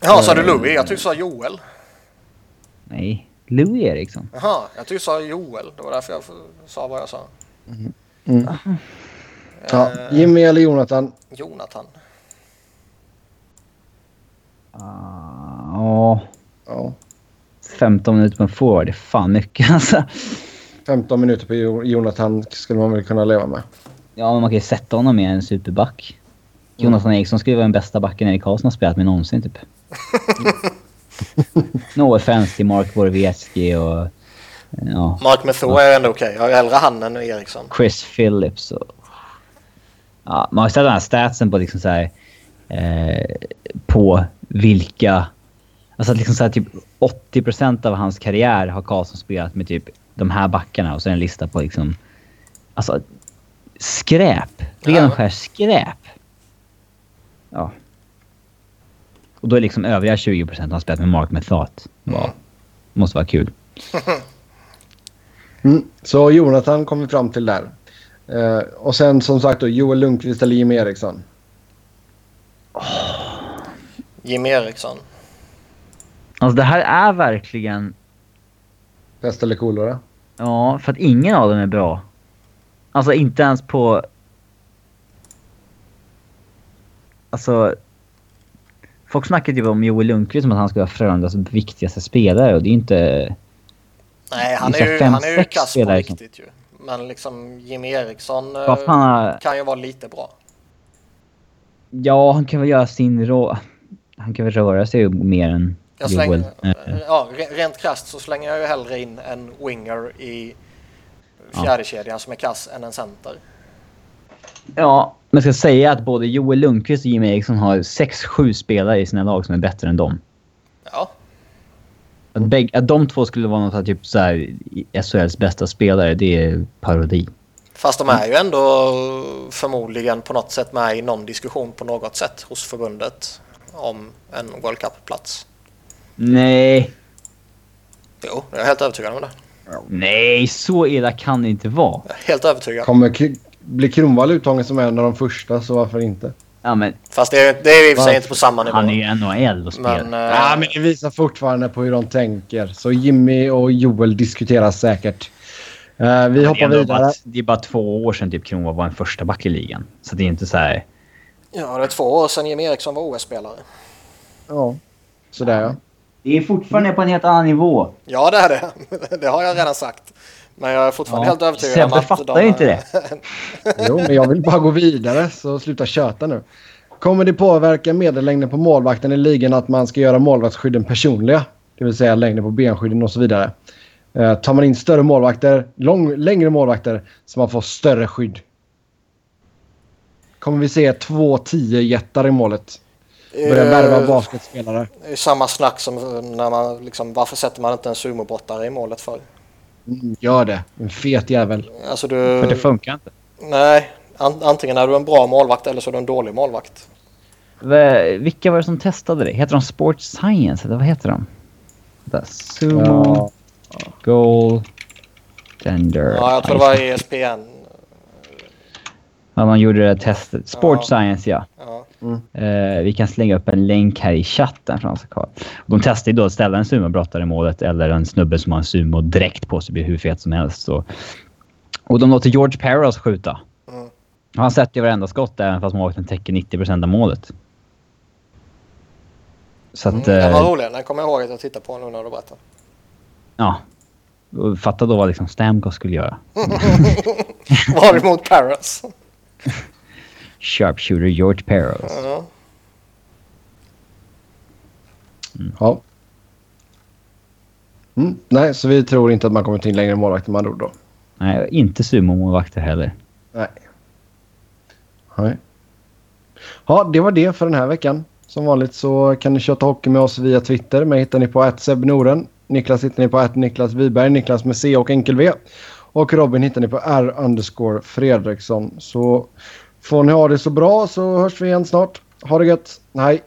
Ja, sa du Louis? Jag tyckte du sa Joel. Nej, Louis Eriksson. Jaha, jag tyckte du sa Joel. Det var därför jag sa vad jag sa. Mm. Ja, Eh, Jimmy eller Jonathan? Jonathan. Ah, Ja, Ja. 15 minuter på en forward. Det är fan mycket alltså. 15 minuter på Jo- Jonathan skulle man väl kunna leva med. Ja, men man kan ju sätta honom med en superback. Jonathan Eriksson skulle vara den bästa backen Erik Karlsson har spelat med någonsin typ. no offense till Mark Borowiecki och ja, Mark Method är ändå okej. Jag har hellre han än Eriksson. Chris Phillips och... Ja, man har sett den här statsen på liksom så här, eh, på vilka... Alltså att liksom så här, typ 80% av hans karriär har Karlsson spelat med typ de här backarna och så är det en lista på liksom... Alltså skräp. Ren och skär skräp. Ja. Och då är liksom övriga 20% har spelat med Mark Methot. Wow. Måste vara kul. Mm. Så Jonathan kom vi fram till där. Eh, och sen som sagt då Joel Lundqvist eller Jimmy Eriksson. Jimmy Eriksson. Alltså det här är verkligen... Pest eller kolera? Ja, för att ingen av dem är bra. Alltså inte ens på... Alltså... Folk snackar typ om Joel Lundqvist som att han skulle vara Frölundas viktigaste spelare och det är inte... Nej, han är ju, fem, han är ju kass på riktigt ju. Men liksom Jimmy Eriksson eh, fan... kan ju vara lite bra. Ja, han kan väl göra sin rå... Han kan väl röra sig mer än Jag Joel. slänger, Eh, ja, re- rent krasst så slänger jag ju hellre in en winger i fjärde kedjan som är kass än en center. Ja, men jag ska säga att både Joel Lundqvist och Jimmy Eriksson har 6-7 spelare i sina lag som är bättre än dem. Ja, Att, bägge, att de två skulle vara något av typ så här, SHLs bästa spelare, det är parodi. fast de är ju ändå förmodligen på något sätt med i någon diskussion på något sätt hos förbundet om en World Cup-plats. Nej. Jo, jag är helt övertygad om det. Nej, så illa kan det inte vara. Jag är helt övertygad. Kommer K- bli Kronwall uttagen som en av de första så varför inte? Ja, men Fast det är, det är i och för sig inte på samma nivå. han är ju NHL och spelar. Men, eh, Ja, men det visar fortfarande på hur de tänker. Så Jimmy och Joel diskuterar säkert. Eh, vi hoppar vidare. bara, det är bara två år sedan typ Kronwall var en första back i ligan. Så det är inte så här... Ja, det är två år sedan Jimmy Eriksson var OS-spelare. Ja, sådär ja. Det är fortfarande på en helt annan nivå. Ja, det är det. Det har jag redan sagt. Men jag är fortfarande Ja, helt övertygad Sebbe om att fattar de inte det. Jo, men jag vill bara gå vidare så sluta köta nu. Kommer det påverka medellängden på målvakten i ligan att man ska göra målvaktsskydden personliga? Det vill säga längden på benskydden och så vidare. Eh, tar man in större målvakter, lång, längre målvakter, så man får större skydd. Kommer vi se två 10 jättar i målet? Börja värva Eh, basketspelare. Det är samma snack som när man liksom, varför sätter man inte en sumobrottare i målet för? Mm, gör det. En fet jävel. Alltså För det du, funkar inte. nej, an, antingen är du en bra målvakt eller så är du en dålig målvakt. Vilka var det som testade det? Heter de Sports Science? Eller vad heter de? Vänta, Sumo, Ja, Goal, Gender. Ja, jag tror det var ESPN. Ja, man gjorde det testet. Sports Ja. Science, ja. Ja. Eh, vi kan slänga upp en länk här i chatten för att kvar. De testade ju då att ställa en sumobrottare i målet eller en snubbe som har en sumo direkt på sig blir hur fet som helst. Så. Och de låter George Peros skjuta. Mm. Han sätter ju varenda skott även fast målvakten täcker 90% av målet. Så att... Mm, den eh, var rolig. Den kommer jag ihåg att jag tittade på nu när du berättade. Ja. Fatta då vad liksom Stamkos skulle göra. Var emot Paris. Sharpshooter George Peros. Ja. Ja. Mm, nej, så vi tror inte att man kommer till längre målvakter med andra då. Nej, inte sumomålvakter heller. Nej. Nej. Ja, det var det för den här veckan. Som vanligt så kan ni köta hockey med oss via Twitter. Mig hittar ni på @sebnoren. Niklas hittar ni på Niklas Wiberg, Niklas med C och enkel V. Och Robin hittar ni på R underscore Fredriksson. Så får ni ha det så bra så hörs vi igen snart. Ha det gött. Hej!